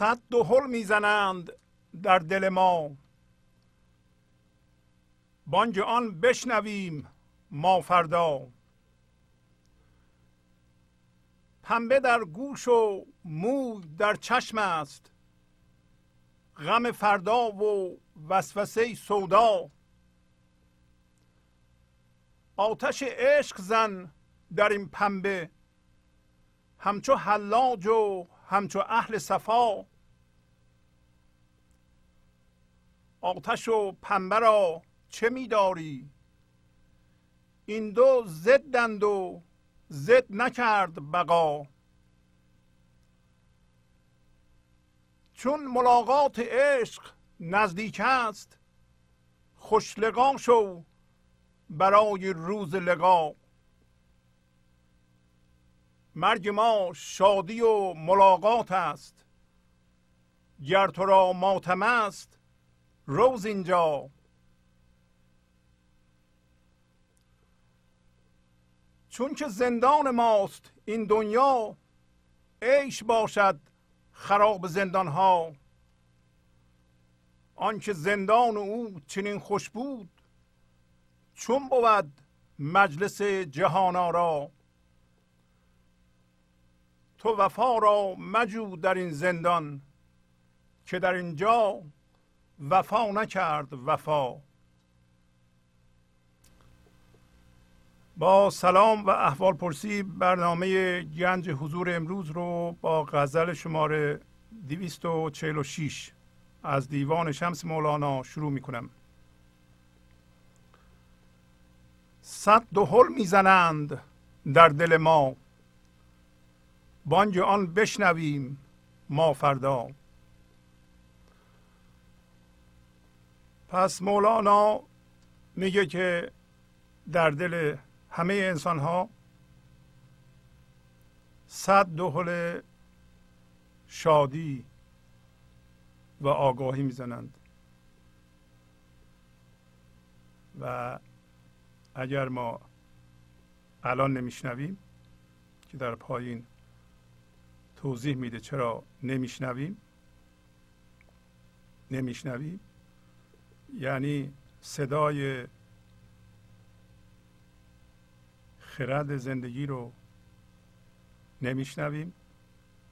صد دهل می‌زنند در دل ما. بانج آن بشنویم ما فردا. پنبه در گوش و موی در چشم است. غم فردا و وسوسه سودا. آتش عشق زن در این پنبه. همچو حلاج و همچو اهل صفا. آتش و پنبه را چه میداری این دو ضدند و ضد نکرد بقا. چون ملاقات عشق نزدیک است خوش لقا شو برای روز لقا مرگ ما شادی و ملاقات است. گر تو را ماتم است روز اینجا. چون که زندان ماست این دنیا عیش باشد خراب زندان ها آنکه زندان او چنین خوش بود چون بود مجلس جهان را. تو وفا را مجو در این زندان که در اینجا وفا نکرد وفا. با سلام و احوال پرسی برنامه گنج حضور امروز رو با غزل شماره 246 از دیوان شمس مولانا شروع می کنم صد دهل می‌زنند در دل ما. بانج آن بشنویم ما فردا. پس مولانا میگه که در دل همه انسان ها صد دهل شادی و آگاهی می‌زنند. و اگر ما الان نمیشنویم که در پایین توضیح میده. چرا نمیشنویم؟ نمیشنویم؟ یعنی صدای خرد زندگی رو نمیشنویم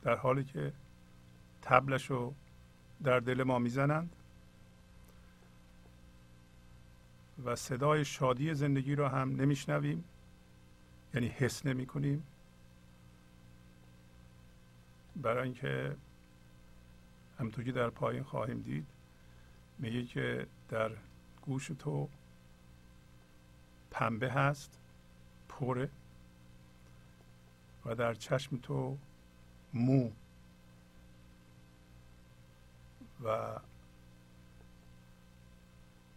در حالی که تبلش رو در دل ما می‌زنند. و صدای شادی زندگی رو هم نمیشنویم یعنی حس نمی کنیم برای اینکه همطور که در پایین خواهیم دید میگه که در گوش تو پنبه هست پره و در چشم تو مو. و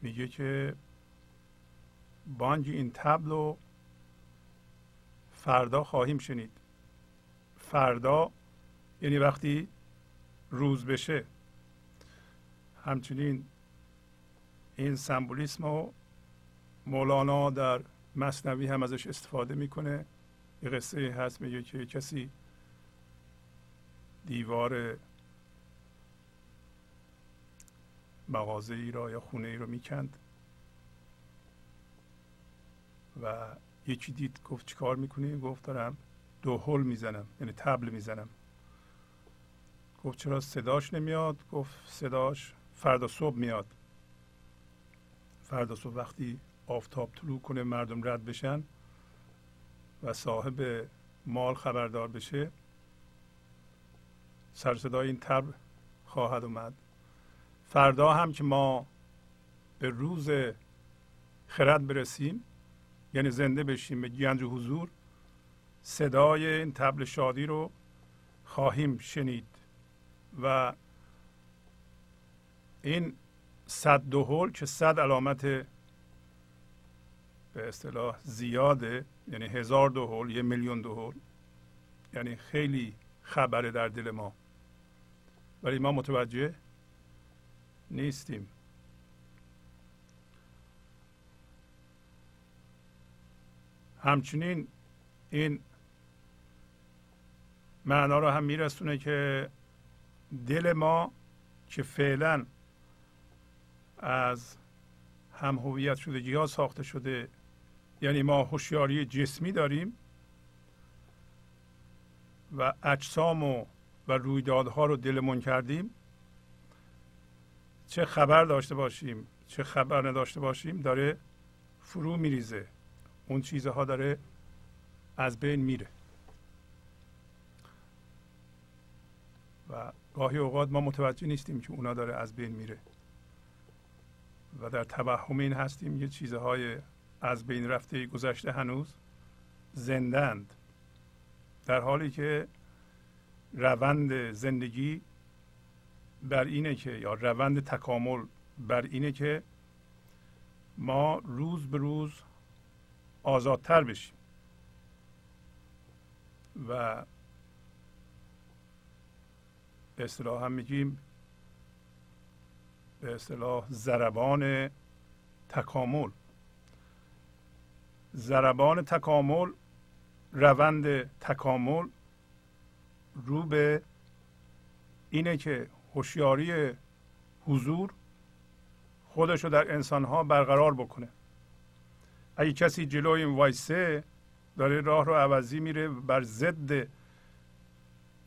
میگه که بانج این تبل فردا خواهیم شنید. فردا یعنی وقتی روز بشه همچنین این سمبولیسم رو مولانا در مصنوی هم ازش استفاده می‌کنه. یه قصه هست میگه که کسی دیوار مغازه ای را یا خونه ای رو می‌کند و یکی دید گفت چیکار می‌کنی؟ گفت دارم دو هل می‌زنم یعنی تبل می‌زنم. گفت چرا صداش نمیاد؟ گفت صداش فردا صبح میاد. فردا صبح وقتی آفتاب طلوع کنه مردم رد بشن و صاحب مال خبردار بشه سر صدای این تبل خواهد اومد. فردا هم که ما به روز خرد برسیم یعنی زنده بشیم به گنج حضور صدای این تبل شادی رو خواهیم شنید. و این صد دو هول که صد علامت به اصطلاح زیاده یعنی هزار دو هول یه میلیون دو هول یعنی خیلی خبره در دل ما. ولی ما متوجه نیستیم. همچنین این معنا رو هم میرسونه که دل ما که فعلا از هم هویت شدگی ها ساخته شده یعنی ما هوشیاری جسمی داریم و اجسام و, و رویدادها رو دلمون کردیم چه خبر داشته باشیم چه خبر نداشته باشیم داره فرو میریزه. اون چیزها داره از بین میره. و گاهی اوقات ما متوجه نیستیم که اونا داره از بین میره. و در توهم این هستیم یه چیزهای از بین رفته گذشته هنوز زندند. در حالی که روند زندگی بر اینه که یا روند تکامل بر اینه که ما روز به روز آزادتر بشیم. و به اصطلاح هم میگیم به اصطلاح زربان تکامل. زربان تکامل روند تکامل رو به اینه که هوشیاری حضور خودش رو در انسان ها برقرار بکنه. اگه کسی جلوی این وایسه داره راه رو عوضی میره بر ضد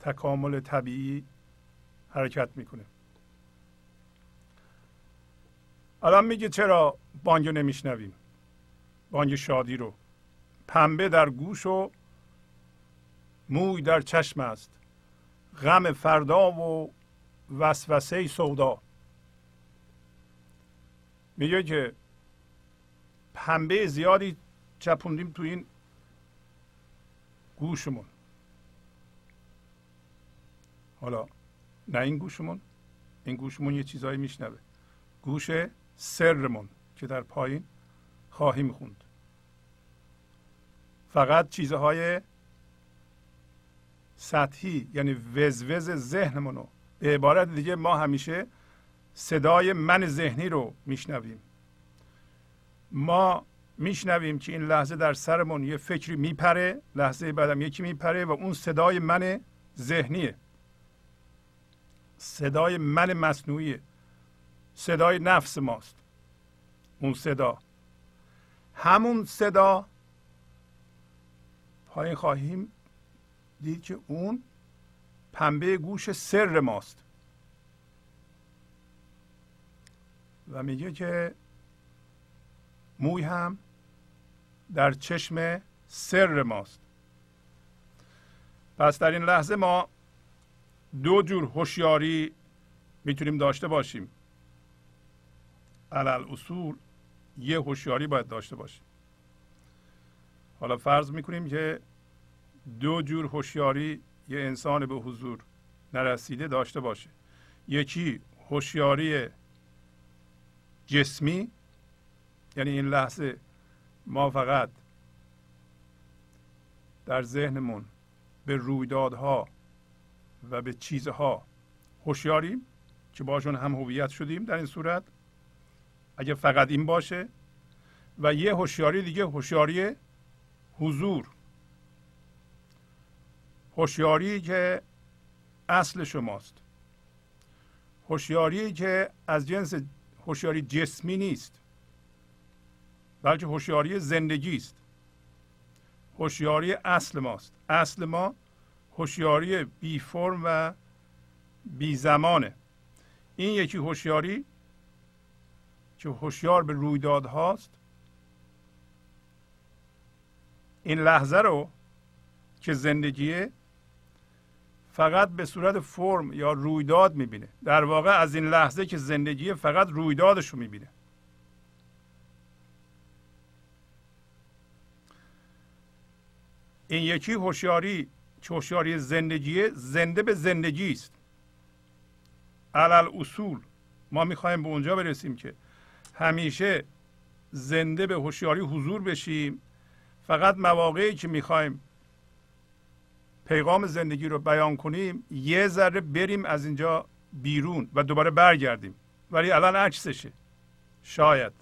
تکامل طبیعی حرکت می‌کنه. الان میگه چرا بانگ نمیشنویم؟ بانگ شادی رو. پنبه در گوش و موی در چشم است. غم فردا و وسوسه سودا. میگه که پنبه زیادی چپوندیم تو این گوشمون. حالا نه این گوشمون این گوشمون یه چیزایی میشنوه. گوش سرمون که در پایین خواهیم خوند فقط چیزهای سطحی یعنی وزوز ذهنمون رو به عبارت دیگه ما همیشه صدای من ذهنی رو میشنویم. ما میشنویم که این لحظه در سرمون یه فکری میپره لحظه بعدم یکی میپره و اون صدای من ذهنیه. صدای من مصنوعیه صدای نفس ماست. اون صدا. همون صدا. پایین خواهیم دید که اون پنبه گوش سر ماست. و میگه که موی هم در چشم سر ماست. پس در این لحظه ما دو جور هوشیاری می‌تونیم داشته باشیم. علل اصول یه هوشیاری باید داشته باشیم. حالا فرض می‌کنیم که دو جور هوشیاری یه انسان به حضور نرسیده داشته باشه. یکی هوشیاری جسمی یعنی این لحظه ما فقط در ذهنمون به رویدادها و به چیزها هوشیاریم که باشون هم هویت شدیم در این صورت. اگه فقط این باشه و یه هوشیاری دیگه هوشیاری حضور. هوشیاری که اصل شماست. هوشیاری که از جنس هوشیاری جسمی نیست بلکه هوشیاری زندگی است. هوشیاری اصل ماست. اصل ما هوشیاری بی فرم و بی زمانه. این یکی هوشیاری که هوشیار به رویداد هاست. این لحظه رو که زندگیه فقط به صورت فرم یا رویداد می‌بینه. در واقع از این لحظه که زندگی فقط رویدادش رو می‌بینه. این یکی هوشیاری که هوشیاری زندگی زنده به زندگی است. علل اصول ما می‌خوایم به اونجا برسیم که همیشه زنده به هوشیاری حضور بشیم. فقط مواقعی که می‌خوایم پیغام زندگی رو بیان کنیم یه ذره بریم از اینجا بیرون و دوباره برگردیم. ولی الان عکسشه. شاید.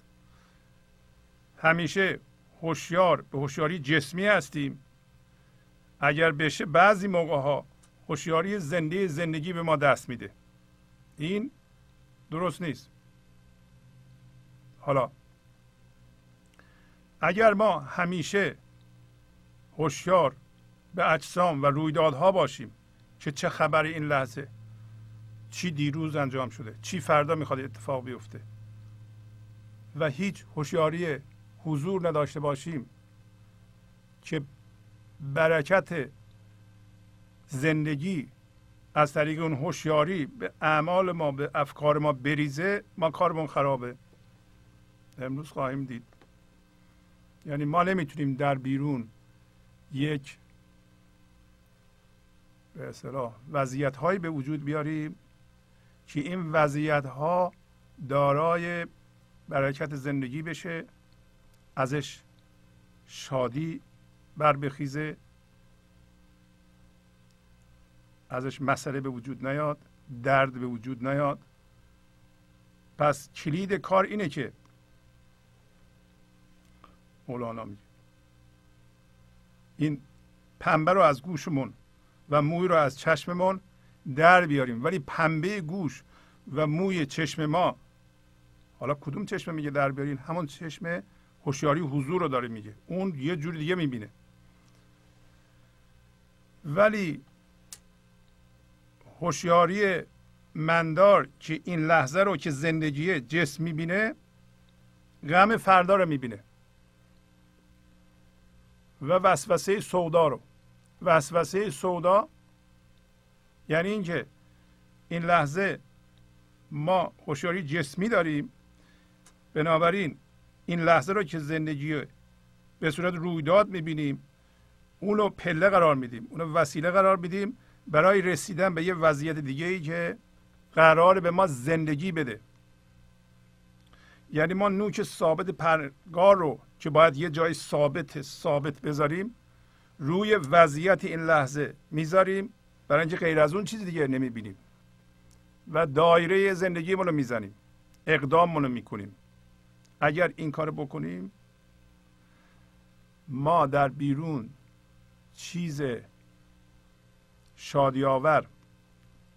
همیشه هوشیار به هوشیاری جسمی هستیم. اگر بشه بعضی موقع ها هوشیاری زنده زندگی به ما دست میده. این درست نیست. حالا اگر ما همیشه هوشیار به اجسام و رویدادها باشیم که چه خبر این لحظه چی دیروز انجام شده چی فردا می‌خواد اتفاق بیفته و هیچ هوشیاری حضور نداشته باشیم که برکت زندگی از طریق اون هوشیاری به اعمال ما به افکار ما بریزه ما کارمون خرابه. امروز خواهیم دید. یعنی ما نمی‌تونیم در بیرون یک به اصطلاح وضعیت هایی به وجود بیاریم که این وضعیت ها دارای برکت زندگی بشه ازش شادی بر بخیزه ازش مسئله به وجود نیاد درد به وجود نیاد. پس کلید کار اینه که مولانا میگه این پنبه رو از گوشمون و موی رو از چشممون در بیاریم. ولی پنبه گوش و موی چشم ما حالا کدوم چشم میگه در بیارین؟ همون چشم هوشیاری حضور رو داره میگه. اون یه جور دیگه می‌بینه. ولی هوشیاری مندار که این لحظه رو که زندگی جسم می‌بینه غم فردا رو می‌بینه. و وسوسه سودا رو. وسوسه سودا یعنی اینکه این لحظه ما هوشیاری جسمی داریم. بنابراین این لحظه رو که زندگی به صورت رویداد می‌بینیم اونو پله قرار میدیم اونو وسیله قرار میدیم. برای رسیدن به یه وضعیت دیگه ای که قرار به ما زندگی بده. یعنی ما نوک ثابت پرگار رو که باید یه جای ثابت ثابت بذاریم روی وضعیت این لحظه می‌ذاریم. برای اینکه غیر از اون چیزی دیگه نمی‌بینیم. و دایره زندگیمون رو می‌زنیم. اقداممون رو می‌کنیم. اگر این کار بکنیم ما در بیرون چیز شادیاور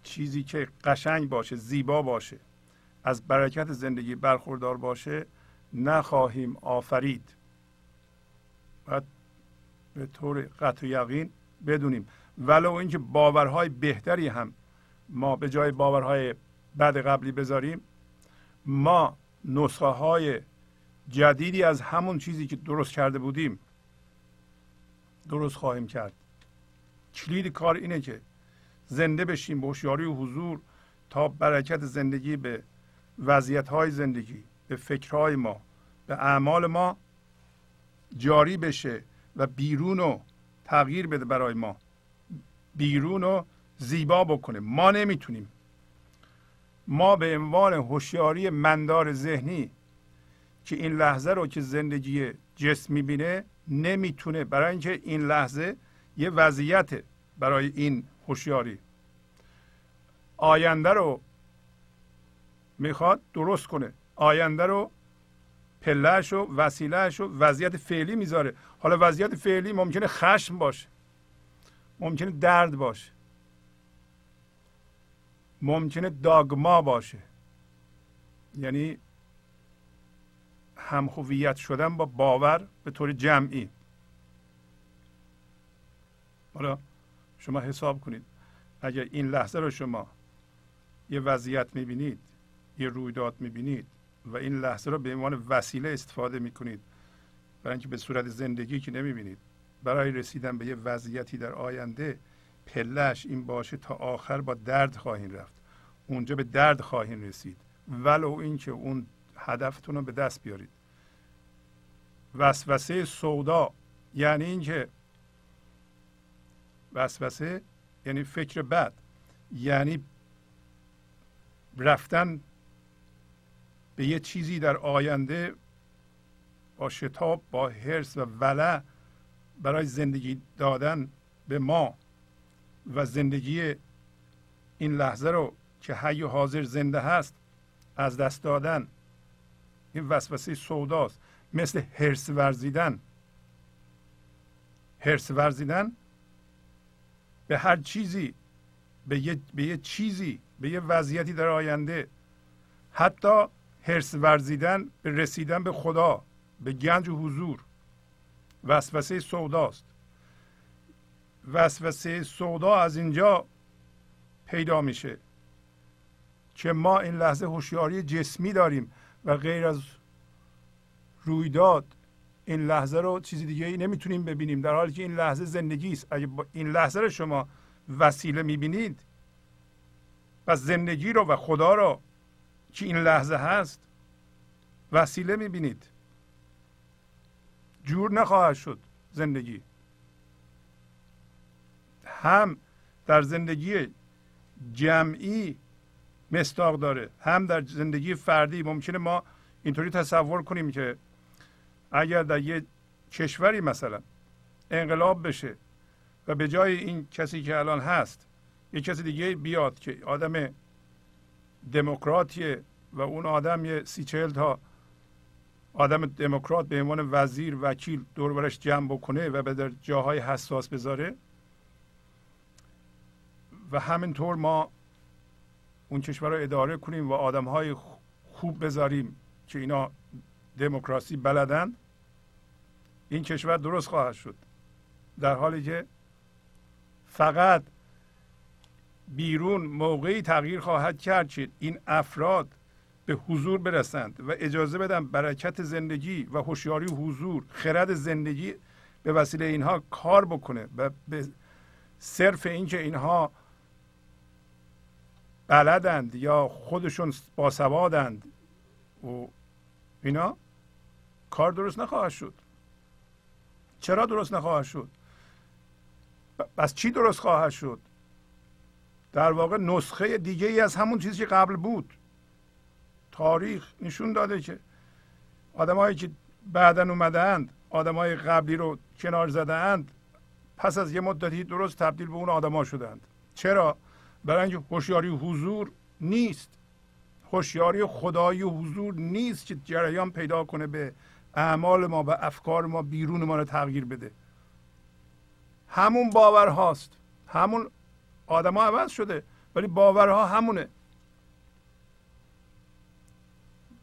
چیزی که قشنگ باشه زیبا باشه از برکت زندگی برخوردار باشه نخواهیم آفرید. باید به طور قطع یقین بدونیم. ولو اینکه باورهای بهتری هم ما به جای باورهای بد قبلی بذاریم ما نسخه های جدیدی از همون چیزی که درست کرده بودیم درست خواهیم کرد. کلید کار اینه که زنده بشیم به هوشیاری و حضور تا برکت زندگی به وضعیت های زندگی به فکرهای ما به اعمال ما جاری بشه و بیرون رو تغییر بده برای ما. بیرون رو زیبا بکنه. ما نمی‌تونیم. ما به عنوان هوشیاری مندار ذهنی که این لحظه رو که زندگی جسم می‌بینه نمی‌تونه. برای اینکه این لحظه یه وضعیت برای این هوشیاری. آینده رو می‌خواد درست کنه. آینده رو پلهش و وسیلهش و وضعیت فعلی می‌ذاره. حالا وضعیت فعلی ممکنه خشم باشه. ممکنه درد باشه. ممکنه داگما باشه. یعنی همخویت شدن با باور به طور جمعی. حالا شما حساب کنید. اگر این لحظه رو شما یه وضعیت می‌بینید یه رویداد می‌بینید و این لحظه رو به عنوان وسیله استفاده می‌کنید برای اینکه به صورت زندگی که نمی‌بینید برای رسیدن به یه وضعیتی در آینده پلش این باشه تا آخر با درد خواهیم رفت. اونجا به درد خواهیم رسید. ولو اینکه اون هدفتون رو به دست بیارید. وسوسه سودا یعنی اینکه وسوسه یعنی فکر بد یعنی رفتن به یه چیزی در آینده با شتاب با حرس و ولع برای زندگی دادن به ما و زندگی این لحظه رو که حی و حاضر زنده هست از دست دادن. این وسوسه سوداست. مثل هرس ورزیدن. هرس ورزیدن به هر چیزی به یه, به یه چیزی به یه وضعیتی در آینده. حتی هرس ورزیدن به رسیدن به خدا به گنج و حضور. وسوسه سوداست. وسوسه سودا از اینجا پیدا میشه. که ما این لحظه هوشیاری جسمی داریم و غیر از رویداد این لحظه رو چیزی دیگه ای نمی‌تونیم ببینیم در حالی که این لحظه زندگی است. اگه این لحظه رو شما وسیله می‌بینید و زندگی رو و خدا رو که این لحظه هست وسیله می‌بینید. جور نخواهد شد زندگی. هم در زندگی جمعی مستاق داره هم در زندگی فردی. ممکنه ما اینطوری تصور کنیم که اگر در یه کشوری مثلا انقلاب بشه و به جای این کسی که الان هست یه کسی دیگه بیاد که آدم دموکراتیه و اون آدم یه سی چهل تا آدم دموکرات به عنوان وزیر وکیل دوربرش جمع بکنه و به در جاهای حساس بذاره. و همینطور ما اون کشور رو اداره کنیم و آدم های خوب بذاریم که اینا دموکراسی بلدن این کشور درست خواهد شد. در حالی که فقط بیرون موقعی تغییر خواهد کرد که این افراد به حضور برسند و اجازه بدن برکت زندگی و هوشیاری حضور خرد زندگی به وسیله اینها کار بکنه و به صرف اینکه اینها بلدند یا خودشون باسوادند و اینا کار درست نخواهد شد. چرا درست نخواهد شد؟ پس چی درست خواهد شد؟ در واقع نسخه دیگه ای از همون چیزی که قبل بود. تاریخ نشون داده که آدمایی که بعدا اومدند آدمای قبلی رو کنار زدند پس از یه مدتی درست تبدیل به اون آدما شدند چرا؟ برای اینکه هوشیاری حضور نیست. هوشیاری خدایی حضور نیست که جریان پیدا کنه به اعمال ما و افکار ما بیرون ما رو تغییر بده. همون باور هاست همون آدما عوض شده ولی باورها همونه.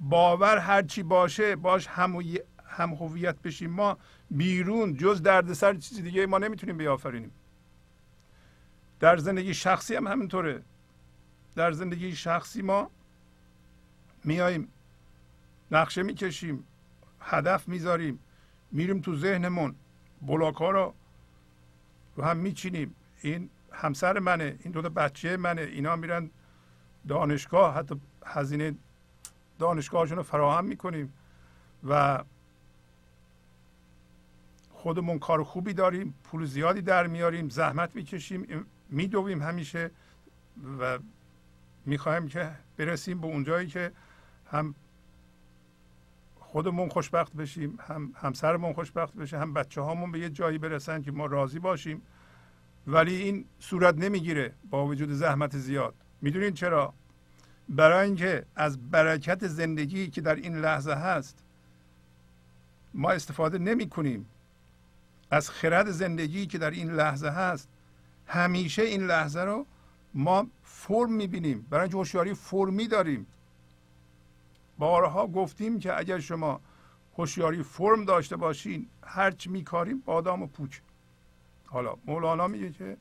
باور هرچی باشه باش هم, هم هویت بشیم. ما بیرون جز دردسر چیزی دیگه ما نمی‌تونیم بیافرینیم. در زندگی شخصی هم همینطوره. در زندگی شخصی ما میاییم نقشه می‌کشیم. هدف می‌ذاریم. میریم تو ذهنمون. بلاک ها رو رو هم میچینیم. این همسر منه این دو تا بچه منه اینا میرن دانشگاه حتی هزینه دانشگاهشون رو فراهم می‌کنیم و خودمون کار خوبی داریم پول زیادی در میاریم زحمت می‌کشیم میدویم همیشه و می‌خوایم که برسیم به اونجایی که هم خودمون خوشبخت بشیم هم همسرمون خوشبخت بشه هم بچه هامون به یه جایی برسن که ما راضی باشیم. ولی این صورت نمی‌گیره با وجود زحمت زیاد. می‌دونین چرا؟ برای اینکه از برکت زندگی که در این لحظه هست ما استفاده نمی کنیم از خرد زندگی که در این لحظه هست همیشه این لحظه رو ما فرم می‌بینیم. برای اینکه هوشیاری فرمی داریم. بارها گفتیم که اگر شما هوشیاری فرم داشته باشین هرچی میکاریم بادام و پوچ. حالا مولانا میگه که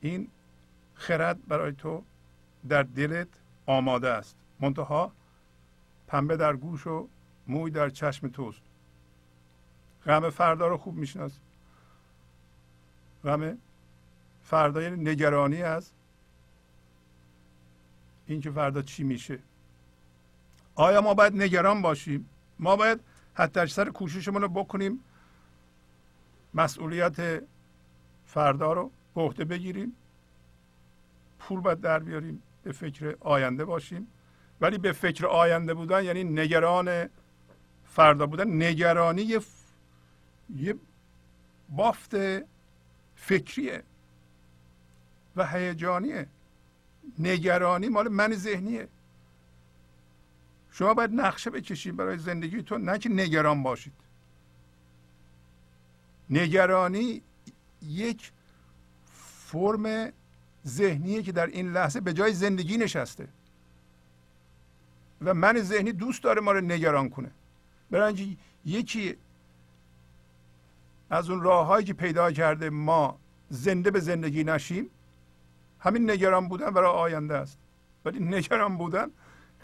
این خرد برای تو در دلت آماده است. منتها پنبه در گوش و موی در چشم توست. غم فردا رو خوب می‌شناسی. غم فردا یعنی نگرانی از اینکه فردا چی میشه؟ آیا ما باید نگران باشیم؟ ما باید حتی اکثر کوششمون رو بکنیم مسئولیت فردا رو به عهده بگیریم پول باید در بیاریم به فکر آینده باشیم. ولی به فکر آینده بودن یعنی نگران فردا بودن نگرانی یه, یه بافت فکریه و هیجانیه. نگرانی مال من ذهنیه. شما باید نقشه بکشید برای زندگیتون نه که نگران باشید. نگرانی یک فرم ذهنیه که در این لحظه به جای زندگی نشسته. و من ذهنی دوست داره ما رو نگران کنه. برای یکی از اون راههایی که پیدا کرده ما زنده به زندگی نشیم همین نگران بودن برای آینده است. ولی نگران بودن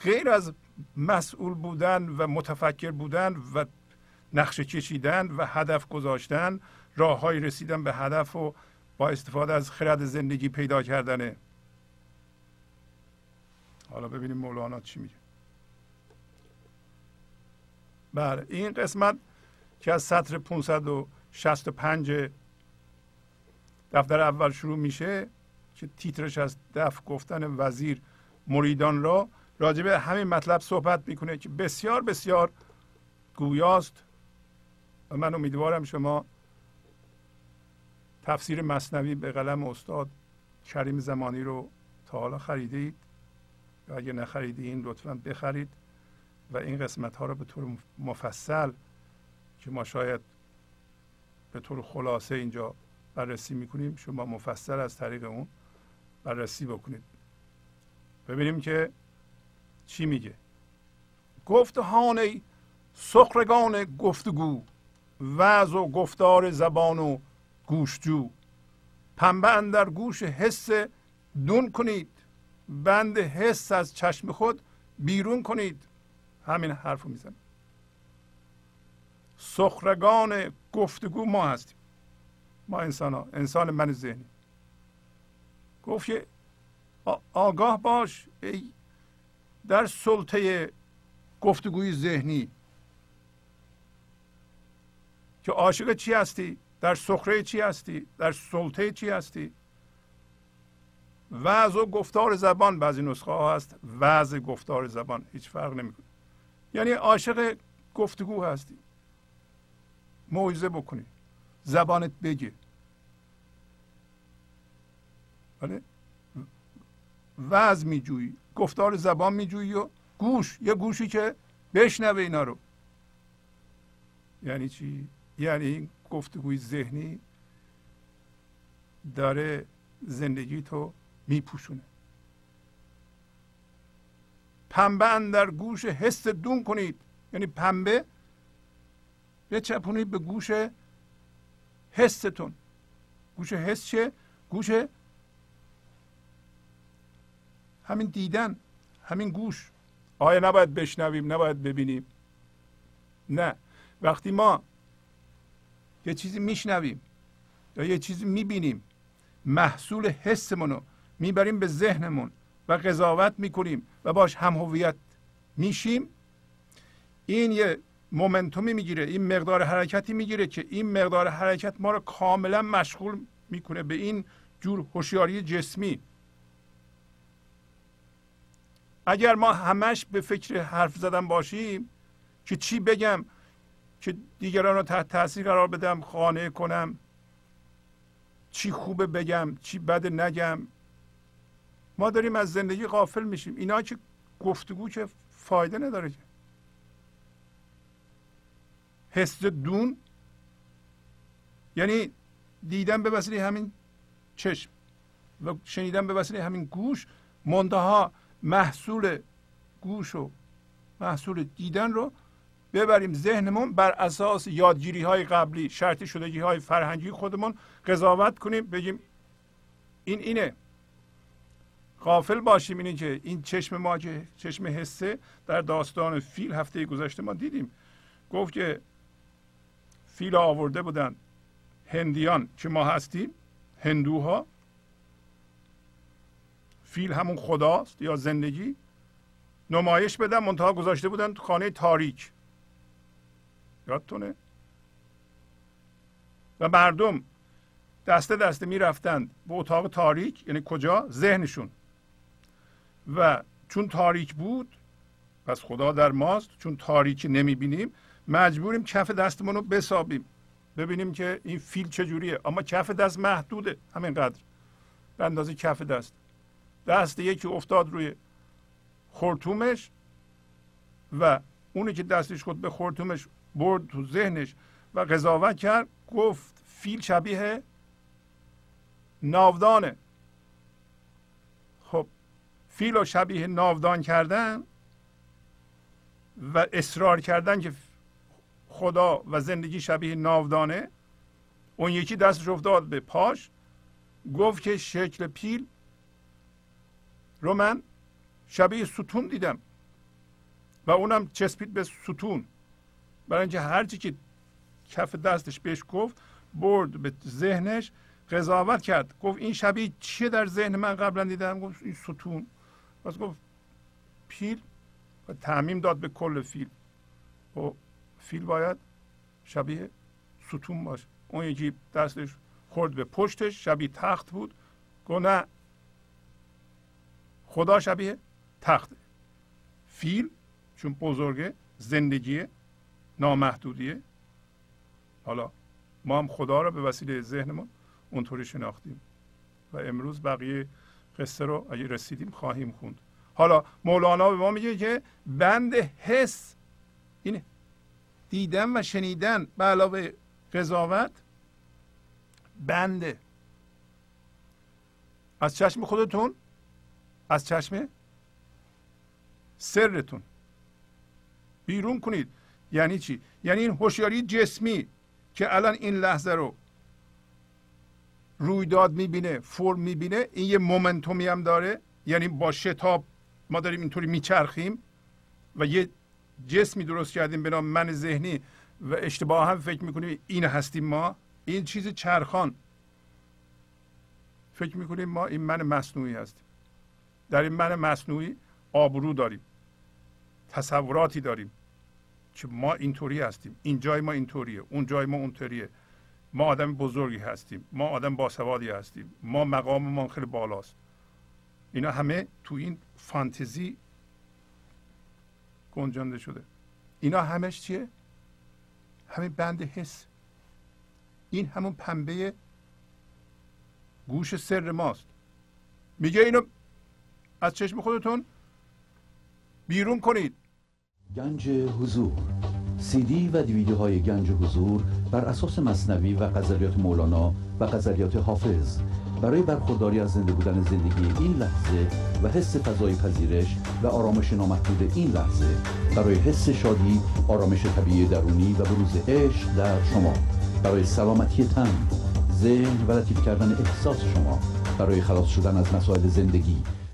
غیر از مسئول بودن و متفکر بودن و نقشه کشیدن و هدف گذاشتن راه های رسیدن به هدف و با استفاده از خرد زندگی پیدا کردنه حالا ببینیم مولانا چی میگه. بله این قسمت که از سطر 565 دفتر اول شروع میشه که تیترش از دف گفتن وزیر مریدان را راجبه همین مطلب صحبت می‌کنه که بسیار بسیار گویاست و من امیدوارم شما تفسیر مصنوی به قلم استاد کریم زمانی رو تا حالا خریدید یا اگه نخریدین لطفا بخرید و این قسمت ها رو به طور مفصل که ما شاید به طور خلاصه اینجا بررسی می‌کنیم شما مفصل از طریق اون بررسی بکنید. ببینیم که چی میگه. گفتهان سخرگان گفتگو وعظ و گفتار زبان و گوشجو. پنبه در گوش حس دون کنید. بند حس از چشم خود بیرون کنید. همین حرف رو می‌زنم. سخرگان گفتگو ما هستیم. ما انسان ها انسان من ذهنی. گفت آگاه باش ای در سلطه گفتگوی ذهنی که عاشق چی هستی؟ در سخره چی هستی؟ در سلطه چی هستی؟ وضع و گفتار زبان بعضی نسخه ها هست وضع گفتار زبان هیچ فرق نمی‌کنه. یعنی عاشق گفتگو هستی. موعظه بکنی. زبانت بگی ولی وضع میجویی گفتار زبان میجویی و گوش یه گوشی که بشنوه اینا رو. یعنی چی؟ یعنی این گفتگوی ذهنی داره زندگی تو میپوشونه. پنبه در گوش حس دون کنید. یعنی پنبه بچپونید به گوش حستون. گوش حس چه؟ گوش همین دیدن همین گوش. آیا نباید بشنویم نباید ببینیم؟ نه. وقتی ما یه چیزی میشنویم یا یه چیزی می‌بینیم محصول حسمون رو می‌بریم به ذهنمون و قضاوت می‌کنیم و باش هم هویت میشیم این یه مومنتومی می‌گیره این مقدار حرکتی می‌گیره که این مقدار حرکت ما رو کاملا مشغول می‌کنه به این جور هوشیاری جسمی. اگر ما همش به فکر حرف زدن باشیم که چی بگم؟ که دیگران رو تحت تاثیر قرار بدم خانه کنم. چی خوبه بگم چی بده نگم. ما داریم از زندگی غافل میشیم. اینا که گفتگو که فایده نداره که. حس دون. یعنی دیدن به وسیله همین چشم و شنیدن به وسیله همین گوش منتها محصول گوش و محصول دیدن رو ببریم ذهنمون بر اساس یادگیری های قبلی شرطی شدگی های فرهنگی خودمون قضاوت کنیم بگیم این اینه. غافل باشیم اینه که این چشم ما که چشم حسه در داستان فیل هفته گذشته ما دیدیم. گفت که فیل آورده بودن هندیان که ما هستیم؟ هندوها. فیل همون خداست یا زندگی؟ نمایش بدن منتها گذاشته بودن تو خانه تاریک. یادتونه؟ و مردم دسته دسته می‌رفتند به اتاق تاریک یعنی کجا؟ ذهنشون. و چون تاریک بود پس خدا در ماست چون تاریکی نمی‌بینیم مجبوریم کف دستمون رو بسابیم. ببینیم که این فیل چجوریه. اما کف دست محدوده همینقدر. به اندازه کف دست. دست یکی افتاد روی خورتومش و اونی که دستش خود به خورتومش برد تو ذهنش و قضاوت کرد گفت فیل شبیه ناودانه. خب فیل و شبیه ناودان کردن و اصرار کردن که خدا و زندگی شبیه ناودانه اون یکی دستش افتاد به پاش گفت که شکل پیل رو من شبیه ستون دیدم. و اونم چسبید به ستون. برای اینکه هرچی که کف دستش بهش گفت برد به ذهنش قضاوت کرد. گفت این شبیه چیه در ذهن من؟ قبلا دیدم گفت این ستون. پس گفت پیل و تعمیم داد به کل فیل. و فیل باید شبیه ستون باشه. اون یکی دستش خورد به پشتش شبیه تخت بود. گفت نه خدا شبیه تخته. فیل چون بزرگه زندگی نامحدودیه. حالا ما هم خدا رو به وسیله ذهنمون اونطوری شناختیم و امروز بقیه قصه رو اگه رسیدیم خواهیم خوند. حالا مولانا به ما میگه که بند حس این دیدن و شنیدن به علاوه قضاوت بنده. از چشم خودتون از چشم سرتون. بیرون کنید. یعنی چی؟ یعنی این هوشیاری جسمی که الان این لحظه رو رویداد می‌بینه فرم می‌بینه این یه مومنتومی هم داره. یعنی با شتاب ما داریم اینطوری میچرخیم و یه جسمی درست کردیم به نام من ذهنی و اشتباه هم فکر می‌کنیم این هستیم ما. این چیز چرخان. فکر می‌کنیم ما این من مصنوعی هستیم. در این من مصنوعی آبرو داریم تصوراتی داریم که ما اینطوری هستیم. این جای ما اینطوریه اون جای ما اونطوریه. ما آدم بزرگی هستیم ما آدم باسوادی هستیم ما مقام ما خیلی بالاست. اینا همه تو این فانتزی گنجانده شده. اینا همش چیه؟ همین بند حس. این همون پنبه گوش سر ماست. میگه اینو از چشم خودتون بیرون کنید. گنج حضور. سی دی و دیویدیو های گنج حضور بر اساس مصنوی و قذریات مولانا و قذریات حافظ. برای برخورداری از زنده بودن زندگی این لحظه و حس فضای پذیرش و آرامش نامحدود این لحظه برای حس شادی آرامش طبیعی درونی و بروز عشق در شما. برای سلامتی تن ذهن و لطیف کردن احساس شما. برای خلاص شدن از مسائل زندگی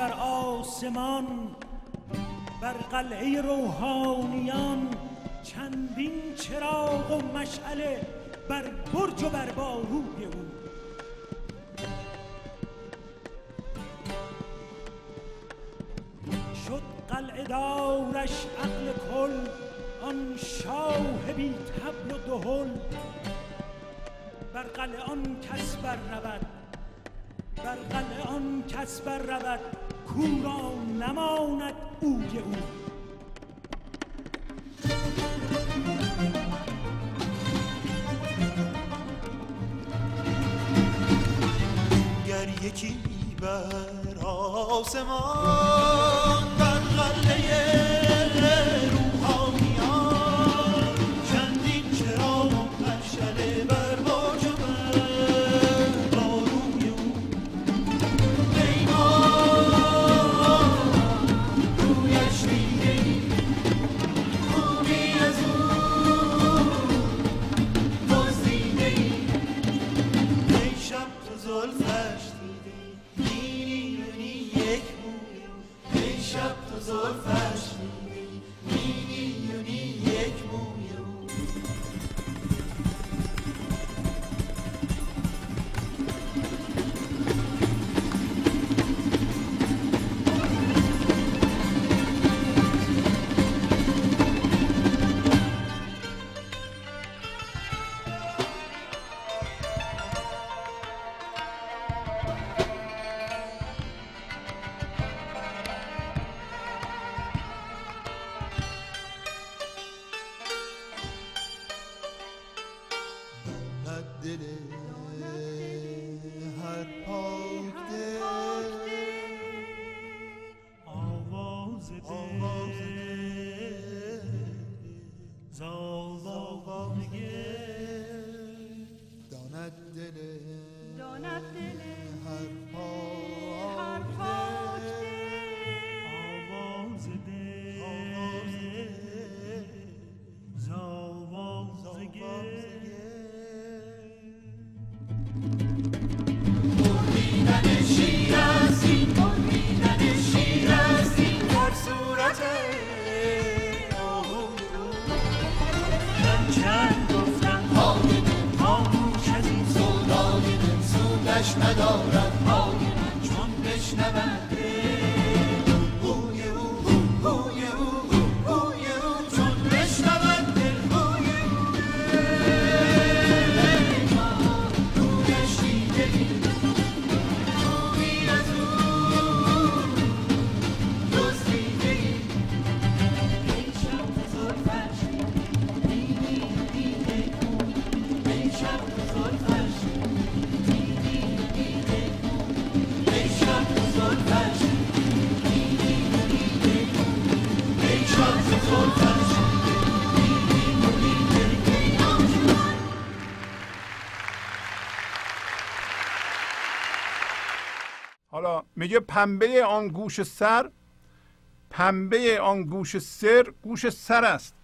آسمان بر قلعه روحانیان Of so fashioned. میگه پنبه آن گوش سر پنبه آن گوش سر گوش سر است.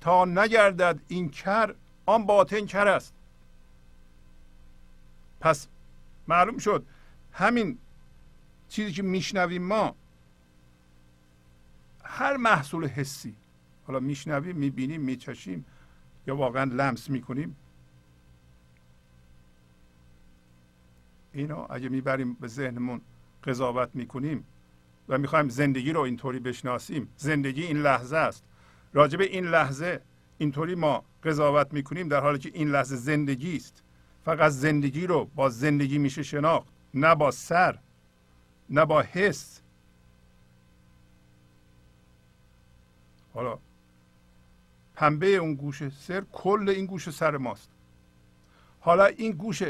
تا نگردد این کر آن باطن کر است. پس معلوم شد همین چیزی که میشنویم ما هر محصول حسی حالا میشنویم می‌بینیم میچشیم یا واقعا لمس می‌کنیم اینو اگه می‌بریم به ذهنمون قضاوت می‌کنیم و می‌خوایم زندگی رو اینطوری بشناسیم. زندگی این لحظه است. راجب این لحظه اینطوری ما قضاوت می‌کنیم در حالی که این لحظه زندگی است. فقط زندگی رو با زندگی میشه شناخت نه با سر نه با حس. حالا پنبه اون گوش سر کل این گوش سر ماست. حالا این گوش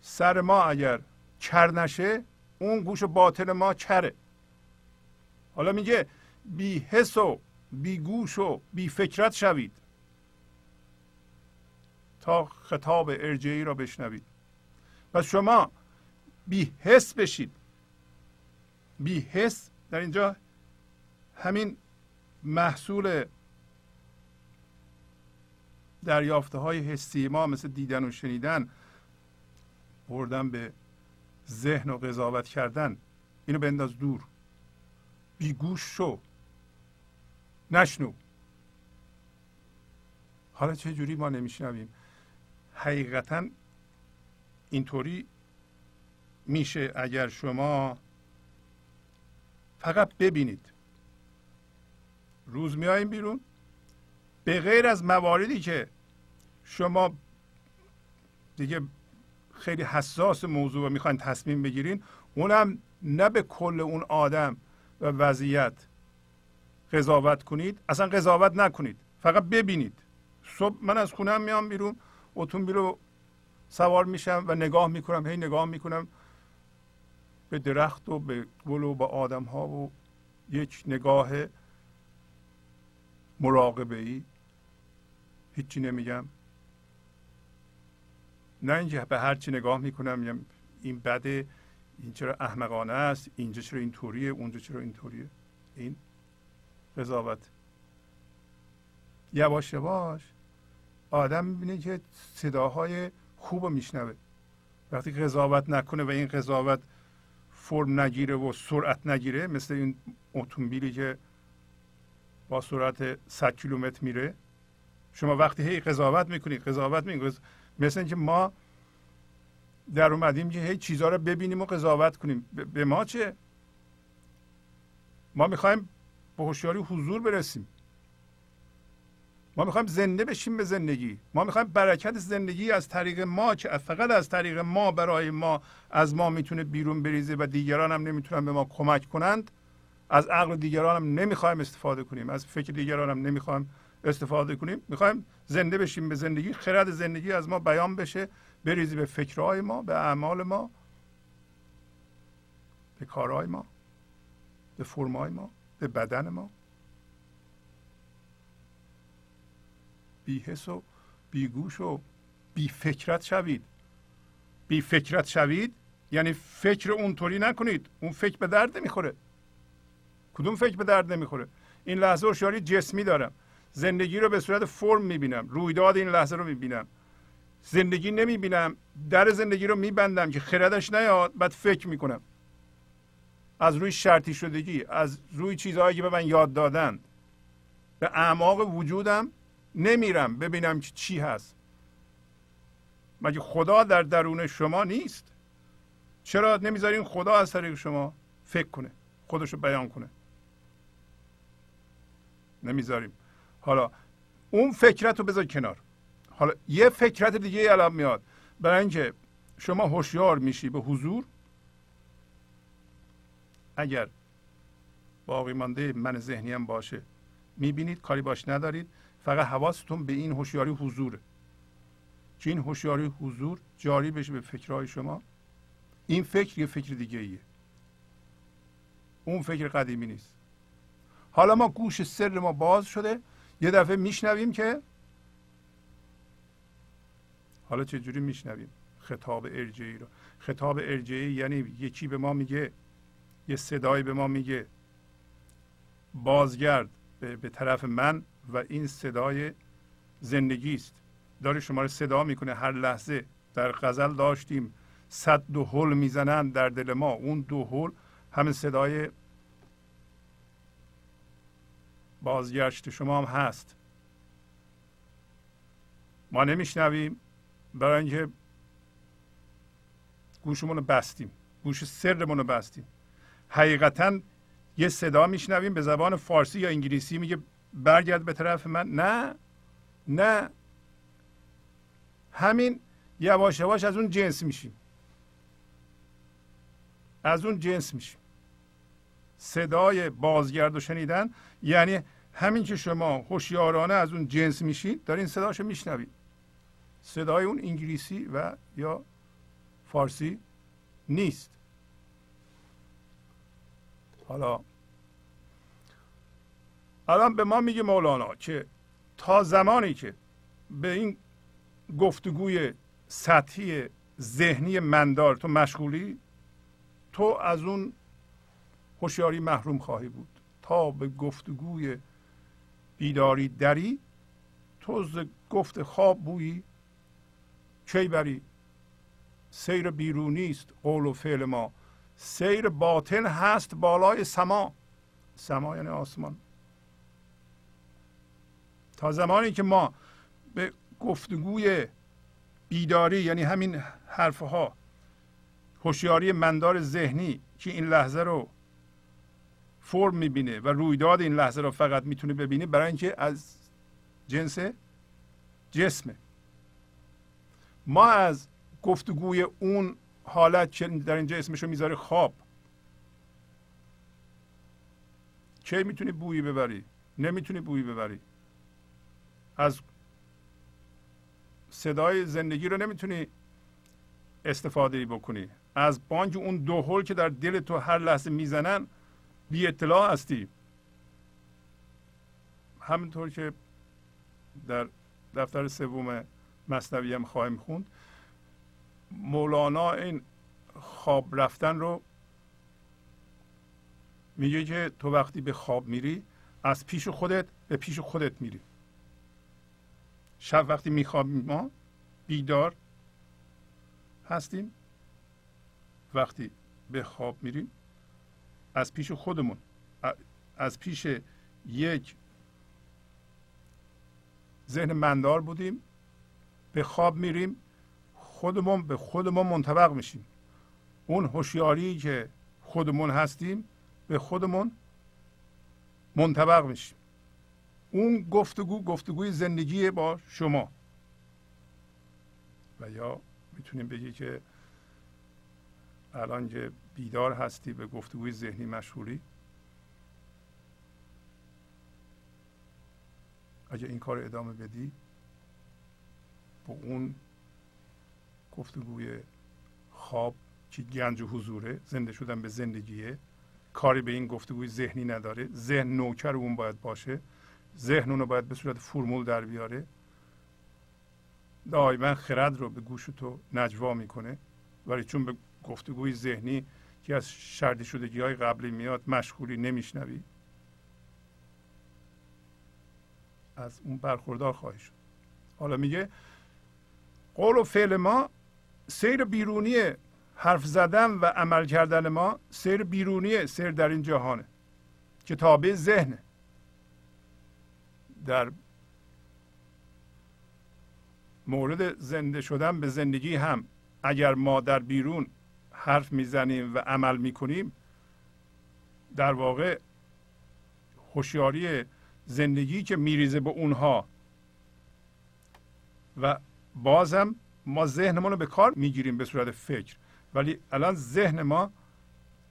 سر ما اگر چر نشه اون گوش باطن ما چره حالا میگه بی حس و بی گوش و بی فکرت شوید. تا خطاب ارجعی را بشنوید. و شما بی حس بشید. بی حس در اینجا همین محصول دریافته های حسی ما مثل دیدن و شنیدن بردن به ذهن و قضاوت کردن. اینو بنداز دور. بیگوش شو. نشنو. حالا چه جوری ما نمیشنویم؟ حقیقتا اینطوری میشه اگر شما فقط ببینید. روز میاییم بیرون. به غیر از مواردی که شما دیگه خیلی حساس موضوع و می‌خواین تصمیم بگیرین اونم نه به کل اون آدم و وضعیت قضاوت کنید اصلا قضاوت نکنید فقط ببینید. صبح من از خونم میام بیرون اتومبیل رو سوار میشم و نگاه می‌کنم هی نگاه می‌کنم به درخت و به گل و به آدم ها و یک نگاه مراقبه ای هیچی نمیگم. نه اینکه به هر چی نگاه می‌کنم میگم این بده این چرا احمقانه است اینجا چرا اینطوریه اونجا چرا اینطوریه. این قضاوت. یواش یواش آدم می‌بینه که صداهای خوب میشنوه. وقتی قضاوت نکنه و این قضاوت فرم نگیره و سرعت نگیره مثل این اتومبیلی که با سرعت 100 کیلومتر میره شما وقتی هی قضاوت می‌کنید قضاوت می‌کنید مثل اینکه ما در اومدیم که هی چیزها رو ببینیم و قضاوت کنیم. به ما چه؟ ما می‌خوایم به هوشیاری حضور برسیم. ما می‌خوایم زنده بشیم به زندگی. ما می‌خوایم برکت زندگی از طریق ما که فقط از طریق ما برای ما از ما می‌تونه بیرون بریزه و دیگران هم نمی‌تونن به ما کمک کنند. از عقل دیگران هم نمی‌خوایم استفاده کنیم. از فکر دیگران هم نمی‌خوایم استفاده کنیم. می‌خوایم زنده بشیم به زندگی. خرد زندگی از ما بیان بشه بریزی به فکرهای ما به اعمال ما به کارهای ما به فرمای ما به بدن ما. بی حس و بی گوش و بی فکرت شوید. بی فکرت شوید یعنی فکر اونطوری نکنید. اون فکر به درد نمی‌خوره. کدوم فکر به درد نمی‌خوره؟ این لحظه هوشیاری جسمی دارم. زندگی رو به صورت فرم می‌بینم رویداد این لحظه رو می‌بینم. زندگی نمی‌بینم در زندگی رو میبندم که خردش نیاد بعد فکر می‌کنم. از روی شرطی شدگی از روی چیزهایی که به من یاد دادن به اعماق وجودم نمیرم ببینم که چی هست. مگه خدا در درون شما نیست؟ چرا نمی‌ذارین خدا از طریق شما فکر کنه خودشو بیان کنه؟ نمی‌ذاریم. حالا اون فکرت رو بذار کنار. حالا یه فکرت دیگه الان میاد. برای اینکه شما هوشیار میشی به حضور اگر باقی مانده من ذهنی هم باشه می‌بینید کاری باش ندارید. فقط حواستون به این هوشیاری حضوره. که این هوشیاری حضور جاری بشه به فکرهای شما؟ این فکر یه فکر دیگه ایه. اون فکر قدیمی نیست. حالا ما گوش سر ما باز شده. یه دفعه میشنویم که حالا چه جوری میشنویم؟ خطاب ارجعی رو. خطاب ارجعی یعنی یکی به ما میگه یه صدایی به ما میگه بازگرد به, به طرف من و این صدای زندگی است داره شما رو صدا می‌کنه. هر لحظه در غزل داشتیم صد دو هل می‌زنند در دل ما. اون دو هل همه صدای بازگشت شما هم هست. ما نمیشنویم. برای اینکه گوشمون رو بستیم. گوش سرمون رو بستیم. حقیقتا یه صدا میشنویم. به زبان فارسی یا انگلیسی میگه برگرد به طرف من. نه. نه. همین یواش یواش از اون جنس میشیم. از اون جنس میشیم. صدای بازگرد و شنیدن یعنی همین که شما هوشیارانه از اون جنس میشید دارین صداشو میشنوید صدای اون انگلیسی و یا فارسی نیست. حالا الان به ما میگه مولانا که تا زمانی که به این گفتگوی سطحی ذهنی مندار تو مشغولی تو از اون هوشیاری محروم خواهی بود. تا به گفتگوی بیداری دری تو ز گفت خواب بویی. کی بری؟ سیر بیرونی است قول و فعل ما. سیر باطن هست بالای سما. سما یعنی آسمان. تا زمانی که ما به گفتگوی بیداری یعنی همین حرفها هوشیاری مندار ذهنی که این لحظه رو فرم می‌بینه و رویداد این لحظه رو فقط می‌تونه ببینه برای اینکه از جنس جسمه. ما از گفتگوی اون حالت که در اینجا اسمشو می‌ذاره خواب. کی می‌تونی بویی ببری؟ نمی‌تونی بویی ببری. از صدای زندگی رو نمی‌تونی استفاده بکنی. از بانک اون دو هول که در دل تو هر لحظه می‌زنن بی اطلاع هستی همینطور که در دفتر سوم مصنوی هم خواهیم خوند مولانا این خواب رفتن رو میگه که تو وقتی به خواب میری از پیش خودت به پیش خودت میری. شب وقتی میخوابیم ما بیدار هستیم وقتی به خواب میریم از پیش خودمون. از پیش یک ذهن مندار بودیم به خواب میریم خودمون به خودمون منطبق میشیم. اون هوشیاری که خودمون هستیم به خودمون منطبق میشیم. اون گفتگو گفتگوی زندگی با شما. و یا می‌تونیم بگی که الان که بیدار هستی به گفتگوی ذهنی مشهوری؟ اگه این کار ادامه بدی با اون گفتگوی خواب که گنج و حضوره زنده شدن به زندگیه کاری به این گفتگوی ذهنی نداره. ذهن نوکر اون باید باشه. ذهن اونو باید به صورت فرمول در بیاره. دائما خرد رو به گوش تو نجوا می‌کنه. ولی چون به گفتگوی ذهنی که از شردی شدگی های قبلی میاد مشغولی نمیشنوی. از اون برخوردار خواهی شد. حالا میگه قول و فعل ما سیر بیرونی حرف زدن و عمل کردن ما سیر بیرونی سیر در این جهانه که تابع ذهنه. در مورد زنده شدن به زندگی هم اگر ما در بیرون حرف می‌زنیم و عمل می‌کنیم در واقع هوشیاری زندگی که میریزه به اونها. و بازم ما ذهنمون رو به کار می‌گیریم به صورت فکر. ولی الان ذهن ما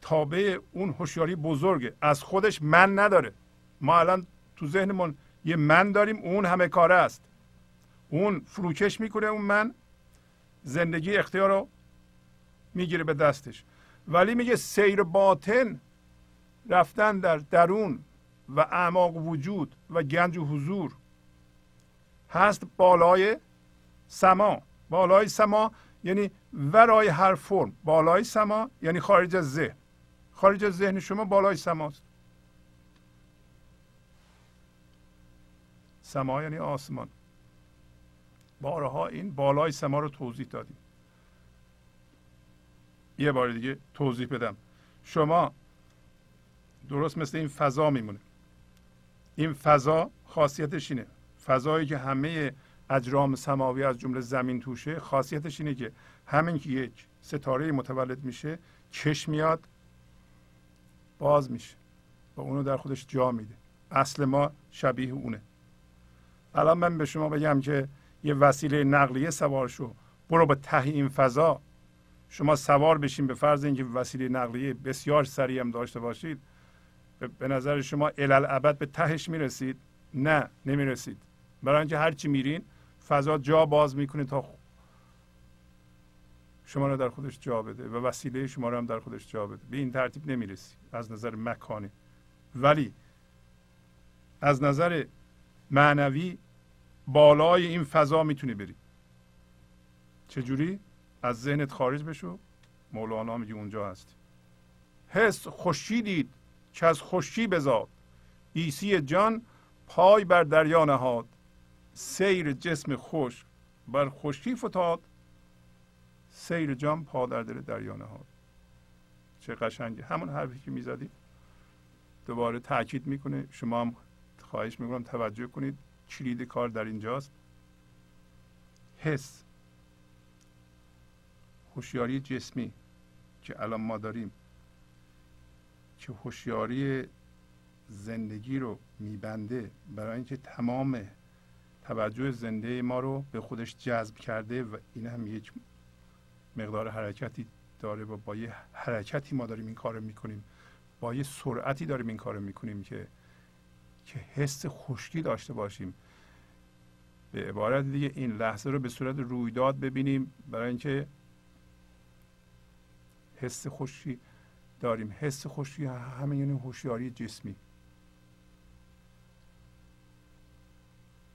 تابع اون هوشیاری بزرگه. از خودش من نداره. ما الان تو ذهنمون یه من داریم اون همه کاره است. اون فروکش می‌کنه اون من. زندگی اختیار رو می‌گیره به دستش. ولی میگه سیر باطن رفتن در درون و اعماق وجود و گنج و حضور هست بالای سما. بالای سما یعنی ورای هر فرم. بالای سما یعنی خارج از ذهن. خارج از ذهن شما بالای سماست. سما یعنی آسمان. بارها این بالای سما رو توضیح دادیم. یه بار دیگه توضیح بدم. شما درست مثل این فضا میمونه. این فضا خاصیتش اینه. فضایی که همه اجرام سماوی از جمله زمین توشه خاصیتش اینه که همین که یک ستاره متولد میشه چش میاد باز میشه. و اونو در خودش جا میده. اصل ما شبیه اونه. الان من به شما بگم که یه وسیله نقلیه سوار شو برو به ته این فضا شما سوار بشین به فرض اینکه وسیله نقلیه بسیار سریع هم داشته باشید به نظر شما الالعبد به تهش می‌رسید؟ نه نمی‌رسید. برای اینکه هرچی میرین فضا جا باز می‌کنه تا شما رو در خودش جا بده و وسیله شما رو هم در خودش جا بده. به این ترتیب نمی‌رسی از نظر مکانی. ولی از نظر معنوی بالای این فضا می‌تونی بری. چجوری؟ از ذهنت خارج بشو. مولانا میگه اونجا هستی حس خوشی دید که از خوشی بزاد ایسی جان پای بر دریا نهاد. سیر جسم خوش بر خوشی فتاد. سیر جان پا در دل دریا نهاد. چه قشنگه همون حرفی که می‌زدیم دوباره تاکید می‌کنه. شما هم خواهش می‌کنم توجه کنید. کلید کار در اینجاست. حس. هوشیاری جسمی که الان ما داریم که هوشیاری زندگی رو میبنده برای اینکه تمام توجه زنده ما رو به خودش جذب کرده و این هم یک مقدار حرکتی داره و با یه حرکتی ما داریم این کار می‌کنیم با یه سرعتی داریم این کار می‌کنیم که که حس خشکی داشته باشیم. به عبارت دیگه این لحظه رو به صورت رویداد ببینیم برای اینکه حس خوشی داریم. حس خوشی همه یعنی هوشیاری جسمی.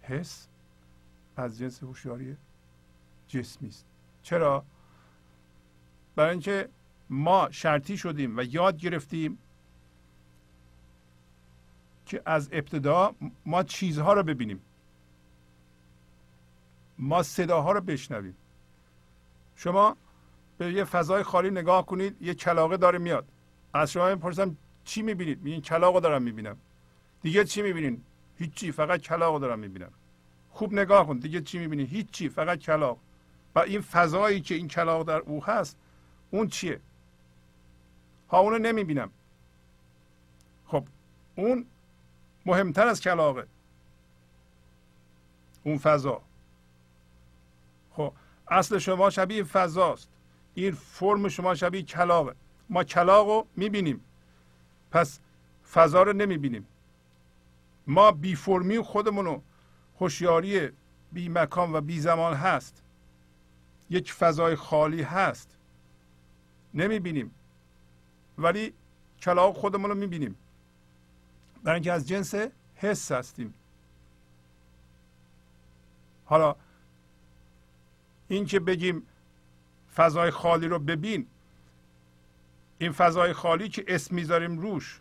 حس از جنس هوشیاری جسمی است. چرا؟ برای اینکه ما شرطی شدیم و یاد گرفتیم که از ابتدا ما چیزها رو ببینیم. ما صداها رو بشنویم. شما به یه فضای خالی نگاه کنید یه کلاقه داره میاد. از شما می‌پرسم چی می‌بینید؟ میگین کلاقه دارم می‌بینم. دیگه چی می‌بینین؟ هیچی فقط کلاقه دارم می‌بینم. خوب نگاه کن دیگه چی می‌بینی؟ هیچی فقط کلاق و این فضایی که این کلاق در او هست اون چیه؟ ها اونو نمی‌بینم. خب اون مهمتر از کلاقه اون فضا. خب اصل شما شبیه فضاست. این فرم شما شبیه کلاقه ما کلاق رو می‌بینیم. پس فضا رو نمی‌بینیم. ما بی فرمی خودمونو هوشیاری بی مکان و بی زمان هست. یک فضای خالی هست. نمی‌بینیم. ولی کلاق خودمون رو می‌بینیم. برای اینکه از جنس حس هستیم. حالا این که بگیم فضای خالی رو ببین. این فضای خالی که اسم می‌ذاریم روش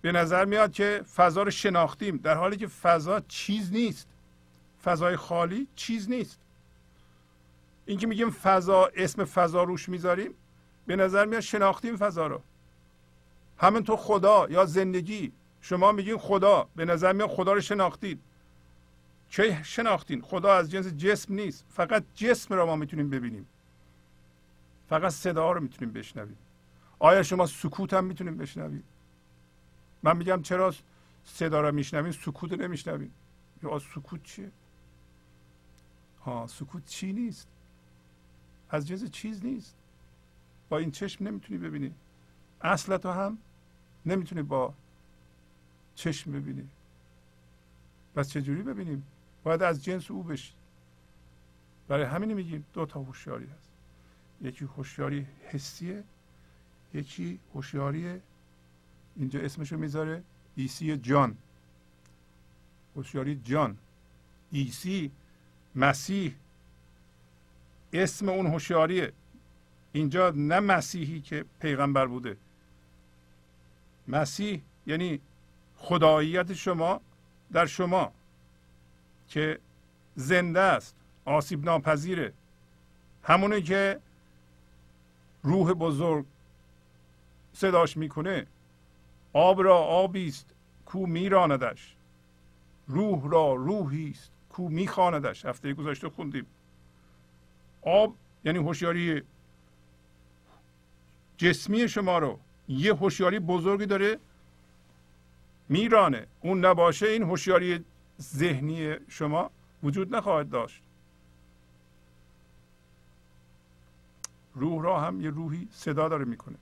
به نظر میاد که فضا رو شناختیم در حالی که فضا چیز نیست. فضای خالی چیز نیست. این که میگیم فضا اسم فضا روش می‌ذاریم به نظر میاد شناختیم فضا رو. همینطور خدا یا زندگی. شما میگین خدا به نظر میاد خدا رو شناختید. چه شناختین؟ خدا از جنس جسم نیست. فقط جسم رو ما می‌تونیم ببینیم. فقط صدا رو می‌تونیم بشنویم. آیا شما سکوت هم می‌تونیم بشنویم؟ من میگم چرا صدا رو میشنویم؟ سکوت رو نمیشنویم. یا سکوت چیه؟ ها سکوت چی نیست؟ از جنس چیز نیست. با این چشم نمی‌تونی ببینی. اصل تو هم نمی‌تونی با چشم ببینی. پس چجوری ببینیم؟ باید از جنس او بشی. برای همین میگیم دو تا هوشیاری هست. یکی هوشیاری حسیه یکی هوشیاری اینجا اسمشو می‌ذاره عیسی جان. هوشیاری جان. عیسی مسیح. اسم اون هوشیاریه. اینجا نه مسیحی که پیغمبر بوده. مسیح یعنی خداییت شما در شما که زنده است آسیب ناپذیره. همونی که روح بزرگ صداش می‌کنه آب را آبی است کو میراندش روح را روحی است کو میخواندش. هفته گذشته خوندیم. آب یعنی هوشیاری جسمی شما رو. یه هوشیاری بزرگی داره میرانه. اون نباشه این هوشیاری ذهنی شما وجود نخواهد داشت. روح را هم یه روحی صدا داره می‌کنه.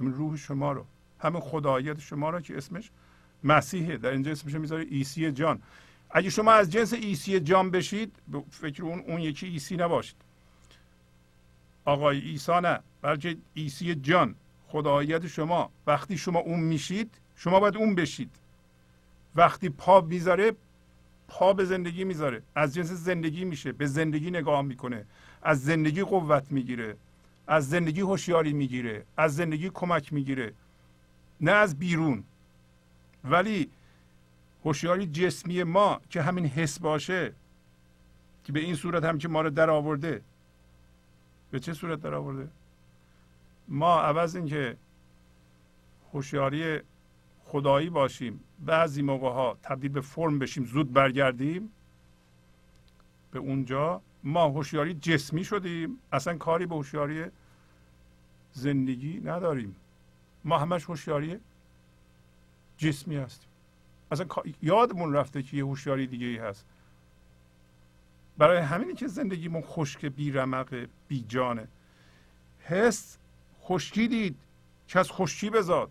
همین روح شما رو همین خداییت شما را که اسمش مسیحه. در اینجا اسمش می‌ذاره عیسی جان. اگه شما از جنس عیسی جان بشید فکر اون اون یکی عیسی نباشید. آقای عیسی نه بلکه ایسی جان. خداییت شما. وقتی شما اون میشید شما باید اون بشید. وقتی پا می‌ذاره پا به زندگی می‌ذاره. از جنس زندگی میشه به زندگی نگاه می‌کنه. از زندگی قوت می‌گیره از زندگی هوشیاری می‌گیره از زندگی کمک می‌گیره نه از بیرون. ولی هوشیاری جسمی ما که همین حس باشه که به این صورت هم که ما رو در آورده. به چه صورت در آورده؟ ما عوض اینکه هوشیاری خدایی باشیم. بعضی موقع ها تبدیل به فرم بشیم زود برگردیم. به اونجا ما هوشیاری جسمی شدیم. اصلا کاری به هوشیاری زندگی نداریم. ما همش هوشیاری جسمی هستیم. اصلا یادمون رفته که یه هوشیاری دیگه ای هست. برای همینی که زندگیمون خشک بی رمق بی جانه حس خشکی دید که از خشکی بزاد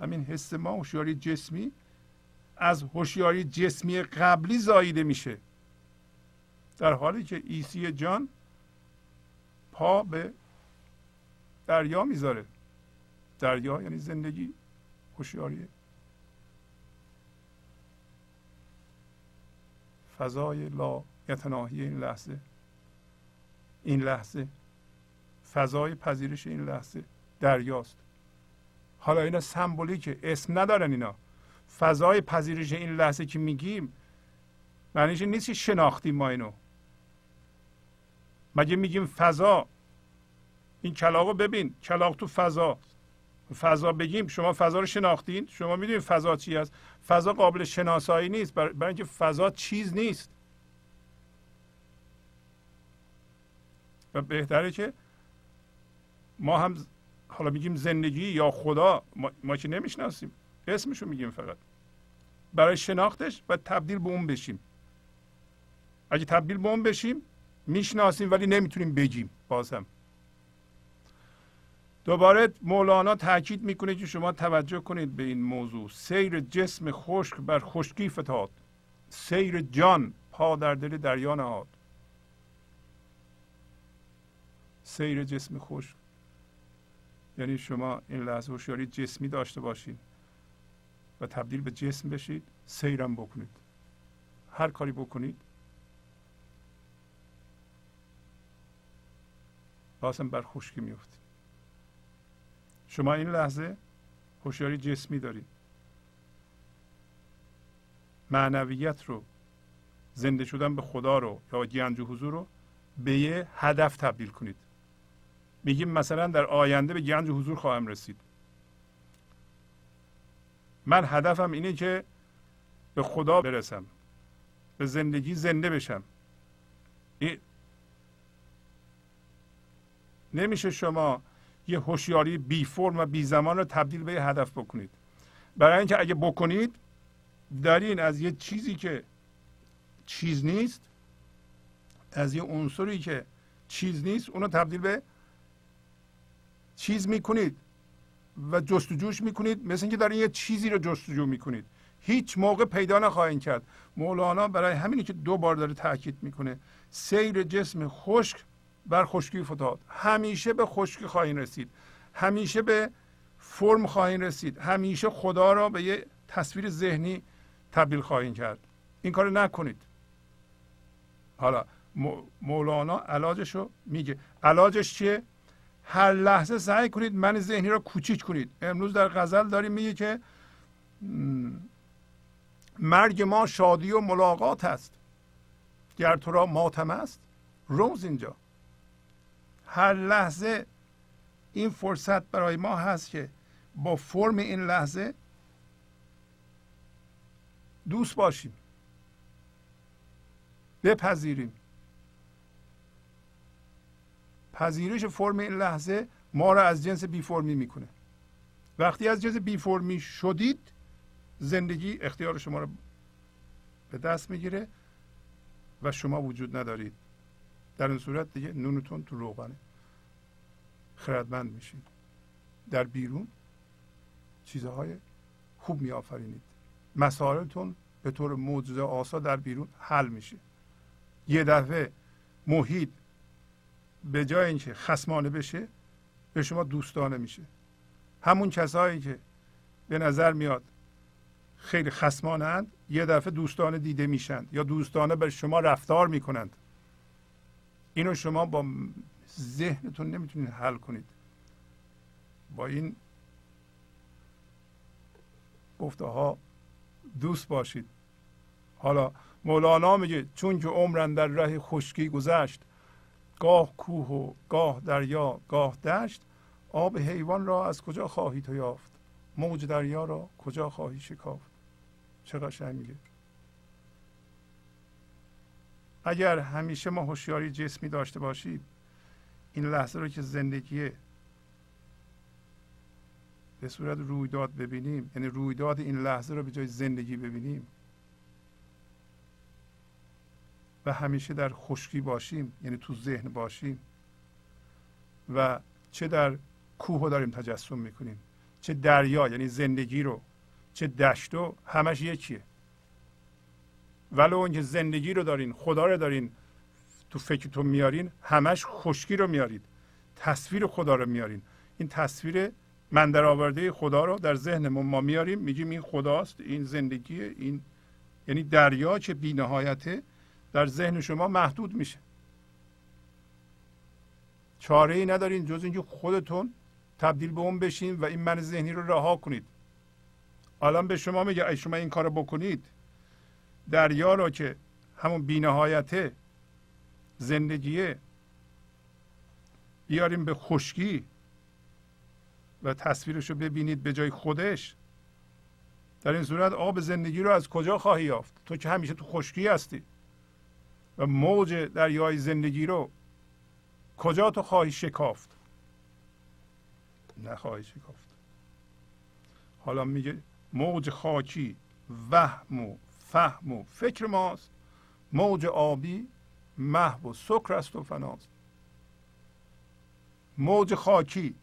همین حس ما هوشیاری جسمی از هوشیاری جسمی قبلی زاییده میشه. در حالی که ایسی جان پا به دریا می‌ذاره. دریا یعنی زندگی هوشیاری. فضای لا یتناهی این لحظه. این لحظه. فضای پذیرش این لحظه. دریاست. حالا اینا سمبولیکه. اسم ندارن اینا. فضای پذیرش این لحظه که میگیم معنیش نیست که شناختیم ما اینو. مگه میگیم فضا؟ این کلاقو ببین کلاق تو فضا. فضا بگیم شما فضا رو شناختین؟ شما می‌دونید فضا چی است فضا قابل شناسایی نیست برای اینکه فضا چیز نیست. و بهتره که ما هم حالا میگیم زندگی یا خدا ما, ما که نمی‌شناسیم. اسمشو میگیم فقط. برای شناختش و تبدیل به اون بشیم. اگه تبدیل به اون بشیم می‌شناسیم ولی نمی‌تونیم بگیم بازم. دوباره مولانا تاکید می‌کنه که شما توجه کنید به این موضوع. سیر جسم خشک بر خشکی فتاد. سیر جان پا در دل دریا نهاد. سیر جسم خشک. یعنی شما این لحظه هوشیاری جسمی داشته باشید و تبدیل به جسم بشید سیرم بکنید. هر کاری بکنید بازم بر خشکی میفتید شما این لحظه هوشیاری جسمی دارید. معنویت رو زنده شدن به خدا رو یا گنج حضور رو به یه هدف تبدیل کنید. میگیم مثلا در آینده به گنج حضور خواهم رسید. من هدفم اینه که به خدا برسم. به زندگی زنده بشم. این نمیشه شما یه هوشیاری بی فرم و بی زمان رو تبدیل به یه هدف بکنید. برای اینکه اگه بکنید دارین از یه چیزی که چیز نیست از یه عنصری که چیز نیست اونو تبدیل به چیز می‌کنید و جستجوش می‌کنید. مثل اینکه دارین یه چیزی رو جستجو می‌کنید. هیچ موقع پیدا نخواهید کرد. مولانا برای همینی که دو بار داره تاکید می‌کنه. سیر جسم خشک بر خشکی فتاد. همیشه به خشکی خواهید رسید. همیشه به فرم خواهید رسید. همیشه خدا را به یه تصویر ذهنی تبدیل خواهید کرد. این کار نکنید. حالا مولانا علاجش رو میگه. علاجش چیه؟ هر لحظه سعی کنید من ذهنی را کوچیک کنید. امروز در غزل داریم میگه که مرگ ما شادی و ملاقات است. گر تو را ماتم است روز اینجا. لحظه این فرصت برای ما هست که با فرم این لحظه دوست باشیم بپذیریم. پذیرش فرم این لحظه ما را از جنس بی فرمی می‌کنه. وقتی از جنس بی فرمی شدید زندگی اختیار شما را به دست می‌گیره و شما وجود ندارید. در این صورت دیگه نونتون تو روغنه. خردمند میشید در بیرون چیزهای خوب میآفرینید. مسائلتون به طور معجزه آسا در بیرون حل میشه. یه دفعه محیط به جای اینکه خسمانه بشه به شما دوستانه میشه. همون کسایی که به نظر میاد خیلی خسمانند یه دفعه دوستانه دیده میشند یا دوستانه به شما رفتار می‌کنند. اینو شما با ذهنتون نمی‌تونید حل کنید. با این گفته ها دوست باشید. حالا مولانا میگه چون که عمرن در ره خشکی گذشت گاه کوه و گاه دریا گاه دشت آب حیوان را از کجا خواهی تو یافت؟ موج دریا را کجا خواهی شکافت؟ چه میگه اگر همیشه ما هوشیاری جسمی داشته باشید این لحظه رو که زندگی به صورت رویداد ببینیم یعنی رویداد این لحظه رو به جای زندگی ببینیم و همیشه در خشکی باشیم یعنی تو ذهن باشیم و چه در کوه رو داریم تجسم می‌کنیم چه دریا یعنی زندگی رو چه دشتو همش یکیه. ولو اینکه زندگی رو دارین خدا رو دارین تو فکرتون میارین همش خشکی رو میارید. تصویر خدا رو میارین. این تصویر من در آورده خدا رو در ذهن ما میاریم. میگیم این خداست این زندگی این یعنی دریا که بینهایته در ذهن شما محدود میشه. چاره ای ندارین جز اینکه خودتون تبدیل به اون بشین و این من ذهنی رو رها کنید. الان به شما میگه ای شما این کار بکنید. دریا رو که همون بینهایته زندگیه. بیاریم به خشکی و تصویرش رو ببینید به جای خودش. در این صورت آب زندگی رو از کجا خواهی یافت؟ تو که همیشه تو خشکی هستی. و موج دریای زندگی رو کجا تو خواهی شکافت؟ نخواهی شکافت. حالا میگه موج خاکی وهم و فهم و فکر ماست. موج آبی محو و سکر است و فناست موج خاکی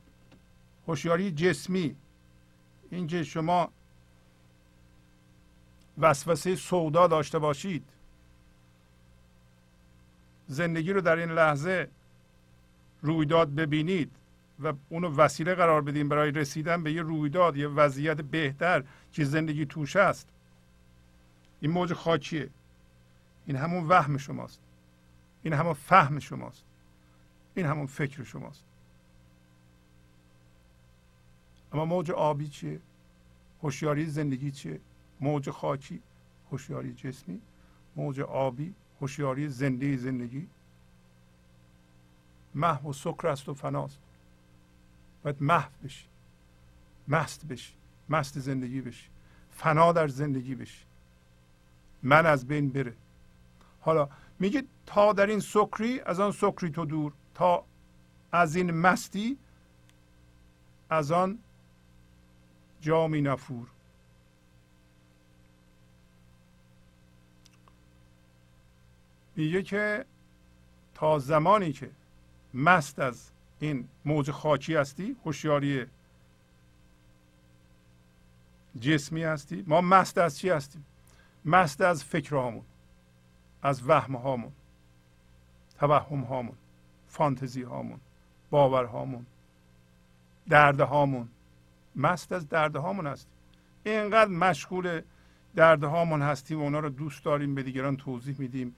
هوشیاری جسمی. اینکه شما وسوسه سودا داشته باشید. زندگی رو در این لحظه رویداد ببینید و اونو وسیله قرار بدیم برای رسیدن به یه رویداد یه وضعیت بهتر که زندگی توش است. این موج خاکیه. این همون وهم شماست. این همون فهم شماست. این همون فکر شماست. اما موج آبی چیه؟ هوشیاری زندگی چیه؟ موج خاکی هوشیاری جسمی؟ موج آبی هوشیاری زنده زندگی؟ محو و سکر است و فناست. باید محو بشی. مست بشی. مست زندگی بشی. فنا در زندگی بشی. من از بین بره. حالا میگه تا در این سکری از آن سکری تو دور تا از این مستی از آن جامی نفور. میگه که تا زمانی که مست از این موج خاکی هستی هوشیاری جسمی هستی. ما مست از چی هستیم؟ مست از فکر هامون از وهم هامون توهم هامون فانتزی هامون باور هامون درد هامون. مست از درد هامون هستیم اینقدر مشغول درد هامون هستیم و اونا رو دوست داریم به دیگران توضیح میدیم.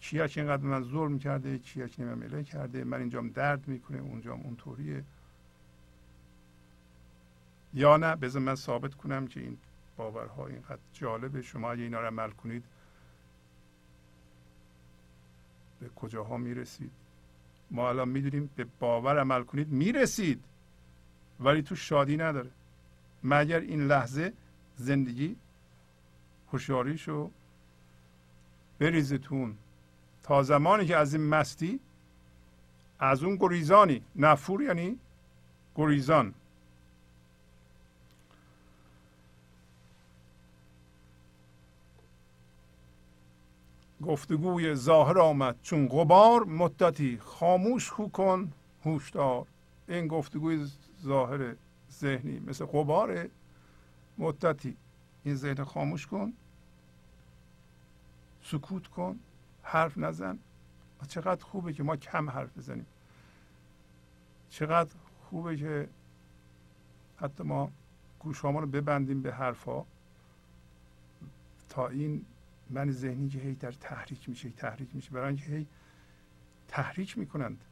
کیک اینقدر من ظلم کرده کیک نمیم کرده من اینجام درد می‌کنه اونجام اونطوریه. یا نه بذار من ثابت کنم که این باورها اینقدر جالبه. شما اگه اینا رو عمل کنید به کجاها می‌رسید؟ ما الان می‌دونیم به باور عمل کنید می‌رسید. ولی تو شادی نداره. مگر این لحظه زندگی هوشیاریشو بریزتون تا زمانی که از این مستی از اون گریزانی. نفور یعنی گریزان. گفتگوی ظاهر آمد. چون غبار مدتی خاموش خو کن هوشدار. این گفتگوی ظاهر ذهنی مثل غباره مدتی. این ذهن خاموش کن. سکوت کن. حرف نزن. چقدر خوبه که ما کم حرف بزنیم. چقدر خوبه که حتی ما گوشهامان رو ببندیم به حرفها تا این من ذهنی که هی در تحریک میشه تحریک میشه. برای اینکه هی تحریک می‌کنند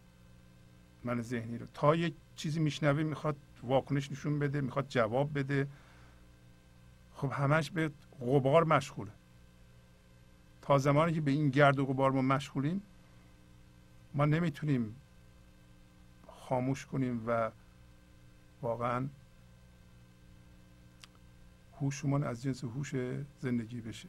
من ذهنی رو. تا یک چیزی میشنوه می‌خواد واکنش نشون بده می‌خواد جواب بده. خب همش به غبار مشغوله. تا زمانی که به این گرد و غبار ما مشغولیم ما نمی‌تونیم خاموش کنیم و واقعا هوشمون از جنس هوش زندگی بشه.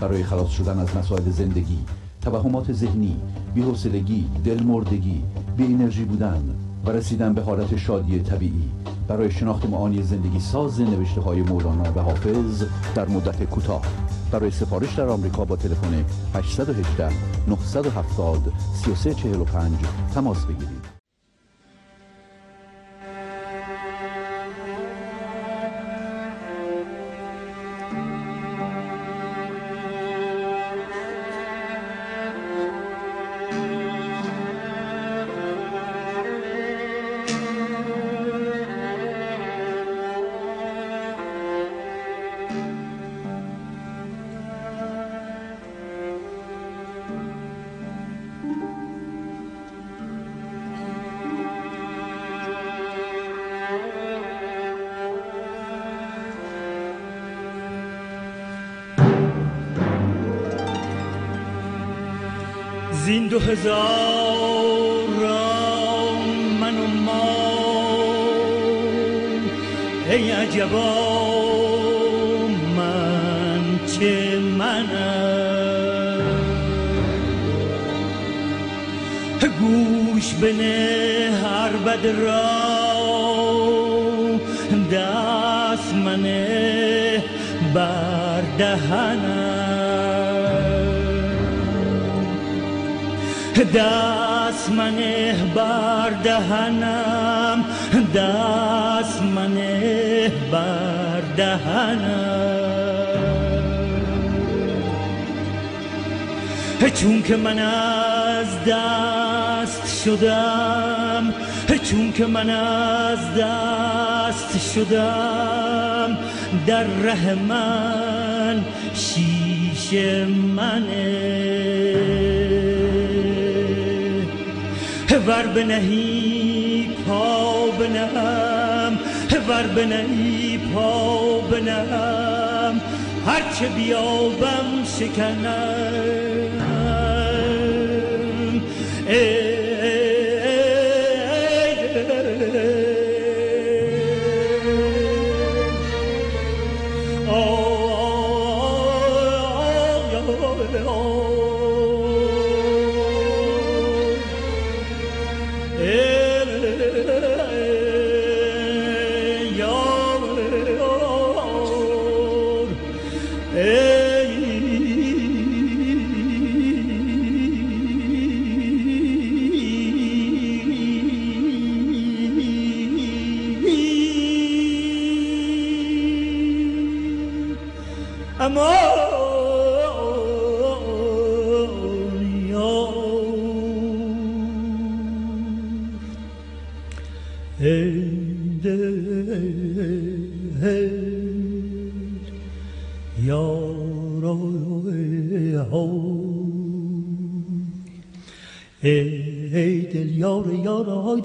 برای خلاص شدن از مسائل زندگی توهمات ذهنی بی‌حوصلگی دلمردگی بی انرژی بودن و رسیدن به حالت شادی طبیعی. برای شناخت معانی زندگی ساز نوشته های مولانا و حافظ در مدت کوتاه. برای سفارش در آمریکا با تلفن 818 970 3345 تماس بگیرید. دست منه بر دست منه بر دهنم. دست منه بر دهنم. چون که من از دست شدم چون که من از دست شدم در ره من شیش منه. ور بنهی پا بنهم. ور بنهی پا بنهم. هرچه بیابم شکنم.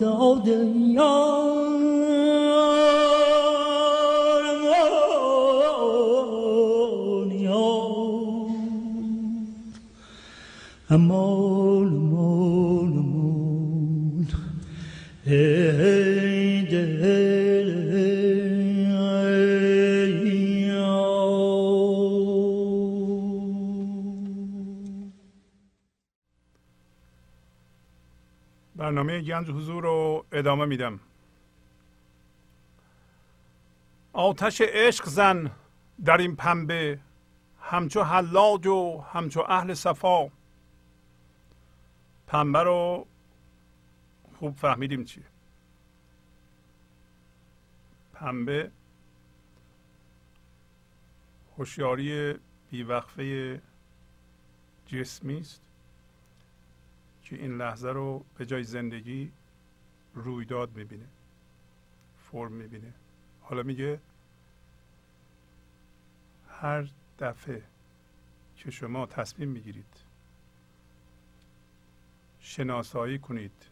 یار های ادامه میدم. آتش عشق زن در این پنبه همچو حلاج و همچو اهل صفا. پنبه رو خوب فهمیدیم چیه. پنبه هوشیاری بیوقفه جسمی است که این لحظه رو به جای زندگی رویداد می‌بینه فرم می‌بینه. حالا میگه هر دفعه که شما تصمیم می‌گیرید شناسایی کنید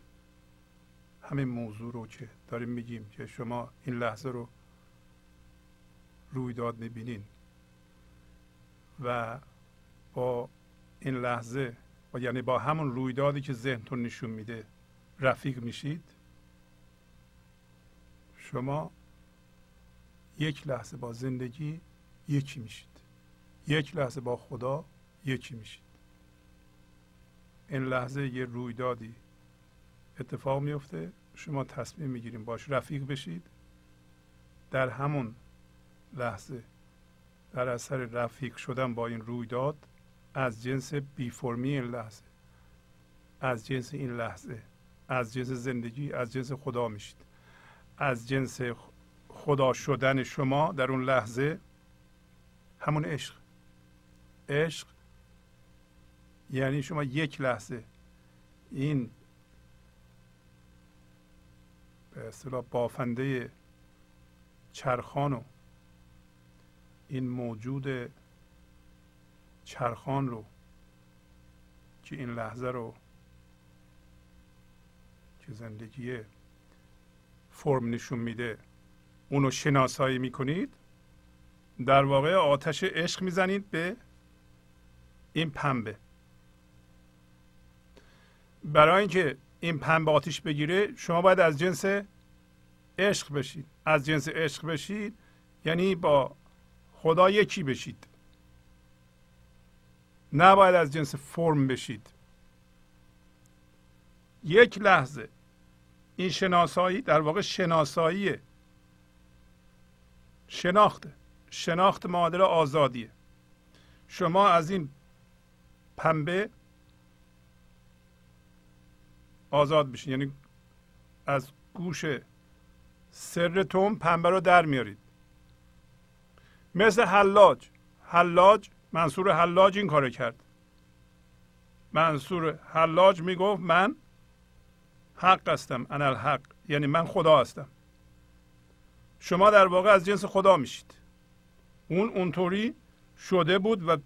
همین موضوع رو که داریم میگیم که شما این لحظه رو رویداد می‌بینین و با این لحظه و یعنی با همون رویدادی که ذهنتون نشون میده رفیق میشید. شما یک لحظه با زندگی یکی میشید. یک لحظه با خدا یکی میشید. این لحظه یه رویدادی اتفاق میفته. شما تصمیم می‌گیریم باش رفیق بشید. در همون لحظه در اثر رفیق شدن با این رویداد از جنس بی فرمی این لحظه از جنس این لحظه از جنس زندگی از جنس خدا میشید. از جنس خدا شدن شما در اون لحظه همون عشق. عشق یعنی شما یک لحظه. این به اصطلاح بافنده چرخان و این موجود چرخان رو که این لحظه رو که زندگی فرم نشون میده. اونو شناسایی می‌کنید؟ در واقع آتش عشق می‌زنید به این پنبه. برای اینکه این پنبه آتیش بگیره شما باید از جنس عشق بشید. از جنس عشق بشید یعنی با خدا یکی بشید. نباید از جنس فرم بشید. یک لحظه. این شناسایی در واقع شناسایی شناخته شناخت معادل آزادیه. شما از این پنبه آزاد بشین یعنی از گوش سرتون پنبه رو در میارید. مثل حلاج حلاج منصور حلاج این کار کرد. منصور حلاج می‌گفت من حق هستم انا الحق. یعنی من خدا هستم. شما در واقع از جنس خدا میشید. اون اونطوری شده بود و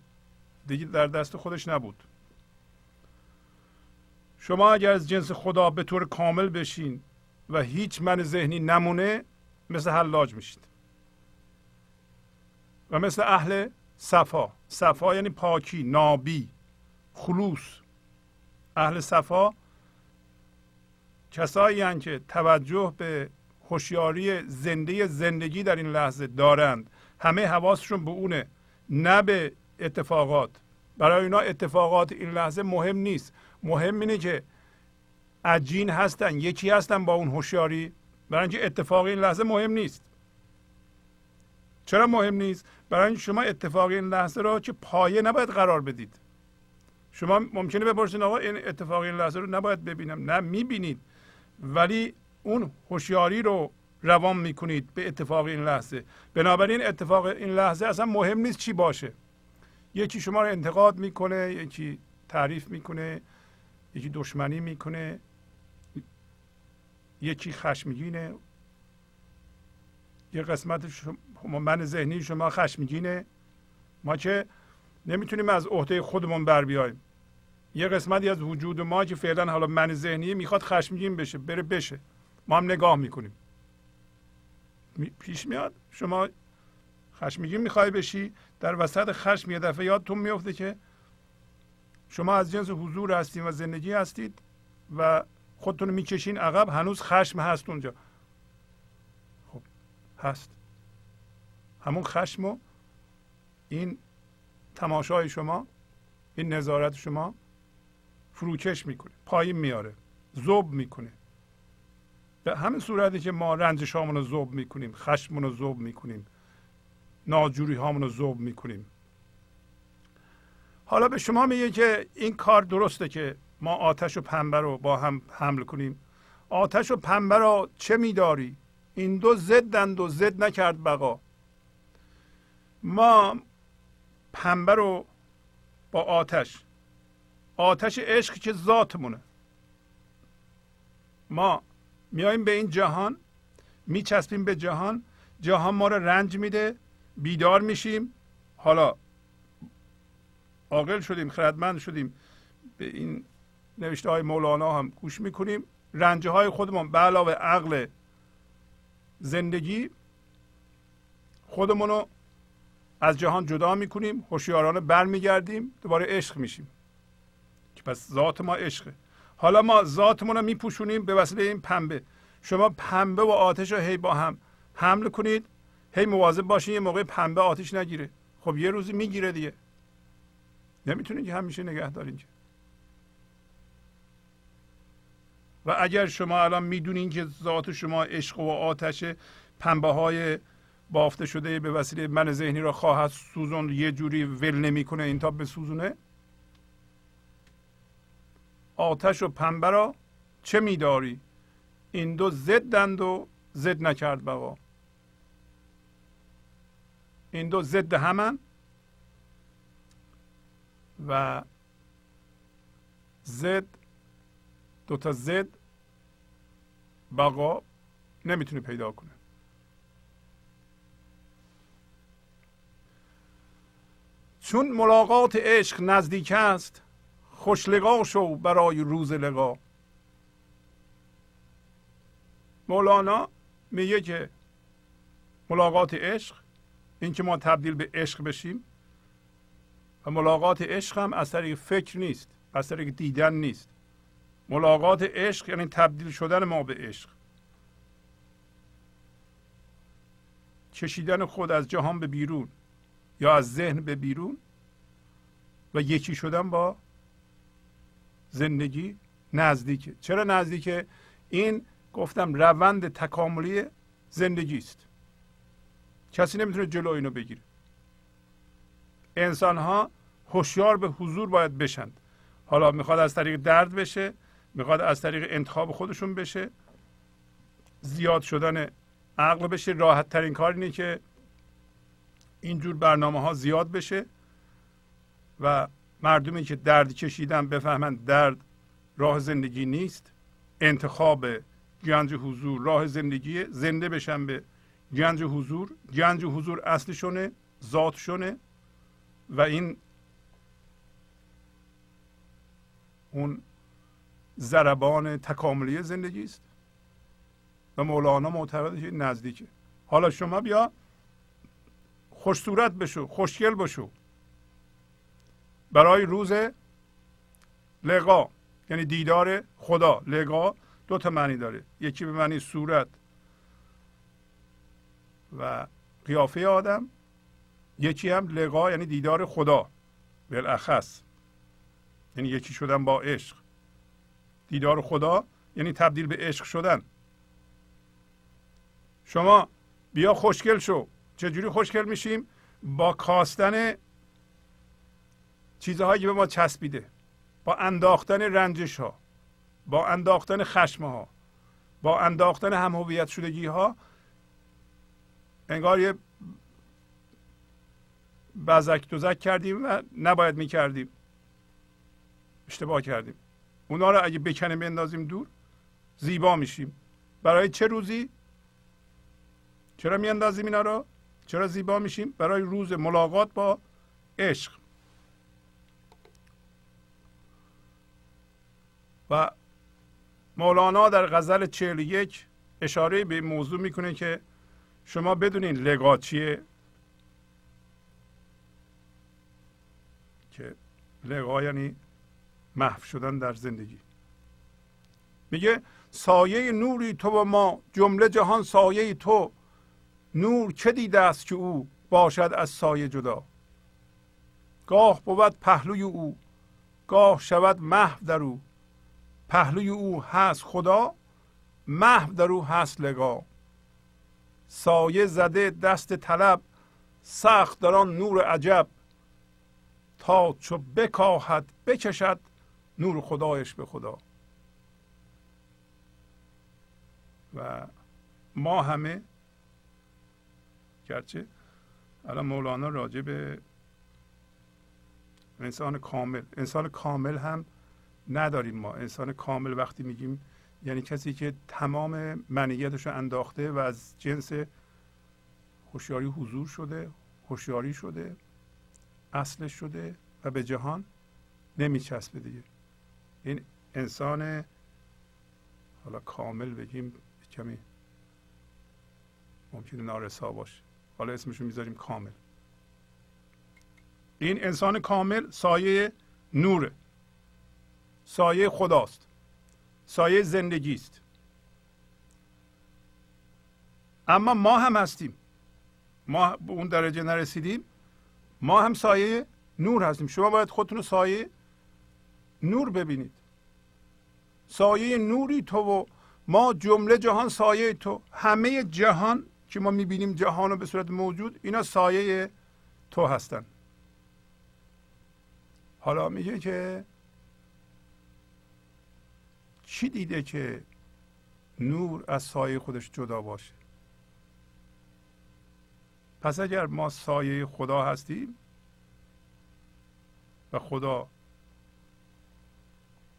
دیگه در دست خودش نبود. شما اگر از جنس خدا به طور کامل بشین و هیچ من ذهنی نمونه مثل حلاج میشید. و مثل اهل صفا. صفا یعنی پاکی نابی خلوص. اهل صفا کسایی که توجه به هوشیاری زنده زندگی در این لحظه دارند همه حواسشون به اونه نه به اتفاقات. برای اینا اتفاقات این لحظه مهم نیست. مهم اینه که عجین هستن یکی هستن با اون هوشیاری. برای اینکه اتفاق این لحظه مهم نیست. چرا مهم نیست؟ برای اینکه شما اتفاق این لحظه را که پایه نباید قرار بدید. شما ممکنه بپرسید آقا این اتفاق این لحظه رو نباید ببینم. نه می‌بینید. ولی اون هوشیاری رو روان می‌کنید به اتفاق این لحظه. بنابراین اتفاق این لحظه اصلا مهم نیست چی باشه. یکی شما رو انتقاد می‌کنه یکی تعریف می‌کنه یکی دشمنی می‌کنه یکی خشمگینه. یه قسمت شما من ذهنی شما خشمگینه. ما که نمی‌تونیم از عهده خودمون بر بیایم. یه قسمتی از وجود ما که فعلا حالا من ذهنی می‌خواد خشمگین بشه بره بشه. ما هم نگاه می‌کنیم. پیش میاد شما خشمگین می‌خوای بشی در وسط خشم یه دفعه یادتون میفته که شما از جنس حضور هستید و زندگی هستید و خودتون می‌کشین عقب هنوز خشم هست اونجا. خب هست. همون خشم و این تماشای شما این نظارت شما فروکش می‌کنه پایین میاره زوب می‌کنه. به همین صورتی که ما رنجش رو زوب می‌کنیم خشممون رو زوب می‌کنیم ناجوری هامون رو زوب می‌کنیم. حالا به شما میگه که این کار درسته که ما آتش و پنبه رو با هم حمل کنیم. آتش و پنبه رو چه میداری؟ این دو ضدند و زد نکرد بقا. ما پنبه رو با آتش آتش عشق که ذاتمونه. ما میایم به این جهان میچسبیم به جهان جهان ما رو رنج میده بیدار میشیم. حالا عاقل شدیم خردمند شدیم به این نوشته های مولانا هم گوش می‌کنیم. رنجه های خودمون به علاوه عقل زندگی خودمون رو از جهان جدا می‌کنیم هوشیارانه برمیگردیم دوباره عشق میشیم. پس ذات ما عشقه. حالا ما ذاتمون رو میپوشونیم به وسیله این پنبه. شما پنبه و آتش رو هی با هم حمل کنید. هی مواظب باشین یه موقع پنبه آتش نگیره. خب یه روزی می‌گیره دیگه. نمی‌تونید که همیشه نگه دارین و اگر شما الان می‌دونین که ذات شما عشق و آتش پنبه های بافته شده به وسیله من ذهنی را خواهد سوزون یه جوری ول نمی‌کنه این تا بسوزونه آتش و پنبه را چه میداری؟ این دو ضدند و زد نکرد بقا این دو ضد همن و زد دو تا زد بقا نمی‌تونه پیدا کنه چون ملاقات عشق نزدیک است خوش لقا شو برای روز لقا. مولانا میگه که ملاقات عشق این که ما تبدیل به عشق بشیم و ملاقات عشق هم از طریق فکر نیست از طریق دیدن نیست. ملاقات عشق یعنی تبدیل شدن ما به عشق. کشیدن خود از جهان به بیرون یا از ذهن به بیرون و یکی شدن با زندگی نزدیکه. چرا نزدیکه؟ این گفتم روند تکاملی زندگی است. کسی نمی‌تونه جلو اینو بگیره. انسان ها هوشیار به حضور باید بشند. حالا می‌خواد از طریق درد بشه می‌خواد از طریق انتخاب خودشون بشه. زیاد شدن عقل بشه. راحت ترین کار اینه که اینجور برنامه ها زیاد بشه و مردمی که درد کشیدن بفهمند درد راه زندگی نیست انتخاب گنج حضور راه زندگی زنده بشن به گنج حضور. گنج حضور اصلشونه ذاتشونه و این اون زربان تکاملی زندگی است. و مولانا معتقد که نزدیکه. حالا شما بیا خوش صورت بشو خوشگل بشو. برای روز لقا یعنی دیدار خدا. لقا دو تا معنی داره. یکی به معنی صورت و قیافه آدم یکی هم لقا یعنی دیدار خدا. بالاخص یعنی یکی شدن با عشق. دیدار خدا یعنی تبدیل به عشق شدن. شما بیا خوشگل شو. چجوری خوشگل میشیم؟ با کاستن چیزهایی که به ما چسبیده. با انداختن رنجش ها با انداختن خشم ها با انداختن هم هویت شدگی ها انگار یه بزک دوزک کردیم و نباید می‌کردیم. اشتباه کردیم. اونا رو اگه بکنیم بندازیم دور زیبا میشیم. برای چه روزی؟ چرا میاندازیم اینا رو؟ چرا زیبا میشیم؟ برای روز ملاقات با عشق. و مولانا در غزل 41 اشاره به موضوع می‌کنه که شما بدونین لگا چیه. که لگا یعنی محو شدن در زندگی. میگه سایه نوری تو و ما جمله جهان سایه تو. نور چه دیده است که او باشد از سایه جدا؟ گاه بود پهلوی او گاه شود محو در او. پهلوی او هست خدا محو در او هست لگا. سایه زده دست طلب سخت در آن نور عجب. تا چو بکاهد بکشد نور خدایش به خدا. و ما همه گرچه الان مولانا راجع به انسان کامل انسان کامل هم نداریم ما. انسان کامل وقتی میگیم یعنی کسی که تمام منیتش رو انداخته و از جنس هوشیاری حضور شده هوشیاری شده اصلش شده و به جهان نمیچسبه دیگه. این انسان حالا کامل بگیم کمی ممکنه نارسا باشه. حالا اسمشو می‌ذاریم کامل. این انسان کامل سایه نوره. سایه خداست. سایه زندگی است اما ما هم هستیم. ما به اون درجه نرسیدیم. ما هم سایه نور هستیم. شما باید خودتون رو سایه نور ببینید. سایه نوری تو و ما جمله جهان سایه تو. همه جهان که ما می‌بینیم جهان رو به صورت موجود اینا سایه تو هستن. حالا میگه که چی دیده که نور از سایه خودش جدا باشه؟ پس اگر ما سایه خدا هستیم و خدا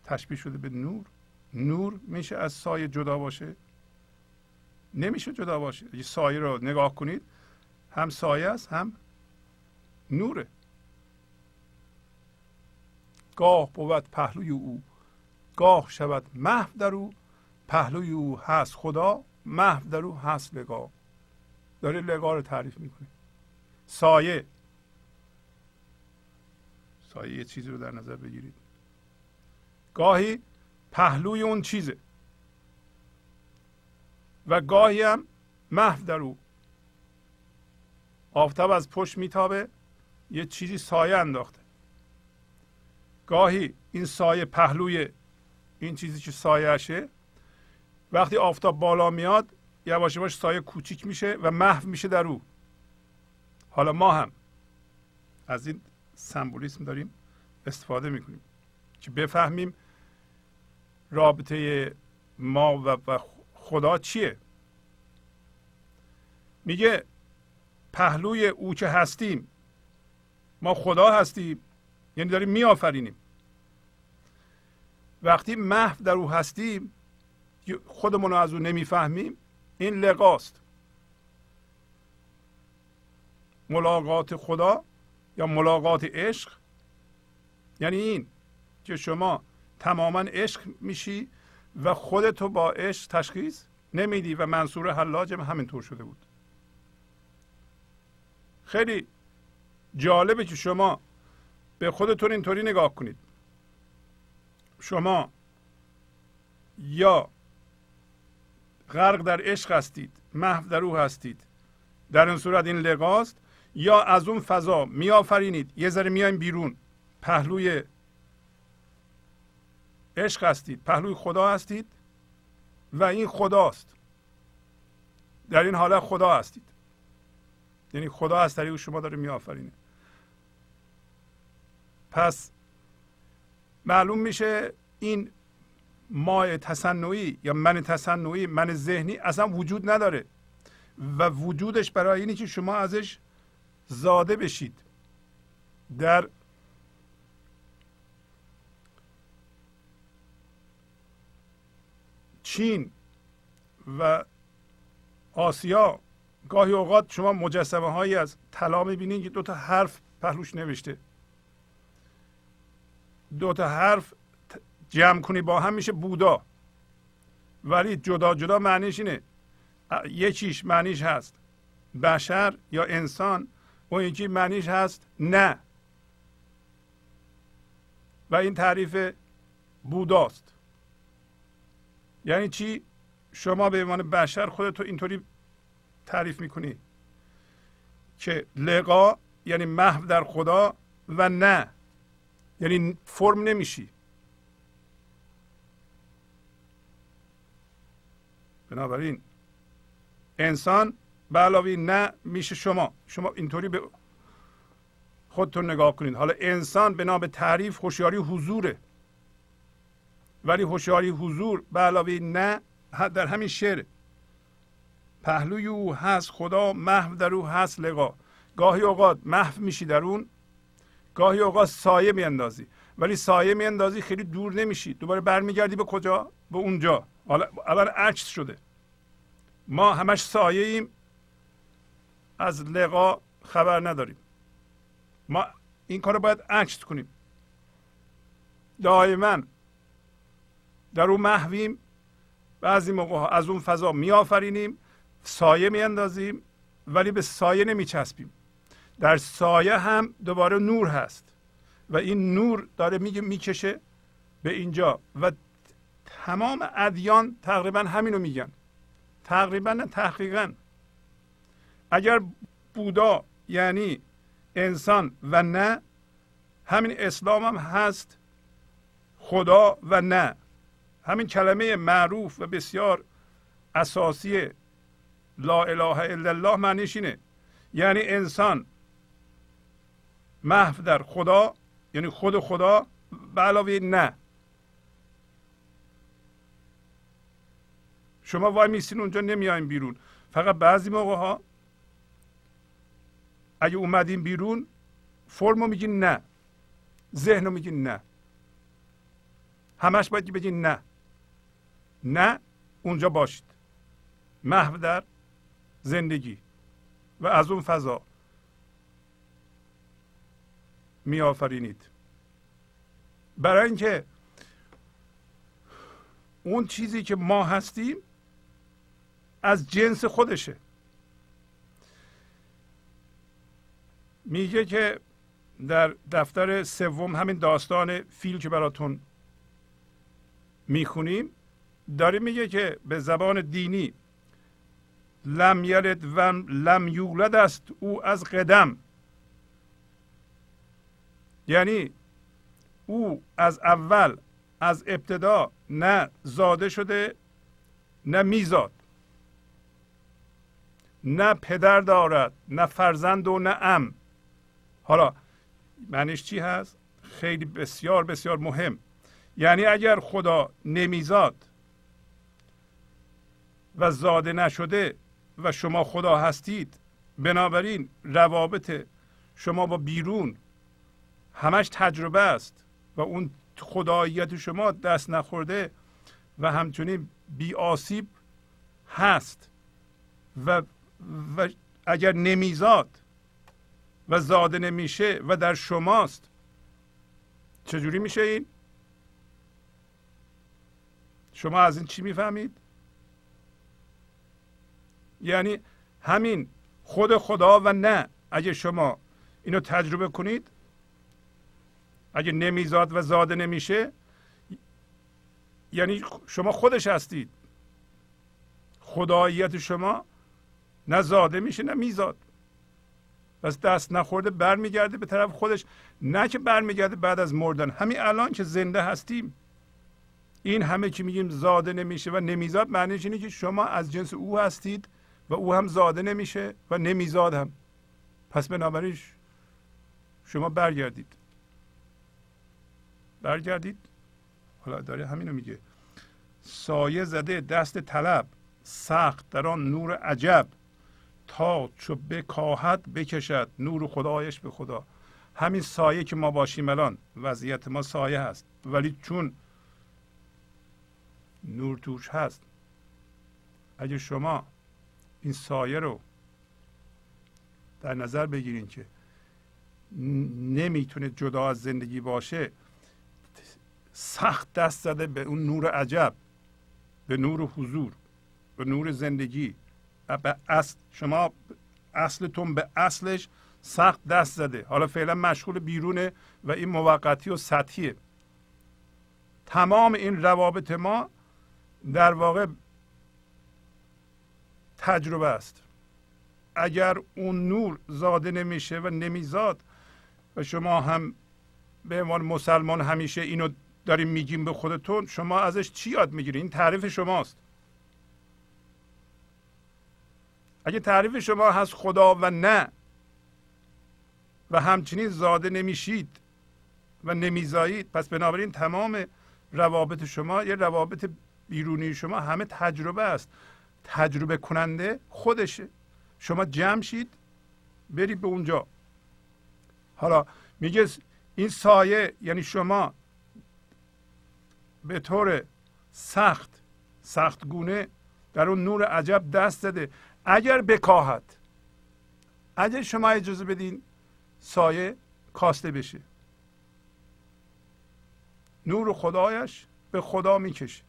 تشبیه شده به نور نور میشه از سایه جدا باشه؟ نمیشه جدا باشه. یه سایه رو نگاه کنید هم سایه است هم نوره. گاه بود پهلوی او. گاه شود محو در او پهلوی او هست خدا محو در او هست لگاه داره لگاه رو تعریف می‌کنه سایه. سایه یه چیزی رو در نظر بگیرید. گاهی پهلوی اون چیزه. و گاهی هم محو در او. آفتاب از پشت میتابه یه چیزی سایه انداخته. گاهی این سایه پهلوی این چیزی که سایهشه وقتی آفتاب بالا میاد یواش یواش سایه کوچیک میشه و محو میشه در او. حالا ما هم از این سمبولیسم داریم استفاده می‌کنیم که بفهمیم رابطه ما و خدا چیه. میگه پهلوی او که هستیم ما خدا هستیم یعنی داریم میآفرینیم. وقتی محو در او هستیم خودمون رو از او نمی‌فهمیم این لقاست. ملاقات خدا یا ملاقات عشق؟ یعنی این که شما تماما عشق میشی و خودتو با عشق تشخیص نمیدی و منصور حلاج هم همینطور شده بود. خیلی جالبه که شما به خودتون اینطوری نگاه کنید. شما یا غرق در عشق هستید محو در او هستید در این صورت این لقاست یا از اون فضا میآفرینید یه ذره میایم بیرون پهلوی عشق هستید پهلوی خدا هستید و این خداست. در این حالت خدا هستید. یعنی خدا از طریق شما داره میآفرینه. پس معلوم میشه این مای تصنعی یا من تصنعی من ذهنی اصلا وجود نداره. و وجودش برای اینه که شما ازش زاده بشید. در چین و آسیا گاهی اوقات شما مجسمه هایی از طلا می‌بینید که دو تا حرف پهلوش نوشته. دو تا حرف جمع کنی با هم میشه بودا. ولی جدا جدا معنیش اینه. یکیش معنیش هست بشر یا انسان اون یکی معنیش هست نه. و این تعریف بوداست. یعنی چی؟ شما به عنوان بشر خودتو اینطوری تعریف می‌کنی که لقا یعنی محو در خدا و نه. یعنی فرم نمیشی. بنابراین انسان به علاوه نه میشه شما. شما اینطوری به خودتون نگاه کنید. حالا انسان به تعریف هوشیاری حضوره. ولی هوشیاری حضور به علاوه نه در همین شعر پهلوی او هست خدا محو در او هست لقا. گاهی اوقات محو میشی در اون گاهی اوقات سایه میاندازی. ولی سایه میاندازی خیلی دور نمیشی. دوباره برمیگردی به کجا؟ به اونجا. حالا الان عکس شده. ما همش سایه ایم از لقا خبر نداریم. ما این کار رو باید عکس کنیم. دائما. در اون محویم بعضی موقع از اون فضا میآفرینیم سایه میاندازیم ولی به سایه نمیچسبیم. در سایه هم دوباره نور هست و این نور داره میگه می‌کشه به اینجا و تمام ادیان تقریبا همینو میگن. تقریبا نه تحقیقا. اگر بودا یعنی انسان و نه همین اسلام هم هست خدا و نه. همین کلمه معروف و بسیار اساسی لا اله الا الله معنیش اینه. یعنی انسان محو در خدا یعنی خود خدا به علاوه نه. شما وای میستین اونجا نمیایم بیرون. فقط بعضی موقع ها اگه اومدین بیرون فرمو میگین نه. ذهن رو میگین نه. همش باید بگین نه. نه اونجا باشید. محو در زندگی. و از اون فضا. می آفرینید برای اینکه اون چیزی که ما هستیم از جنس خودشه. میگه که در دفتر سوم همین داستان فیل که براتون می‌خونیم داره میگه که به زبان دینی لم یلد و لم یولد است او از قدم. یعنی او از اول از ابتدا نه زاده شده نه میزاد. نه پدر دارد نه فرزند و نه ام حالا معنیش چی هست؟ خیلی بسیار بسیار مهم. یعنی اگر خدا نمیزاد و زاده نشده و شما خدا هستید بنابراین روابط شما با بیرون همش تجربه است و اون خداییت شما دست نخورده و همچنین بی آسیب هست. و, و اگر نمیزاد و زاده نمیشه و در شماست چجوری میشه این؟ شما از این چی می‌فهمید؟ یعنی همین خود خدا و نه. اگه شما اینو تجربه کنید اگه نمیزاد و زاده نمیشه یعنی شما خودش هستید. خداییت شما نه زاده میشه نه میزاد. پس دست نخورده برمیگرده به طرف خودش. نه که برمیگرده بعد از مردن. همین الان که زنده هستیم این همه که میگیم زاده نمیشه و نمیزاد معنیش اینه که شما از جنس او هستید و او هم زاده نمیشه و نمیزاد هم. پس بنابراین شما برگردید. برگردید. حالا داره همینو میگه. سایه زده دست طلب سخت در آن نور عجب. تا چو بکاهد بکشد نور خدایش به خدا. همین سایه که ما باشیم الان وضعیت ما سایه هست. ولی چون نور توش هست اگه شما این سایه رو در نظر بگیرین که نمی‌تونه جدا از زندگی باشه سخت دست زده به اون نور عجب به نور حضور به نور زندگی به اصل. شما اصلتون به اصلش سخت دست زده. حالا فعلا مشغول بیرونه و این موقتی و سطحیه. تمام این روابط ما در واقع تجربه است. اگر اون نور زاده نمیشه و نمیزاد و شما هم به عنوان مسلمان همیشه اینو داریم میگیم به خودتون شما ازش چی یاد می‌گیرین؟ این تعریف شماست. اگه تعریف شما هست خدا و نه و همچنین زاده نمیشید و نمیزایید پس بنابراین تمام روابط شما یه روابط بیرونی شما همه تجربه است. تجربه کننده خودشه. شما جمع شید برید به اونجا. حالا میگه این سایه یعنی شما به طور سخت سخت گونه در اون نور عجب دست داده اگر بکاهد اگر شما اجازه بدین سایه کاسته بشه. نور خدایش به خدا می‌کشه.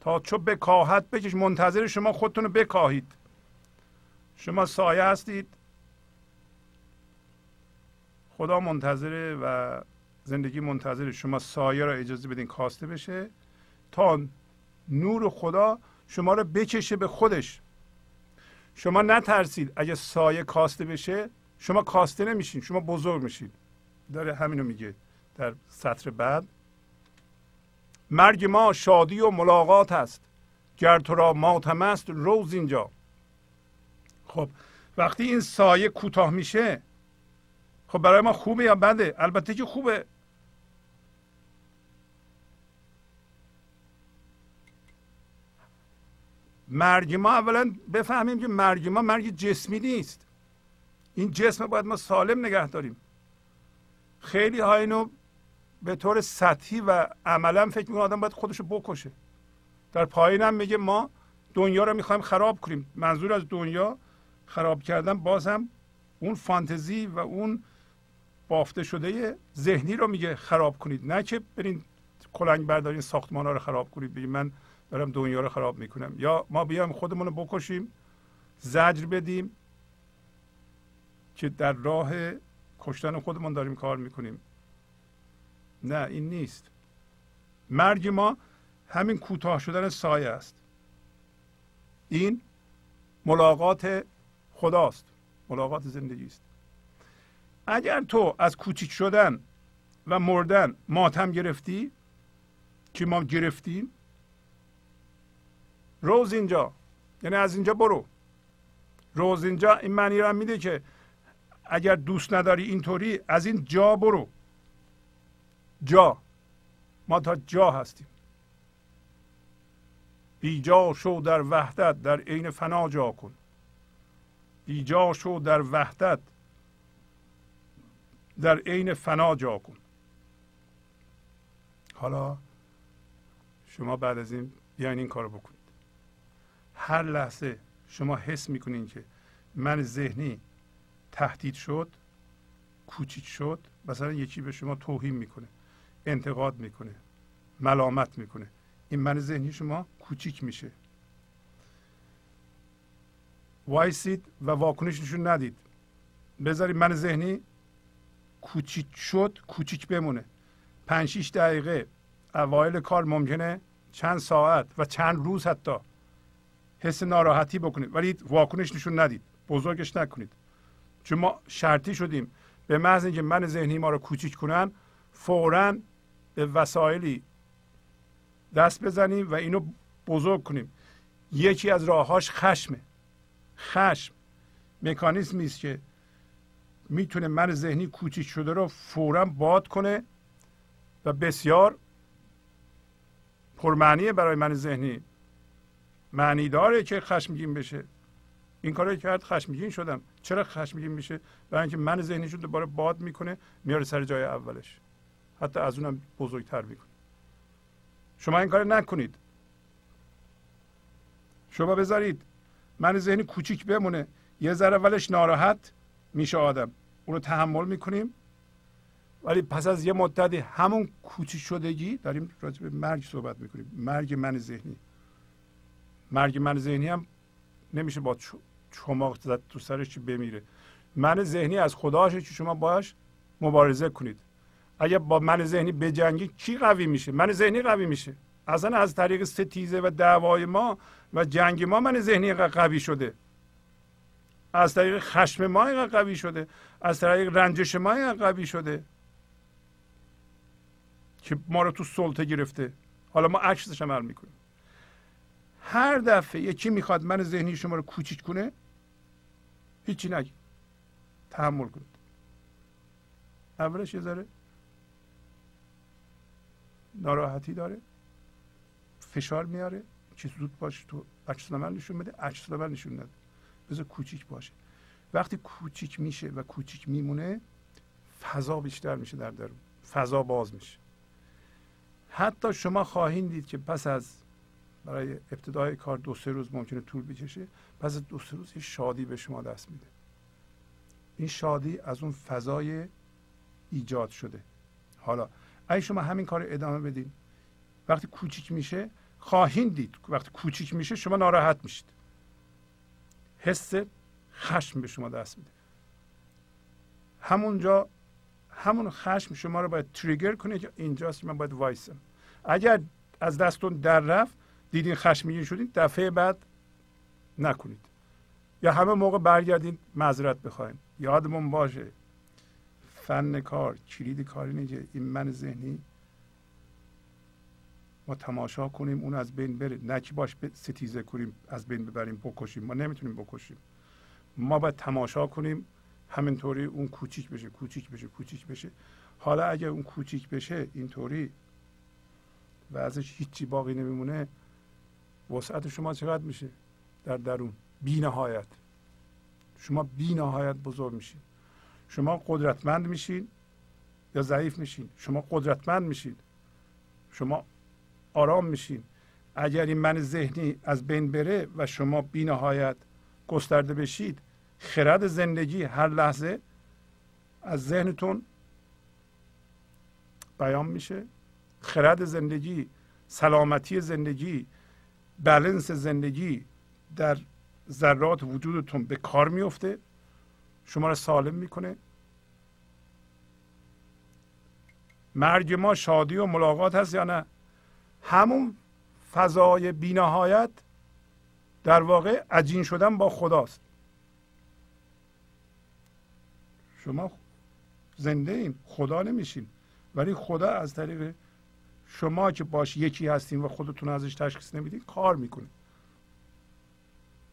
تا چو بکاهد بکش. منتظر شما خودتون رو بکاهید. شما سایه هستید. خدا منتظره و زندگی منتظر شما سایه را اجازه بدین کاسته بشه تا نور خدا شما رو بکشه به خودش. شما نترسید اگه سایه کاسته بشه شما کاسته نمیشین شما بزرگ میشید داره همینو میگه در سطر بعد. مرگ ما شادی و ملاقات است. گر تو را ماتم است روز اینجا. خب وقتی این سایه کوتاه میشه خب برای ما خوبه یا بده؟ البته که خوبه. مرگ ما اولا بفهمیم که مرگ ما مرگ جسمی نیست. این جسم باید ما سالم نگه داریم. خیلی ها اینو به طور سطحی و عملا فکر می‌کنه آدم باید خودشو بکشه. در پایین هم میگه ما دنیا رو می‌خوایم خراب کنیم. منظور از دنیا خراب کردن باز هم اون فانتزی و اون بافته شده ذهنی رو میگه خراب کنید. نه که برین کلنگ بردارین ساختمان ها رو خراب کنید. بگید من دارم دنیا رو خراب می‌کنم. یا ما بیایم خودمون رو بکشیم زجر بدیم که در راه کشتن خودمون داریم کار می‌کنیم. نه این نیست. مرگ ما همین کوتاه شدن سایه است. این ملاقات خداست. ملاقات زندگی است. اگر تو از کوچیک شدن و مردن ماتم گرفتی که ما گرفتیم روز اینجا. یعنی از اینجا برو. روز اینجا این معنی رو میده که اگر دوست نداری اینطوری از این جا برو. جا. ما تا جا هستیم. بیجا شو در وحدت در عین فنا جا کن. بیجا شو در وحدت در عین فنا جا کن. حالا شما بعد از این بیاین این کارو بکنید هر لحظه شما حس می‌کنین که من ذهنی تهدید شد کوچیک شد مثلا یکی به شما توهین می‌کنه انتقاد می‌کنه ملامت می‌کنه. این من ذهنی شما کوچیک میشه. وایسید و واکنش نشون ندید. بذارید من ذهنی کوچیک شد کوچیک بمونه. پنج شیش دقیقه اوایل کار ممکنه چند ساعت و چند روز حتی حس ناراحتی بکنید. ولی واکنش نشون ندید. بزرگش نکنید. چون ما شرطی شدیم به محض اینکه من ذهنی ما رو کوچیک کنن فورا به وسایلی دست بزنیم و اینو بزرگ کنیم. یکی از راههاش خشمه. خشم مکانیزمی است که می‌تونه من ذهنی کوچیک شده رو فورا باد کنه و بسیار پرمعنیه برای من ذهنی. معنی داره که خشمگین بشه. این کارو کرد خشمگین شدم چرا خشمگین میشه؟ برای اینکه من ذهنی شده دوباره باد می‌کنه میاره سر جای اولش. حتی از اونم بزرگتر می‌کنه. شما این کار نکنید. شما بذارید. من ذهنی کوچیک بمونه. یه ذره اولش ناراحت میشه آدم. اونو تحمل می‌کنیم. ولی پس از یه مدتی همون کوچیک شدگی داریم راجع به مرگ صحبت می‌کنیم. مرگ من ذهنی. مرگ من ذهنی هم نمیشه با چماق زد تو سرش چی بمیره. من ذهنی از خداشه که شما باش مبارزه کنید. اگر با من ذهنی بجنگی کی قوی میشه؟ من ذهنی قوی میشه. اصلا از طریق ستیزه و دعوای ما و جنگ ما من ذهنی قوی شده. از طریق خشم ما قوی شده. از طریق رنجش ما قوی شده. که ما رو تو سلطه گرفته. حالا ما عکسش عمل می‌کنیم. هر دفعه یکی می‌خواد من ذهنی شما رو کوچیک کنه هیچی نگی. تحمل کنید. اولش یه ذره ناراحتی داره فشار میاره که زود باش تو عکس من نشون بده عکس من نشون نده. بذار کوچیک باشه. وقتی کوچیک میشه و کوچیک میمونه فضا بیشتر میشه در درون. فضا باز میشه. حتی شما خواهید دید که پس از برای ابتدای کار دو سه روز ممکنه طول بکشه. پس دو سه روز شادی به شما دست میده. این شادی از اون فضای ایجاد شده. حالا اگه شما همین کار ادامه بدین وقتی کوچیک میشه خواهید دید. وقتی کوچیک میشه شما ناراحت میشید. حس خشم به شما دست میده. همونجا همون خشم شما رو باید تریگر کنه که اینجاست من باید وایسم. اگر از دستون در رفت دیدین خشمگین شدین دفعه بعد نکنید. یا همه موقع برگردین معذرت بخواین. یادمون باشه. فن کار کلید کار اینه که این من ذهنی. ما تماشا کنیم اون از بین بره نه که باش ستیزه کنیم از بین ببریم بکشیم. ما نمی‌تونیم بکشیم. ما باید تماشا کنیم. همینطوری اون کوچیک بشه کوچیک بشه کوچیک بشه. حالا اگر اون کوچیک بشه اینطوری. و ازش هیچی باقی نمیمونه. وسعت شما چقدر میشه در درون؟ بی نهایت شما بی نهایت بزرگ میشین. شما قدرتمند میشین یا ضعیف میشین؟ شما قدرتمند میشین. شما آرام میشین. اگر این من ذهنی از بین بره و شما بی نهایت گسترده بشید خرد زندگی هر لحظه از ذهنتون بیان میشه. خرد زندگی سلامتی زندگی بلنس زندگی در ذرات وجودتون به کار میفته شما را سالم می‌کنه. مرگ ما شادی و ملاقات هست یا نه؟ همون فضای بینهایت در واقع عجین شدن با خداست. شما زنده این خدا نمیشین ولی خدا از طریق شما که باش یکی هستین و خودتون ازش تشخیص نمیدین کار می‌کنه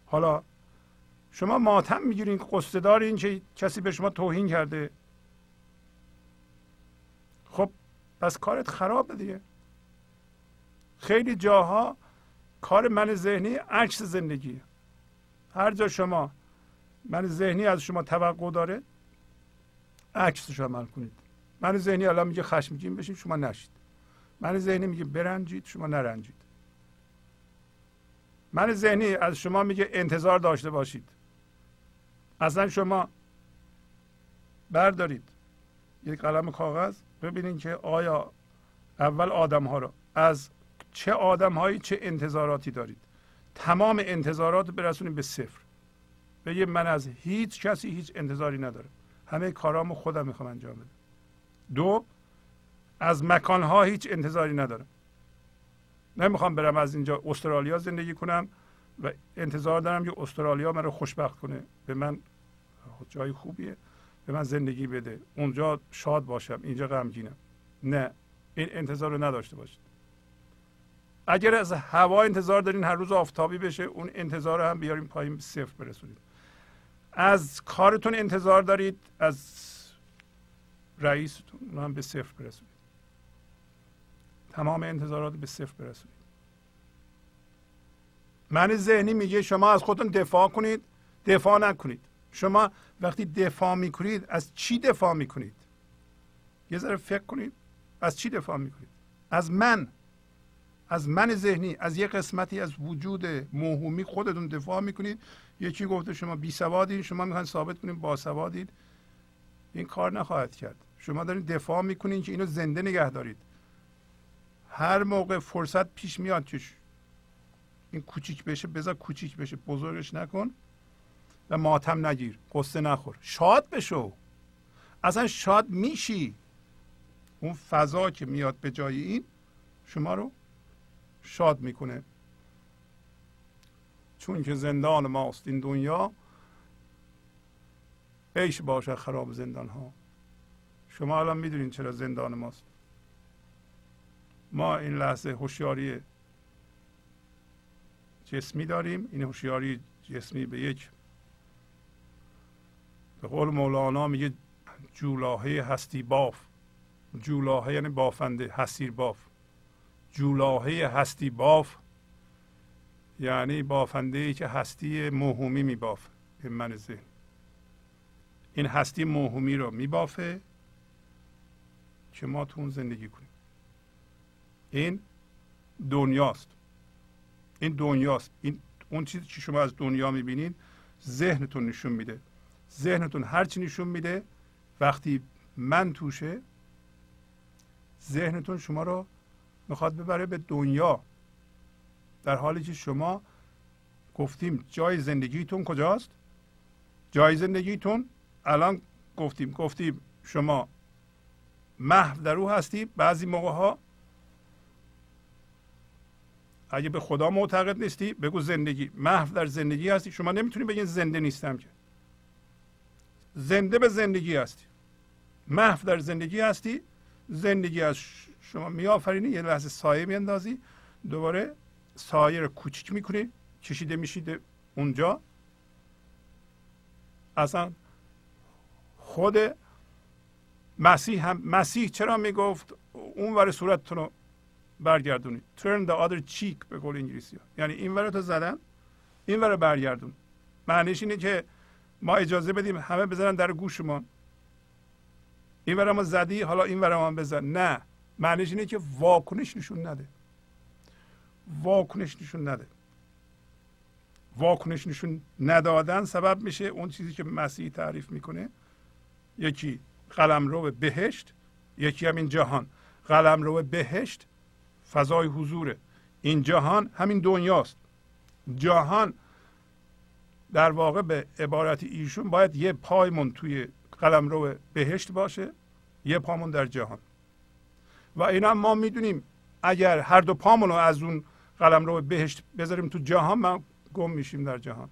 حالا شما ماتم می‌گیرین قصه دارین که کسی به شما توهین کرده. خب پس کارت خرابه دیگه. خیلی جاها کار من ذهنی عکس زندگی هر جا شما من ذهنی از شما توقع داره عکسش عمل کنید. من ذهنی الان میگه خشمگین بشین شما نشید. من ذهنی میگه برنجید شما نرنجید. من ذهنی از شما میگه انتظار داشته باشید. اصلا شما بردارید. یک قلم کاغذ ببینید که آیا اول آدم ها رو از چه آدم هایی چه انتظاراتی دارید. تمام انتظارات برسونید به صفر. بگید من از هیچ کسی هیچ انتظاری ندارم. همه کارامو خودم می‌خوام انجام بدم. دو از مکانها هیچ انتظاری ندارم. نمی‌خوام برم از اینجا استرالیا زندگی کنم و انتظار دارم که استرالیا من رو خوشبخت کنه. به من جای خوبیه. به من زندگی بده. اونجا شاد باشم. اینجا غمگینم. نه. این انتظار رو نداشته باشید. اگر از هوا انتظار دارین هر روز آفتابی بشه اون انتظار رو هم بیاریم پایین صفر برسونید از کارتون انتظار دارید از رئیستون هم به صفر برسونید تمام انتظارات به صفر برسونید. من ذهنی میگه شما از خودتون دفاع کنید دفاع نکنید. شما وقتی دفاع می‌کنید از چی دفاع می‌کنید؟ یه ذره فکر کنید از چی دفاع می‌کنید؟ از من. از من ذهنی از یه قسمتی از وجود موهومی خودتون دفاع می‌کنید. یکی گفته شما بی سوادین شما می‌خواین ثابت کنید با سوادید این کار نخواهد کرد. شما دارید دفاع می‌کنید که اینو زنده نگه دارید. هر موقع فرصت پیش میاد که این کوچیک بشه بذار کوچیک بشه. بزرگش نکن و ماتم نگیر. قصه نخور. شاد بشو. اصلا شاد میشی. اون فضا که میاد به جای این شما رو شاد می‌کنه. چون که زندان ماست این دنیا عیش باشه خراب زندان ها شما الان می‌دونین چرا زندان ماست. ما این لحظه هوشیاری جسمی داریم. این هوشیاری جسمی به یک به قول مولانا میگه جولاهه هستی باف. جولاهه یعنی بافنده هستیر باف. جولاهه هستی باف یعنی بافنده ای که هستی موهومی میبافه به من ذهن. این هستی موهومی رو میبافه که ما تو اون زندگی کنیم. این دنیاست. این دنیاست. این اون چیزی که شما از دنیا می‌بینید ذهنتون نشون میده. ذهنتون هرچی نشون میده وقتی من توشه ذهنتون شما رو می‌خواد ببره به دنیا. در حالی که شما گفتیم جای زندگیتون کجاست؟ جای زندگیتون الان گفتیم. گفتیم شما محو در او هستی. بعضی موقع ها اگه به خدا معتقد نیستی بگو زندگی. محو در زندگی هستی. شما نمی‌تونی بگین زنده نیستم که. زنده به زندگی هستی. محو در زندگی هستی. زندگی از شما میآفرینی یه لحظه سایه میاندازی. دوباره سایه رو کوچیک می‌کنی. کشیده میشیده اونجا. اصلا خود مسیح هم مسیح چرا می‌گفت؟ اون ور صورتتون رو برگردونید turn the other cheek به قول انگلیسی ها. یعنی این ور رو زدن این ور برگردون. معنیش اینه که ما اجازه بدیم همه بزنن در گوشمان این ور ما زدی حالا این ور هم بزن. نه. معنیش اینه که واکنش نشون نده. واکنش نشون نده. واکنش نشون ندادن سبب میشه اون چیزی که مسیح تعریف می‌کنه. یکی قلم رو به بهشت یکی همین جهان. قلم رو به بهشت فضای حضوره این جهان همین دنیاست. جهان در واقع به عبارت ایشون باید یه پایمون توی قلم رو بهشت باشه یه پامون در جهان. و اینا ما می‌دونیم اگر هر دو پامون رو از اون قلم رو بهشت بذاریم تو جهان ما گم میشیم در جهان.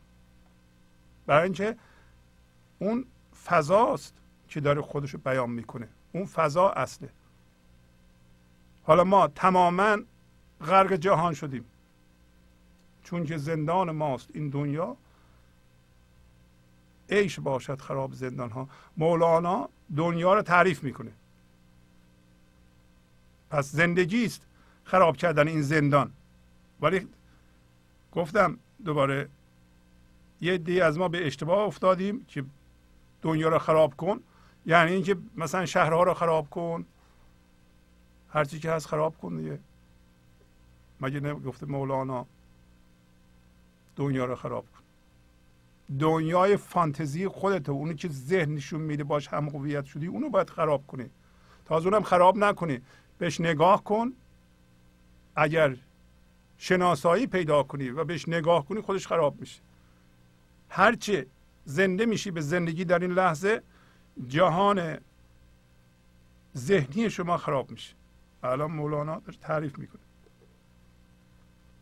برای اینکه اون فضاست که داره خودش رو بیان می‌کنه. اون فضا اصله. حالا ما تماما غرق جهان شدیم. چون که زندان ماست این دنیا عیش باشد خراب زندان ها مولانا دنیا رو تعریف می‌کنه. پس زندگی است خراب کردن این زندان. ولی گفتم دوباره یه دی از ما به اشتباه افتادیم که دنیا رو خراب کن. یعنی اینکه مثلا شهرها رو خراب کن. هرچی که هست خراب کن دیگه. مگه نگفته مولانا دنیا رو خراب کن. دنیای فانتزی خودت اونی که ذهن نشون میده باش هم هویت شدی اونو باید خراب کنی. تازه اونم خراب نکنی. بهش نگاه کن. اگر شناسایی پیدا کنی و بهش نگاه کنی خودش خراب میشه. هرچه زنده میشی به زندگی در این لحظه جهان ذهنی شما خراب میشه. الان مولانا داره تعریف می‌کنه.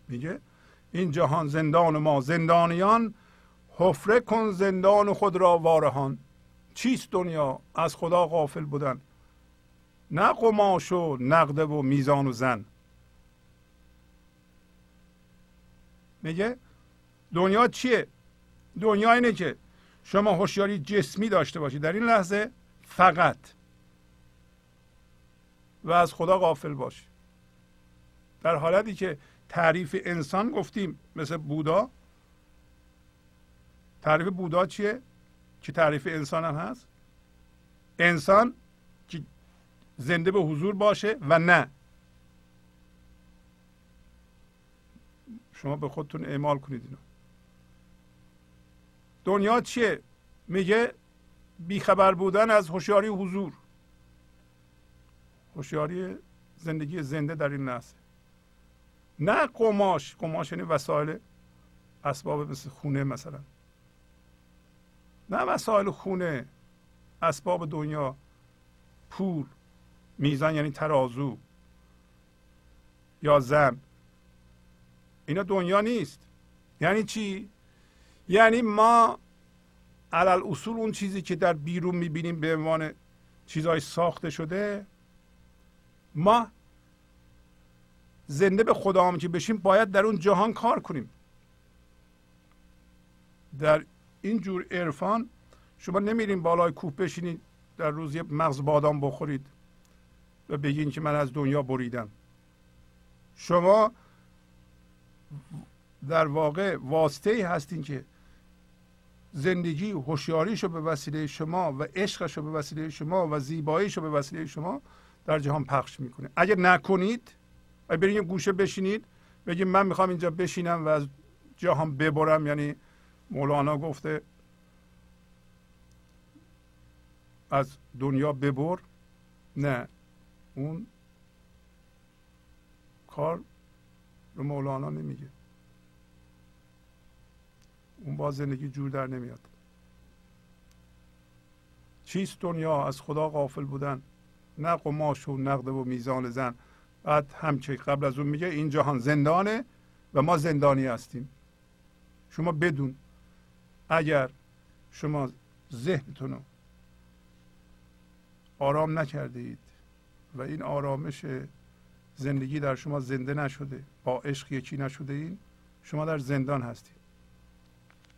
میگه این جهان زندان ما زندانیان حفره کن زندان خود را وارهان. چیست دنیا؟ از خدا غافل بودن. نه قماش و نقده و میزان و زن. میگه دنیا چیه؟ دنیا اینه که شما هوشیاری جسمی داشته باشید در این لحظه فقط و از خدا غافل باشی در حالتی که تعریف انسان گفتیم مثل بودا. تعریف بودا چیه؟ که تعریف انسان هم هست. انسان که زنده به حضور باشه و نه. شما به خودتون اعمال کنید اینو. دنیا چیه؟ میگه بیخبر بودن از هوشیاری حضور. هوشیاری زندگی زنده در این نسل. نه قماش قماش یعنی وسایل اسباب مثل خونه مثلا. نه وسایل خونه اسباب دنیا پول میزان یعنی ترازو یا زن. اینا دنیا نیست. یعنی چی؟ یعنی ما علل اصول اون چیزی که در بیرون می‌بینیم به عنوان چیزهای ساخته شده ما زنده به خدا که بشیم باید در اون جهان کار کنیم. در این جور عرفان شما نمیرین بالای کوه بشینید در روز یه مغز بادام بخورید و بگین که من از دنیا بریدم. شما در واقع واسطه ای هستین که زندگی هوشیاریش رو به وسیله شما و عشقش به وسیله شما و زیباییش رو به وسیله شما در جهان پخش می‌کنه. اگر نکنید اگر برین یه گوشه بشینید بگید من می‌خوام اینجا بشینم و از جهان ببرم. یعنی مولانا گفته از دنیا ببر. نه اون کار رو مولانا نمیگه. اون با زندگی جور در نمیاد. چیست دنیا؟ از خدا غافل بودن. نه قماش و نقد و میزان زن. بعد همچه قبل از اون میگه این جهان زندانه و ما زندانی هستیم. شما بدون اگر شما ذهنتون رو آرام نکرده اید و این آرامش زندگی در شما زنده نشده با عشق یکی نشده این شما در زندان هستید.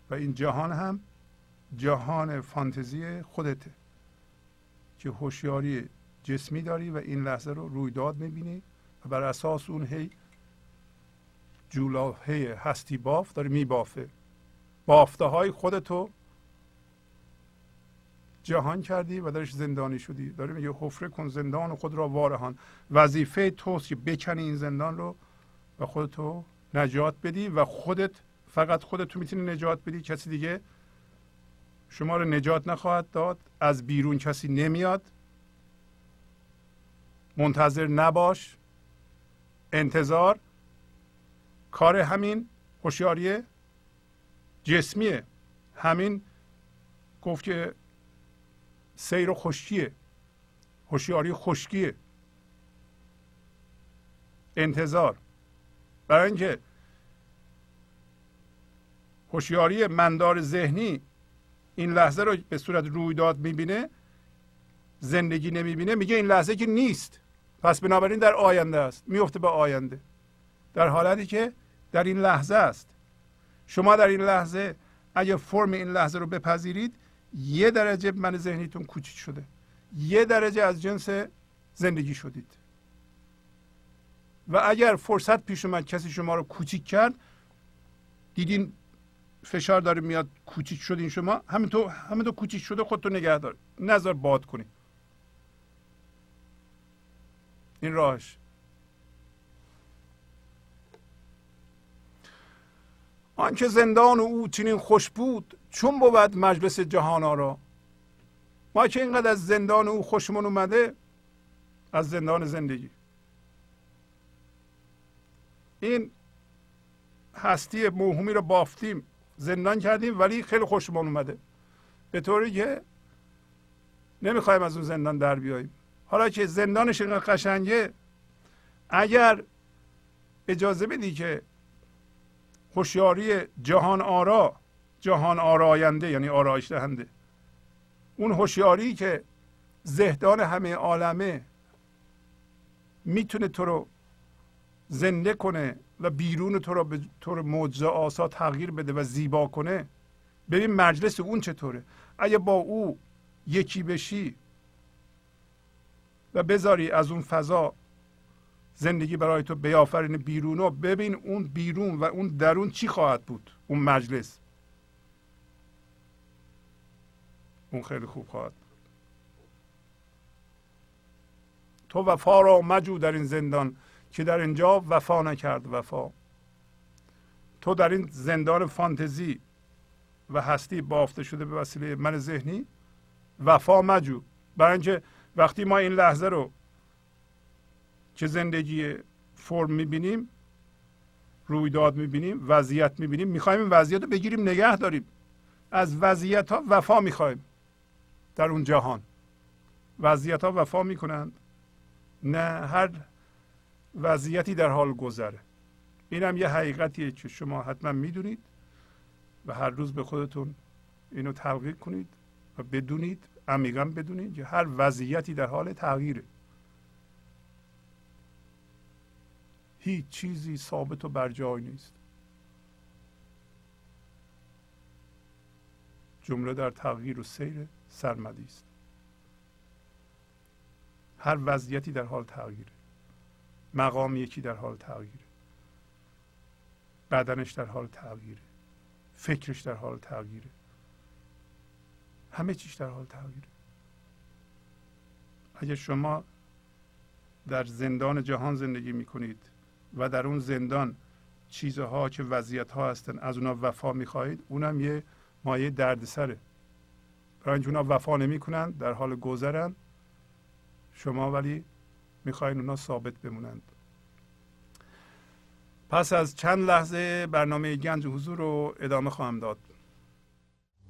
و این جهان هم جهان فانتزی خودته که هوشیاری جسمی داری و این لحظه رو رویداد می‌بینی و بر اساس اون هی جولاهه هستی باف داری میبافه. بافته های خودتو جهان کردی و درش زندانی شدی. داری میگه حفره کن زندان و خود را وارهان. وظیفه توست که بکنی این زندان رو و خودتو نجات بدی و خودت فقط خودت تو می‌تونی نجات بدی. کسی دیگه شما رو نجات نخواهد داد. از بیرون کسی نمیاد. منتظر نباش. انتظار. کار همین هوشیاری جسمیه. همین گفت که سیر و خشکیه. هوشیاری خشکیه. انتظار. برای اینکه هوشیاری مندار ذهنی این لحظه رو به صورت رویداد می‌بینه زندگی نمی‌بینه میگه این لحظه که نیست. پس بنابراین در آینده است. میفته به آینده. در حالتی که در این لحظه است. شما در این لحظه اگر فرم این لحظه رو بپذیرید یه درجه من ذهنیتون کوچیک شده. یه درجه از جنس زندگی شدید. و اگر فرصت پیش اومد کسی شما رو کوچیک کرد دیدین فشار داره میاد کوچیک شدین شما همینطور همینطور کوچیک شده خودتو نگه دار. نظر باد کنی این راهش. آنکه زندان او چنین خوش بود چون بود مجلس جهان را ما که اینقدر از زندان او خوشمون اومده از زندان زندگی. این هستی موهومی رو بافتیم زندان کردیم ولی خیلی خوشمون اومده. به طوری که نمی‌خوایم از اون زندان در بیاییم. حالا که زندانش اینقدر قشنگه اگر اجازه بدی که هوشیاری جهان آرا جهان آراینده یعنی آرایش دهنده اون هوشیاری که زهدان همه عالمه می‌تونه تو رو زنده کنه و بیرون تو رو به طور معجزه آسا تغییر بده و زیبا کنه ببین مجلس اون چطوره؟ اگه با او یکی بشی و بذاری از اون فضا زندگی برای تو بیافرین بیرون و ببین اون بیرون و اون درون چی خواهد بود اون مجلس. اون خیلی خوب خواهد تو وفا را مجو در این زندان که در اینجا وفا نکرد وفا. تو در این زندان فانتزی و هستی بافته شده به وسیله من ذهنی وفا مجو. برای اینکه وقتی ما این لحظه رو که زندگی فرم می‌بینیم رویداد می‌بینیم وضعیت می‌بینیم می‌خوایم این وضعیت رو بگیریم نگه داریم. از وضعیت ها وفا می‌خوایم در اون جهان. وضعیت ها وفا می‌کنند. نه هر وضعیتی در حال گذره. این هم یه حقیقتیه که شما حتما می‌دونید و هر روز به خودتون اینو تلقیق کنید و بدونید عمیقا بدونید که هر وضعیتی در حال تغییره. هیچ چیزی ثابت و بر جای نیست. جمله در تغییر و سیر سرمدی است. هر وضعیتی در حال تغییره. مقام یکی در حال تغییره. بدنش در حال تغییره. فکرش در حال تغییره. همه چیش در حال تغییره. اگر شما در زندان جهان زندگی می کنید و در اون زندان چیزها که وضعیت ها هستن از اونا وفا می‌خواهید اونم یه مایه دردسره. برای اینکه اونا وفا نمی‌کنن در حال گذرن شما ولی می‌خواین اونا ثابت بمونند. پس از چند لحظه برنامه گنج حضور رو ادامه خواهم داد.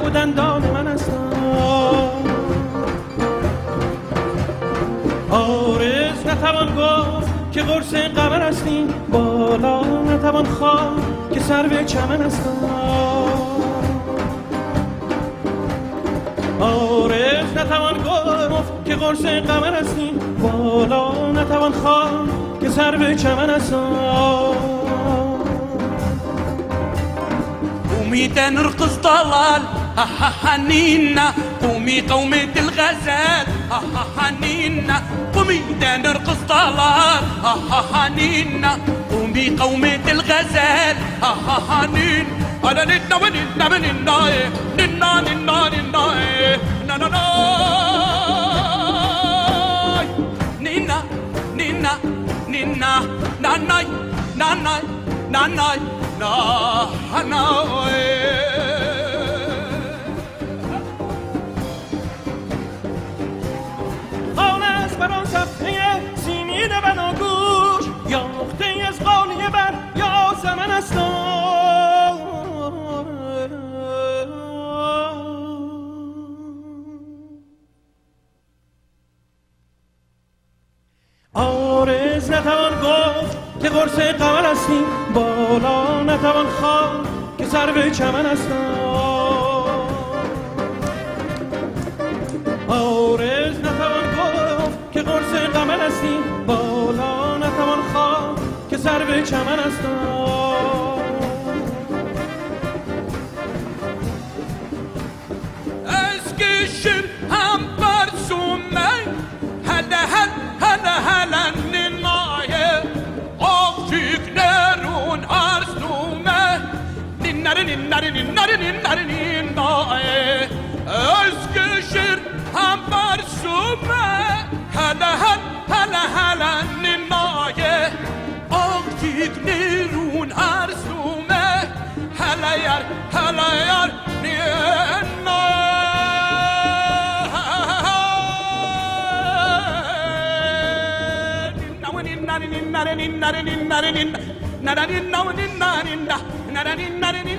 لب و دندان من آن. آرز نتوان گفت که قرص قمر هستیم. بالا نتوان خواه که سر به چمن هستم. آرز نتوان گفت که قرص قمر هستیم. بالا نتوان خواه که سر به چمن هستم. طلال ها ها حنينا قومي قومة الغزال حنينا قومي تنرقص طلال ها ها حنينا قومي قومة الغزال حنين أنا ننا وننا وننا ننا ننا ننا نا نا نا ننا ننا ننا ناناي ناناي ناناي قرص قمر هستیم بالا نتوان خواه که سر به چمن هستم آرز نتوان گفت که قرص قمر هستیم بالا نتوان خواه که سر به چمن هستم derinin derininden özgüşür hem bersume hele hel hele hele ninnaye al git nirun erzume hele yer hele yer ninnaye నరని నరని నరని నరని నరని నవని నరని నరని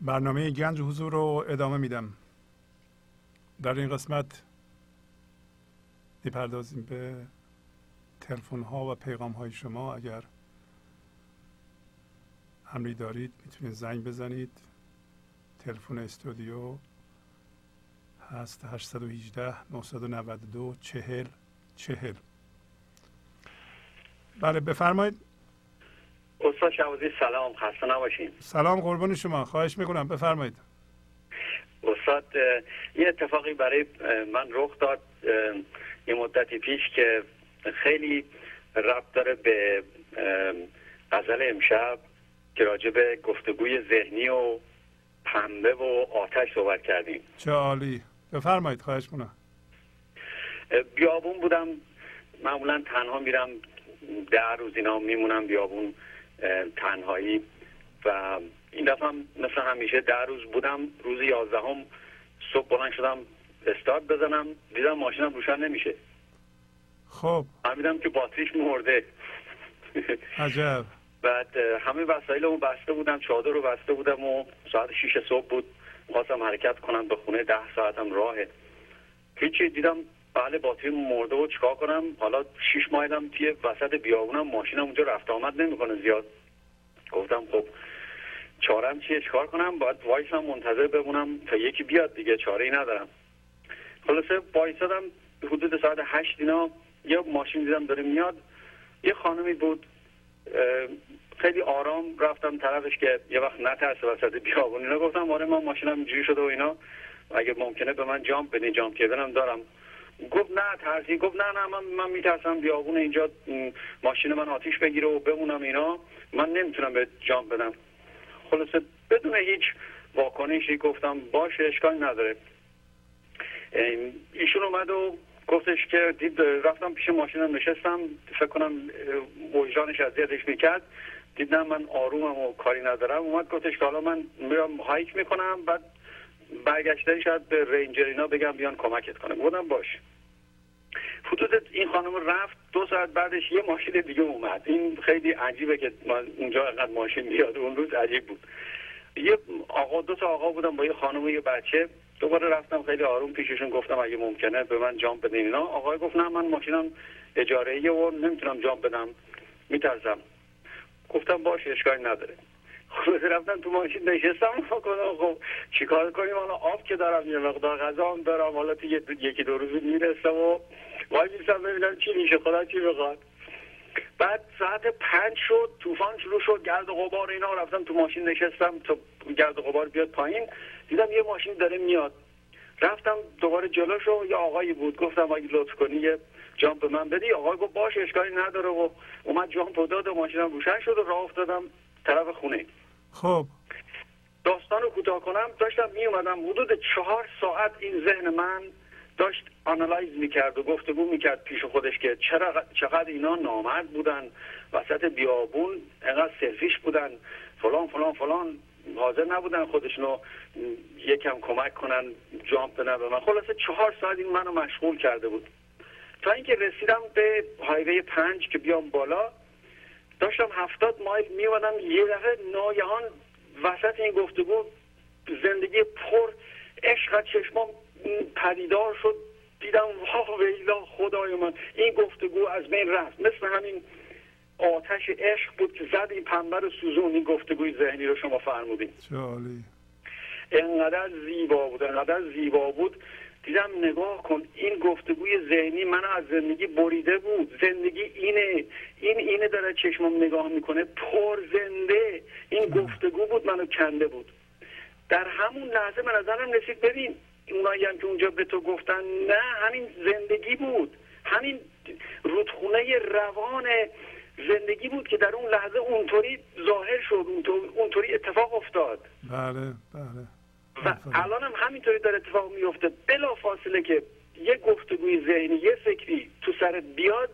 برنامه گنج حضور رو ادامه میدم. در این قسمت می‌پردازیم به تلفن ها و پیغام های شما. اگر امری دارید می‌تونید زنگ بزنید. تلفن استودیو هست. 818 992 چهل چهل. بله بفرمایید. استاد شوازی سلام. خسته نباشین. سلام قربان شما. خواهش می‌کنم. بفرمایید. استاد یه اتفاقی برای من رخ داد یه مدتی پیش که خیلی ربط داره به غزل امشب که راجع به گفتگوی ذهنی و پنبه و آتش صحبت کردیم. چه عالی. بفرمایید خواهش کنم بیابون بودم معمولا تنها میرم ده روز اینا میمونم بیابون تنهایی. و این دفعه مثل همیشه ده روز بودم روز یازدهم صبح بلند شدم استارت بزنم دیدم ماشینم روشن نمیشه. خب. فهمیدم که باتریش مرده. عجب. بعد همه وسایلمو بسته بودم چادر رو بسته بودم و ساعت 6 صبح بود. خواستم حرکت کنم به خونه ده ساعتم راهه. هیچی دیدم بله باتری مرده و چیکار کنم؟ حالا شیش مایلم توی وسط بیابونم ماشینم اونجا رفت آمد نمی‌کنه زیاد. گفتم خب چارم چیه؟ چیکار کنم؟ باید وایسم منتظر بمونم تا یکی بیاد دیگه چاره ای ندارم. خلاصه وایسادم حدود ساعت هشت اینا یه ماشین دیدم داره میاد. یه خانمی بود خیلی آرام رفتم طرفش که یه وقت نترسه وسط بیابون. اینا گفتم آره من ماشینم اینجوری شده و اینا. اگه ممکنه به من جامپ بدین جامپ کردنم دارم. گفت نه ترسی. گفت نه نه من من میترسم بیابون اینجا ماشین من آتیش بگیره و بمونم اینا. من نمی‌تونم به جامپ بدم. خلاصه بدون هیچ واکنشی گفتم باشه اشکال نداره. ایشون اومد و گفتش که دید رفتم پیش ماشینم نشستم. فکر کنم وجدانش اذیتش می‌کرد. دیدم من آرومم و کاری ندارم. اومد گفتش که حالا من میرم هایک می‌کنم بعد برگشتن شاید به رینجر اینا بگم بیان کمکت کنم. گفتم باش. حدود این خانم رفت دو ساعت بعدش یه ماشین دیگه اومد. این خیلی عجیبه که اونجا انقدر ماشین بیاد اون روز عجیب بود. یه آقا دو تا آقا بودم با یه خانم و یه بچه. دوباره رفتم خیلی آروم پیششون گفتم اگه ممکنه به من جام بدین اینا. آقای گفت نه من ماشینم اجاره و نمی‌تونم جام بدم. میترسم. گفتم باشه اشکالی نداره. خلاص رفتم تو ماشین نشستم خب, خب چیکار کنیم؟ حالا آب که دارم یه مقدار غذا هم دارم. حالا تو یکی دو روز می‌رسم و وای میستم ببینم چی میشه خدا چی بخواد بعد ساعت پنج شد طوفان شروع شد گرد و غبار اینا. رفتم تو ماشین نشستم تا گرد و غبار بیاد پایین. دیدم یه ماشین داره میاد. رفتم دوباره جلوشو یه آقایی بود. گفتم اگه لطف کنی یه جامپ به من بدی. آقای گفت باشه اشکالی نداره. و اومد جامپ داد و ماشینم روشن شد و راه افتادم طرف خونه. خب. داستان رو کوتاه کنم. داشتم می اومدم حدود چهار ساعت این ذهن من داشت آنالایز می‌کرد و گفتگو می‌کرد پیش خودش که چرا چقدر اینا نامرد بودن. وسط بیابون انقدر سلفیش بودن. فلان فلان فلان. حاضر نبودن خودشونو یکم کمک کنن. جامپ بدن به من. خلاصه چهار ساعت این منو مشغول کرده بود. تا اینکه رسیدم به هایوی پنج که بیام بالا داشتم هفتاد مایل میومدم یه دفعه ناگهان وسط این گفتگو زندگی پر عشق چشمام پدیدار شد. دیدم واه ویلا خدای من. این گفتگو از بین رفت. مثل همین آتش عشق بود که زد این پنبه رو سوزون. این گفتگوی ذهنی رو شما فرمودین. انقدر زیبا بود انقدر زیبا بود. دیدم نگاه کن این گفتگوی ذهنی منو از زندگی بریده بود. زندگی اینه این اینه داره چشمم نگاه می‌کنه. پر زنده. این گفتگو بود منو کنده بود. در همون لحظه من نظرم رسید ببین اونایی هم که اونجا به تو گفتن نه همین زندگی بود. همین رودخونه روان زندگی بود که در اون لحظه اونطوری ظاهر شد اونطوری اتفاق افتاد. بله بله. و الان هم همینطوری داره اتفاق میفته. بلا فاصله که یه گفتگوی ذهنی یه فکری تو سرت بیاد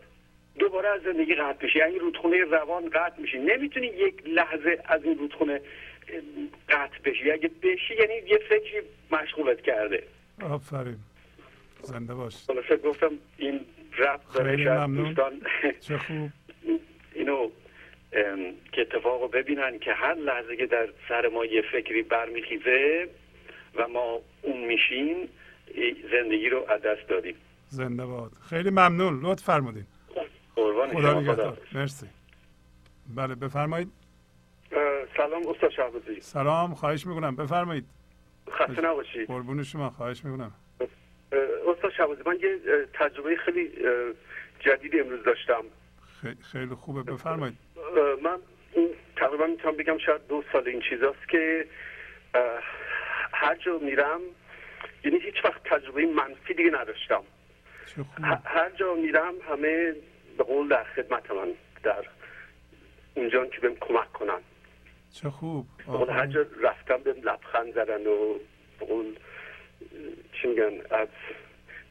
دوباره از زندگی قطع میشه. یعنی رودخونه روان قطع میشه. نمی‌تونی یک لحظه از این رودخونه قطع بشی. اگه بشی یعنی یه فکری مشغولت کرده. آفرین. زنده باش. خلاصه گفتم این رب داره. دوستان چه خوب. اینو که اتفاق رو ببینن که هر لحظه که در سر ما یه فکری برمیخیزه و ما اون میشیم زندگی رو از دست دادیم. زنده باد. خیلی ممنون. لطف فرمودین. خدا شما. نگهدار. مرسی. بله بفرمایید. سلام استاد شهبازی. سلام خواهش می‌کنم. بفرمایید. خسته نباشید قربون شما خواهش می‌کنم. استاد شهبازی من یه تجربه خیلی اه، جدیدی امروز داشتم. خی- خیلی خوبه. بفرمایید. من تقریبا می‌تونم بگم شاید دو سال این چیزاست که هر جا میرم یعنی هیچ وقت تجربه منفی دیگه نداشتم. هر جا میرم همه به قول در خدمت من در اونجا که بهم کمک کنن. چه خوب. هر جا رفتم بهم لبخند زدن و به قول چی میگن از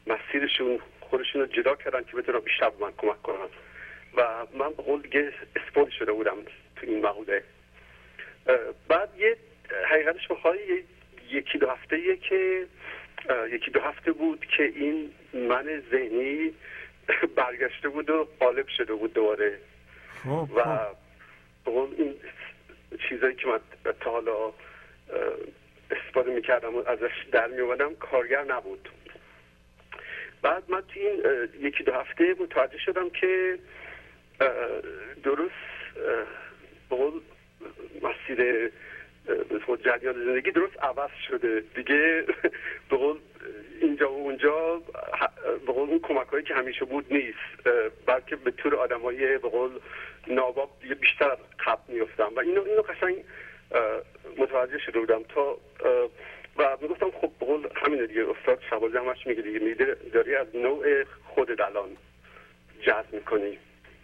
مسیرشون خودشون رو جدا کردن که بتونن بیشتر به من کمک کنن. و من به قول دیگه اسپول شده بودم تو این مقوله. بعد یه حقیقتش بخوای یه- یکی دو هفته که یکی دو هفته بود که این من ذهنی برگشته بود و قالب شده بود دوباره. خب و خب. قول این چیزایی که من تا حالا استفاده می‌کردم و ازش در میومدم کارگر نبود. بعد من تو این یکی دو هفته متوجه شدم که درست به مسیر جریان زندگی درست عوض شده. دیگه به قول اینجا و اونجا به قول اون کمک هایی که همیشه بود نیست. بلکه به طور آدم های به قول ناباب دیگه بیشتر از قبل میفتم و اینو اینو قشنگ متوجه شده بودم. تا و می‌گفتم خب به قول همینه دیگه. استاد شبازی همش میگه دیگه. میده داری از نوع خودت الان جذب می‌کنی.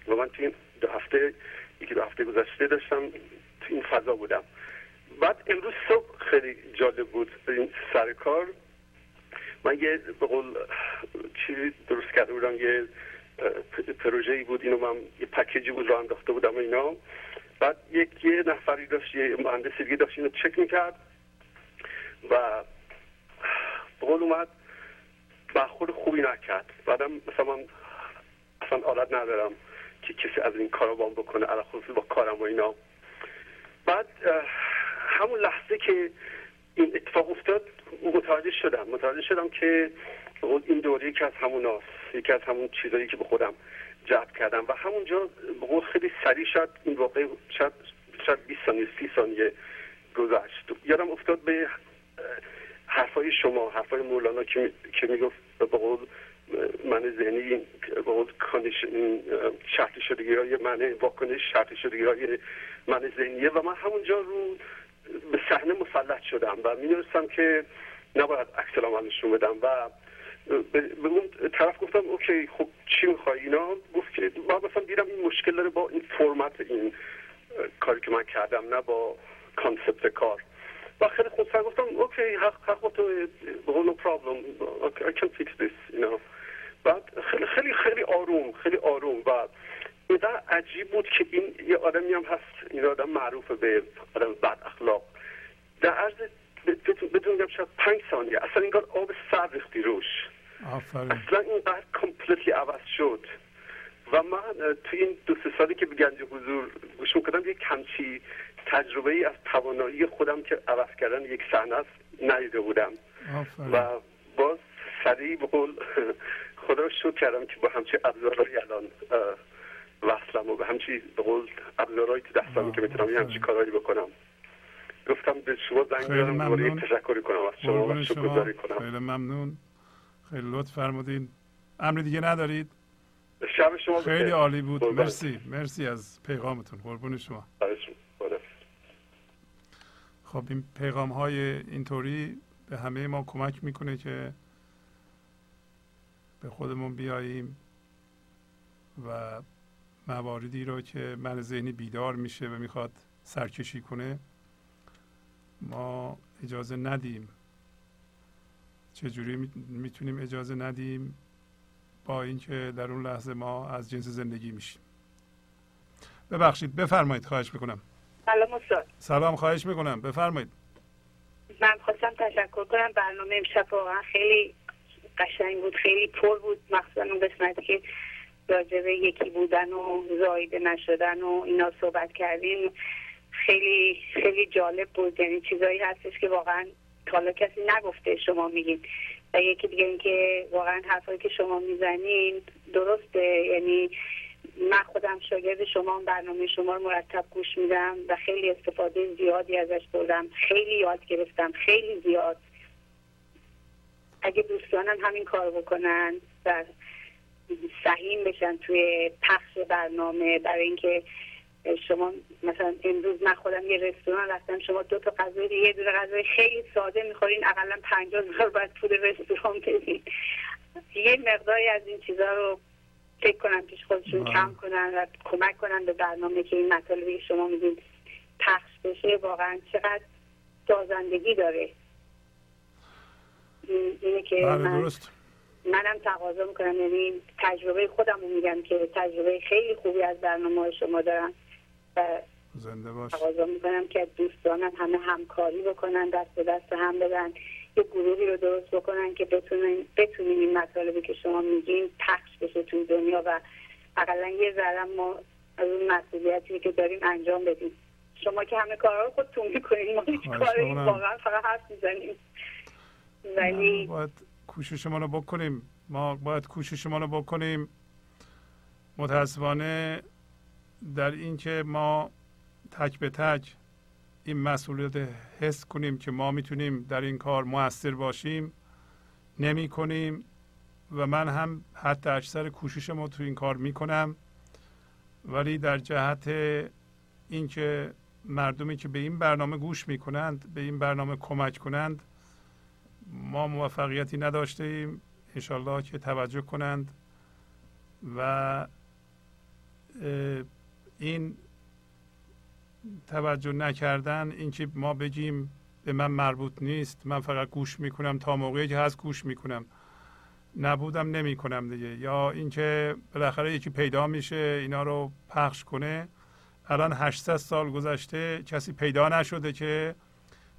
و من تو این دو هفته یکی دو هفته گذشته داشتم تو این فضا بودم. بعد امروز صبح خیلی جالب بود این سر کار. من یه به قول چیزی درست کرده بودم یه پروژه ای بود اینو من یه پکیجی بود رو انداخته بودم اینا. بعد یک یه نفری داشت یه مهندس دیگه داشت اینو چک می‌کرد و به قول اومد برخورد خوبی نکرد. بعدم مثلا من اصلا عادت ندارم که کسی از این کارا بام بکنه علا خصوص با کارم و اینا. بعد همون لحظه که این اتفاق افتاد متوجه شدم متوجه شدم که این دوره یکی از همون یکی از همون چیزایی که به خودم جلب کردم و همونجا به خیلی سریع شد این واقع شاید شاید 20 ثانیه 30 ثانیه گذشت. یادم افتاد به حرفای شما حرفای مولانا که که می‌گفت به قول من ذهنی به قول condition شرطی شدگی های من واکنش شرطی شدگی های من ذهنیه و من همونجا رو به صحنه مسلط شدم و می‌دونستم که نباید عکس العمل نشون بدم و به اون طرف گفتم okay خب چی می‌خوای؟ اینا گفت که من مثلا دیدم این مشکل داره با این فرمت این کاری که من کردم نه با concept کار. و خیلی خودسر گفتم okay حق حق با تو problem. Okay, I can fix this you know. بعد خیلی خیلی خیلی آروم خیلی آروم. و اینقدر عجیب بود که این یه آدمی هم هست این آدم معروفه به آدم بد اخلاق. در عرض بدون میگم شاید پنج ثانیه. اصلا اینقدر آب سرد ریختی روش. آفرین. اصلا اینقدر completely عوض شد. و من توی این دو سه سالی که به گنج حضور گوش می‌کردم یک همچی تجربه ای از توانایی خودم که عوض کردن یک صحنه است ندیده بودم. آفرین. و باز سریع به قول خدا رو شکر کردم که با همچی ابزارهایی الان وصلم و به همچی به قول ابزارهایی تو دستم که بتونم یه همچی کارهایی بکنم. گفتم به شما زنگ بزنم دوباره تشکری کنم از شما و شکرگزاری کنم. خیلی ممنون. خیلی لطف فرمودین. امر دیگه ندارید؟ شب شما خیلی بخیر. عالی بود. مرسی. مرسی از پیغامتون. قربون شما. خب این پیغام های اینطوری به همه ما کمک می‌کنه که به خودمون بیاییم و مواردی رو که من ذهنی بیدار میشه و می‌خواد سرکشی کنه ما اجازه ندیم. چجوری می- می‌تونیم اجازه ندیم با اینکه در اون لحظه ما از جنس زندگی میشیم؟ ببخشید بفرمایید خواهش می‌کنم. سلام استاد. سلام خواهش می‌کنم. بفرمایید. من خواستم تشکر کنم. برنامه امشب واقعا خیلی قشنگ بود خیلی پر بود. مخصوصا اون قسمتی که راجع به یکی بودن و زایده نشدن و اینا صحبت کردیم. خیلی خیلی جالب بود. یعنی چیزایی هستش که واقعا حالا کسی نگفته شما میگید و یکی دیگه اینکه واقعا حرفایی که شما می‌زنین درسته. یعنی من خودم شاگرد شما برنامه شما رو مرتب گوش میدم و خیلی استفاده زیادی ازش بردم. خیلی یاد گرفتم. خیلی زیاد. اگه دوستانم همین کار بکنن و سهیم بشن توی پخش برنامه برای اینکه شما مثلا امروز من خودم یه رستوران رفتم شما دو تا غذای یه دونه غذای خیلی ساده می‌خورین اقلا پنجاه هزار باید پول رستوران بدین یه مقداری از این چیزها رو فکر کنم پیش خودشون بله. کم کنن و کمک کنن به برنامه که این مطالبی شما میدین پخش بشه واقعا چقدر سازندگی داره اینه که من درست. منم تقاضا می‌کنم. یعنی تجربه خودم رو میگم که تجربه خیلی خوبی از برنامه شما دارم. و زنده باش. تقاضا می‌کنم که دوستانم همه همکاری بکنن دست به دست هم بدن یه گروهی رو درست بکنن که بتونن بتونیم این مطالبی که شما میگین پخش بشه توی دنیا و اقلا یه ذره ما از اون مسئولیتی که داریم انجام بدیم. شما که همه کارا رو خودتون می‌کنین ما هیچ کاری واقعا فقط حرف می‌زنیم. ولی باید کوششمان رو بکنیم. ما باید کوششمان رو بکنیم. متاسفانه در اینکه ما تک به تک این مسئولیت حس کنیم که ما می‌تونیم در این کار موثر باشیم نمی کنیم و من هم حتی اکثر کوشش ما تو این کار می‌کنم. ولی در جهت اینکه مردمی که به این برنامه گوش می‌کنند به این برنامه کمک کنند ما موفقیتی نداشته ایم انشالله که توجه کنند و این توجه نکردن اینکه ما بگیم به من مربوط نیست من فقط گوش می‌کنم تا موقعی که هست گوش می‌کنم. نبودم نمی‌کنم دیگه. یا اینکه بالاخره یکی پیدا میشه اینا رو پخش کنه. الان 800 سال گذشته کسی پیدا نشده که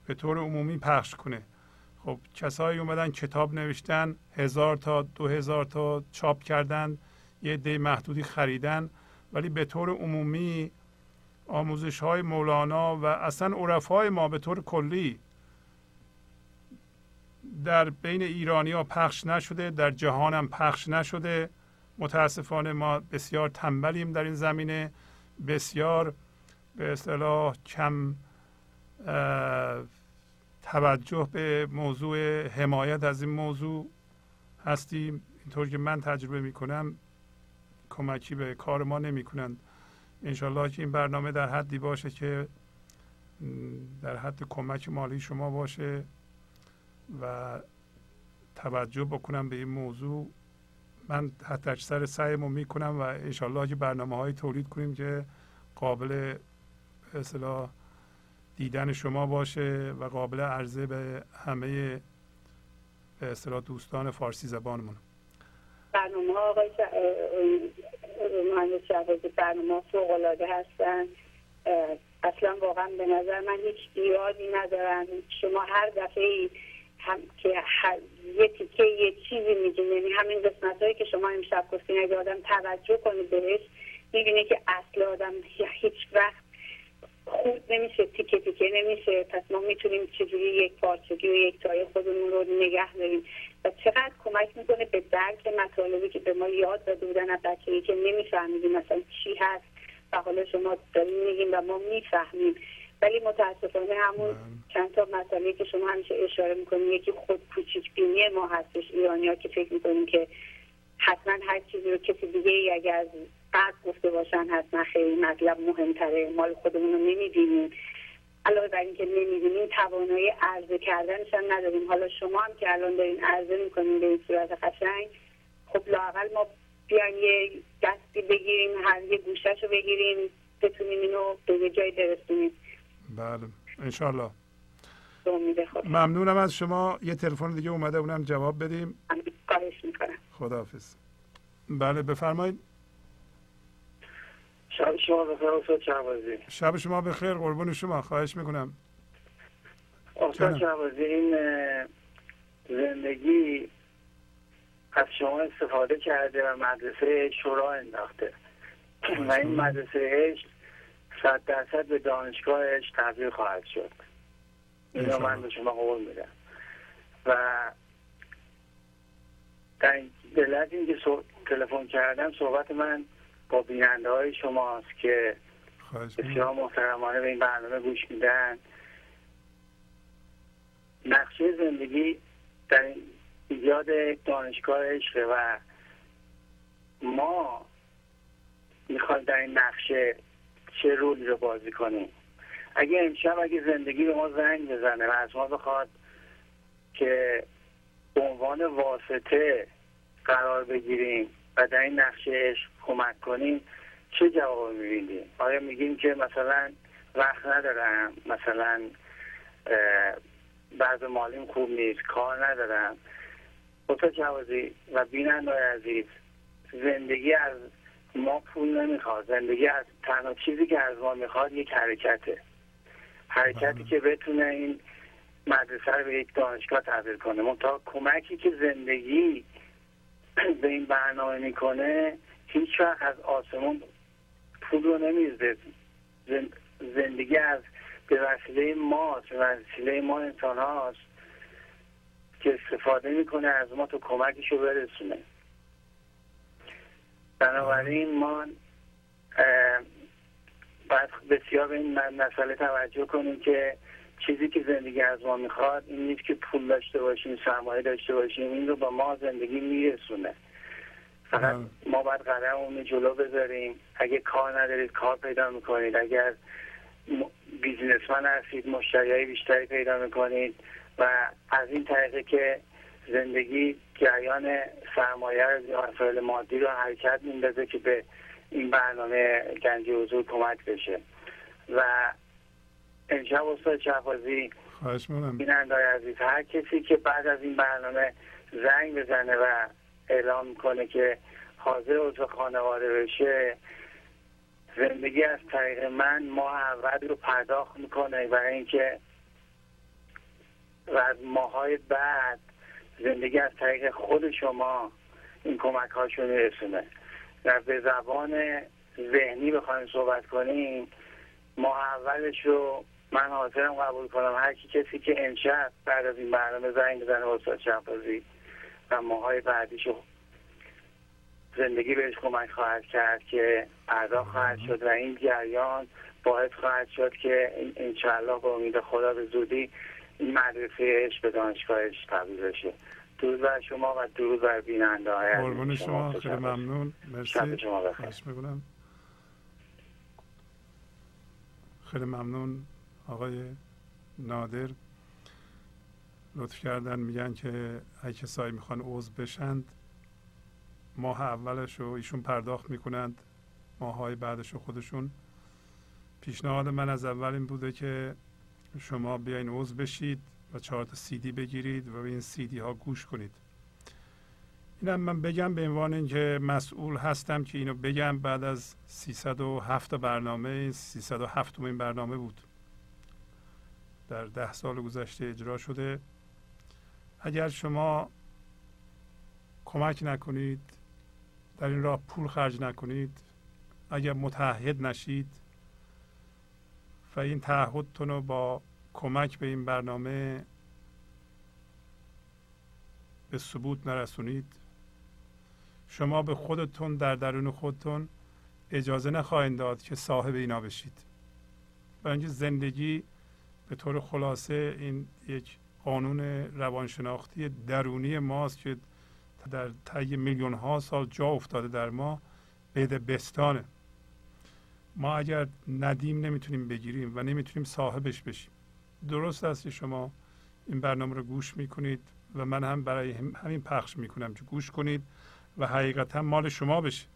به طور عمومی پخش کنه. خب کسایی اومدن کتاب نوشتن هزار تا دو هزار تا چاپ کردن یه دی محدودی خریدن. ولی به طور عمومی آموزش های مولانا و اصلا عرفای ما به طور کلی در بین ایرانی ها پخش نشده در جهان هم پخش نشده. متاسفانه ما بسیار تنبلیم در این زمینه. بسیار به اصطلاح کم توجه به موضوع حمایت از این موضوع هستیم. اینطور که من تجربه می کنم کمکی به کار ما نمی کنند انشالله که این برنامه در حدی باشه که در حد کمک مالی شما باشه و توجه بکنم به این موضوع. من حتی اکثر سعیمو می‌کنم و انشالله که برنامه های تولید کنیم که قابل اصطلاح دیدن شما باشه و قابل عرضه به همه به اصطلاح دوستان فارسی زبانمون. برنامه ها آقای مهندس شهبازی برنامه فوق العاده اصلا واقعا به نظر من هیچ ایرادی ندارن. شما هر دفعه هم که یه تیکه یه چیزی میگین یعنی همین قسمت هایی که شما امشب گفتین اگه آدم توجه کنه بهش می‌بینه که اصل آدم هیچ وقت خود نمیشه تیکه تیکه نمیشه. پس ما می‌تونیم چجوری یک پارچگی و یک تای خودمون رو نگه داریم. و چقدر کمک می‌کنه به درک مطالبی که به ما یاد داده بودن از بچگی که نمیفهمیدیم مثلا چی هست. و حالا شما داریم میگیم و ما می‌فهمیم. ولی متاسفانه همون بله. چند تا مسئله که شما همیشه اشاره می‌کنیم یکی خود کوچیک بینی ما هستش. ایرانی ها که فکر می‌کنیم که حتما هر چیزی رو کسی دیگه ای اگر قد گفته باشن حتما خیلی مطلب مهمتره. مال خودمون رو نمی‌بینیم. علاوه بر اینکه نمی‌دونیم توانایی عرضه کردنش هم نداریم. حالا شما هم که الان دارین عرضه می‌کنیم به این صورت قشنگ خب لاقل ما بیایم یه دستی بگیریم هر یه گوشش رو بگیریم بتونیم اینو به یه جای برسونیم. بله انشالله ممنونم از شما. یه تلفن دیگه اومده اونم جواب بدیم. خداحافظ. بله بفرمایید. شب شما بخیر استاد شهبازی شب شما بخیر قربون شما خواهش می‌کنم. استاد شهبازی این زندگی از شما استفاده کرده و مدرسه شورا انداخته. و این مدرسه عشق صد درصد به دانشگاهش تبدیل خواهد شد. اینو من به شما قول میدم. و در این اینکه تلفن کردم صحبت من با بیننده های شماست که بسیار. محترمانه به این برنامه گوش میدن نقشه زندگی در ایجاد دانشگاه عشقه و ما می‌خوایم در این نقشه چه رولی رو بازی کنیم اگه امشب اگه زندگی به ما زنگ بزنه و از ما بخواد که به عنوان واسطه قرار بگیریم و در این نقشه عشق کمک کنیم چه جواب می‌بینیم آیا میگیم که مثلا وقت ندارم مثلا بعض مالیم خوب نیست کار ندارم. استاد جوازی و بیننده عزیز زندگی از ما پول نمی‌خواد زندگی از تنها چیزی که از ما می‌خواد یک حرکته. حرکتی. که بتونه این مدرسه رو به یک دانشگاه تبدیل کنه. منتها کمکی که زندگی به این برنامه می‌کنه هیچ وقت از آسمون پول رو نمی‌زده زن- زندگی از به وسیله ما به وسیله ما انسان هاست که استفاده می‌کنه از ما تو کمکش رو برسونه. بنابراین ما باید بسیار به این مسئله توجه کنیم که چیزی که زندگی از ما می‌خواد این نیست که پول داشته باشیم سرمایه داشته باشیم این رو به ما زندگی میرسونه. فقط. ما باید رو جلو بذاریم اگه کار ندارید کار پیدا می‌کنید اگر بیزینسمن هستید مشتری های بیشتری پیدا می‌کنید و از این طریقه که زندگی جریان سرمایه رو مسائل مادی رو حرکت میندازه که به این برنامه گنج حضور کمک بشه و امشب استاد می‌کنم. بیننده عزیز هر کسی که بعد از این برنامه زنگ بزنه و اعلام می‌کنه که حاضر عضو خانواده بشه. زندگی از طریق من ماه اول رو پرداخت می‌کنه برای اینکه و از ماهای بعد زندگی از طریق خود شما این کمک هاشو میرسونه. و به زبان ذهنی بخوایم صحبت کنیم ماه اولش رو من حاضرم قبول کنم. هر کی کسی که امشب بعد از این برنامه زنگ بزنه استاد شهبازی و ماهای بعدیشو زندگی بهش کمک خواهد کرد که پرداخت خواهد شد و این جریان باعث خواهد شد که انشاءالله به امید خدا به زودی این مدرسه عشق به دانشگاهش تبدیل بشه. درود بر شما و درود بر بیننده های قربون شما. خیلی ممنون. شب مرسی. شما بخیر. خیلی ممنون آقای نادر. لطف کردن میگن که اگه کسایی می‌خوان عضو بشند ماه اولش رو ایشون پرداخت می‌کنند ماهای بعدش رو خودشون. پیشنهاد من از اول این بوده که شما بیاین عضو بشید و چهار تا سی دی بگیرید و به این سی دی ها گوش کنید. اینم من بگم به عنوان اینکه مسئول هستم که اینو بگم بعد از 307 برنامه 307 این برنامه بود. در ده سال گذشته اجرا شده. اگر شما کمک نکنید در این راه پول خرج نکنید اگر متحد نشید و این تعهدتون رو با کمک به این برنامه به ثبوت نرسونید شما به خودتون در درون خودتون اجازه نخواهید داد که صاحب اینا بشید. برای اینکه زندگی به طور خلاصه این یک قانون روانشناختی درونی ماست که در طی میلیون ها سال جا افتاده در ما بید بستانه. ما اگر ندیم نمی‌تونیم بگیریم و نمی‌تونیم صاحبش بشیم. درست است که شما این برنامه رو گوش می‌کنید و من هم برای همین پخش می‌کنم که گوش کنید و حقیقتا مال شما بشه.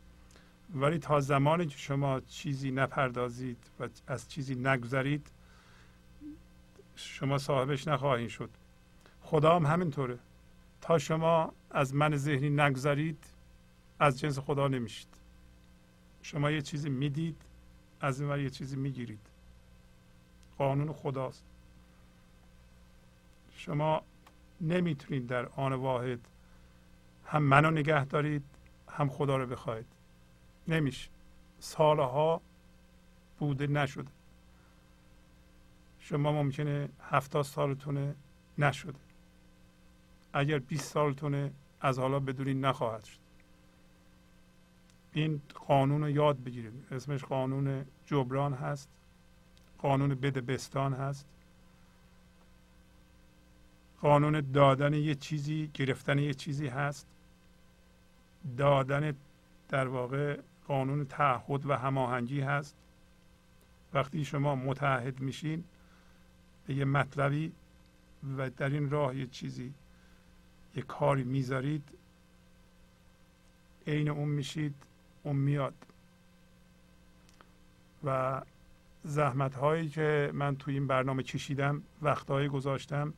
ولی تا زمانی که شما چیزی نپردازید و از چیزی نگذرید شما صاحبش نخواهید شد. خدا هم همینطوره. تا شما از من ذهنی نگذرید از جنس خدا نمیشید. شما یه چیزی می‌دید از این یه چیزی می‌گیرید. قانون خداست. شما نمی‌تونید در آن واحد هم منو نگه دارید هم خدا رو بخواید نمیشه. سالها بوده نشده. شما ممکنه هفتاد سالتونه نشده. اگر 20 سالتونه از حالا بدونید نخواهد شد. این قانون رو یاد بگیریم. اسمش قانون جبران هست. قانون بده بستان هست. قانون دادن یه چیزی گرفتن یه چیزی هست. دادن در واقع قانون تعهد و هماهنگی هست. وقتی شما متحد میشین به یه مطلبی و در این راه یه چیزی یه کاری می‌ذارید عین اون میشید اون میاد. و زحمت هایی که من توی این برنامه کشیدم وقتهایی گذاشتم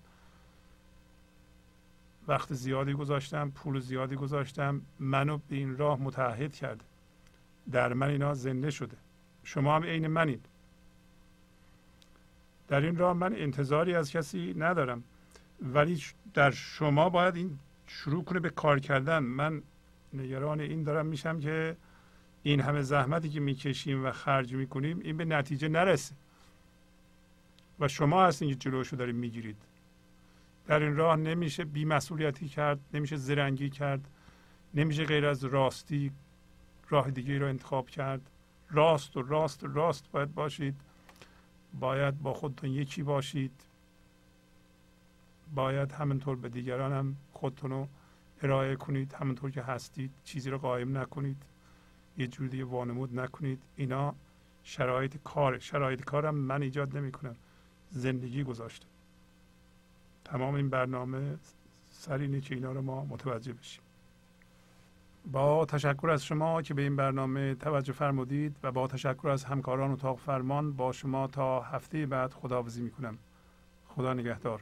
وقت زیادی گذاشتم پول زیادی گذاشتم منو به این راه متحد کرده در من اینا زنده شده. شما هم عین منید. در این راه من انتظاری از کسی ندارم. ولی در شما باید این شروع کنه به کار کردن. من نگران این دارم میشم که این همه زحمتی که می‌کشیم و خرج می‌کنیم این به نتیجه نرسه. و شما هستین که جلوشو داریم می‌گیرید. در این راه نمیشه بیمسئولیتی کرد نمیشه زرنگی کرد نمیشه غیر از راستی راه دیگه رو انتخاب کرد. راست و راست و راست باید باشید. باید با خودتون یکی باشید. باید همینطور به دیگران هم خودتون رو ارائه کنید همونطور که هستید چیزی رو قایم نکنید یه جور دیگه وانمود نکنید. اینا شرایط کار شرایط کارم من ایجاد نمی کنم زندگی گذاشته تمام این برنامه سر اینه که اینا رو ما متوجه بشیم. با تشکر از شما که به این برنامه توجه فرمودید و با تشکر از همکاران اتاق فرمان با شما تا هفته بعد خداحافظی می‌کنم. خدا نگهدار.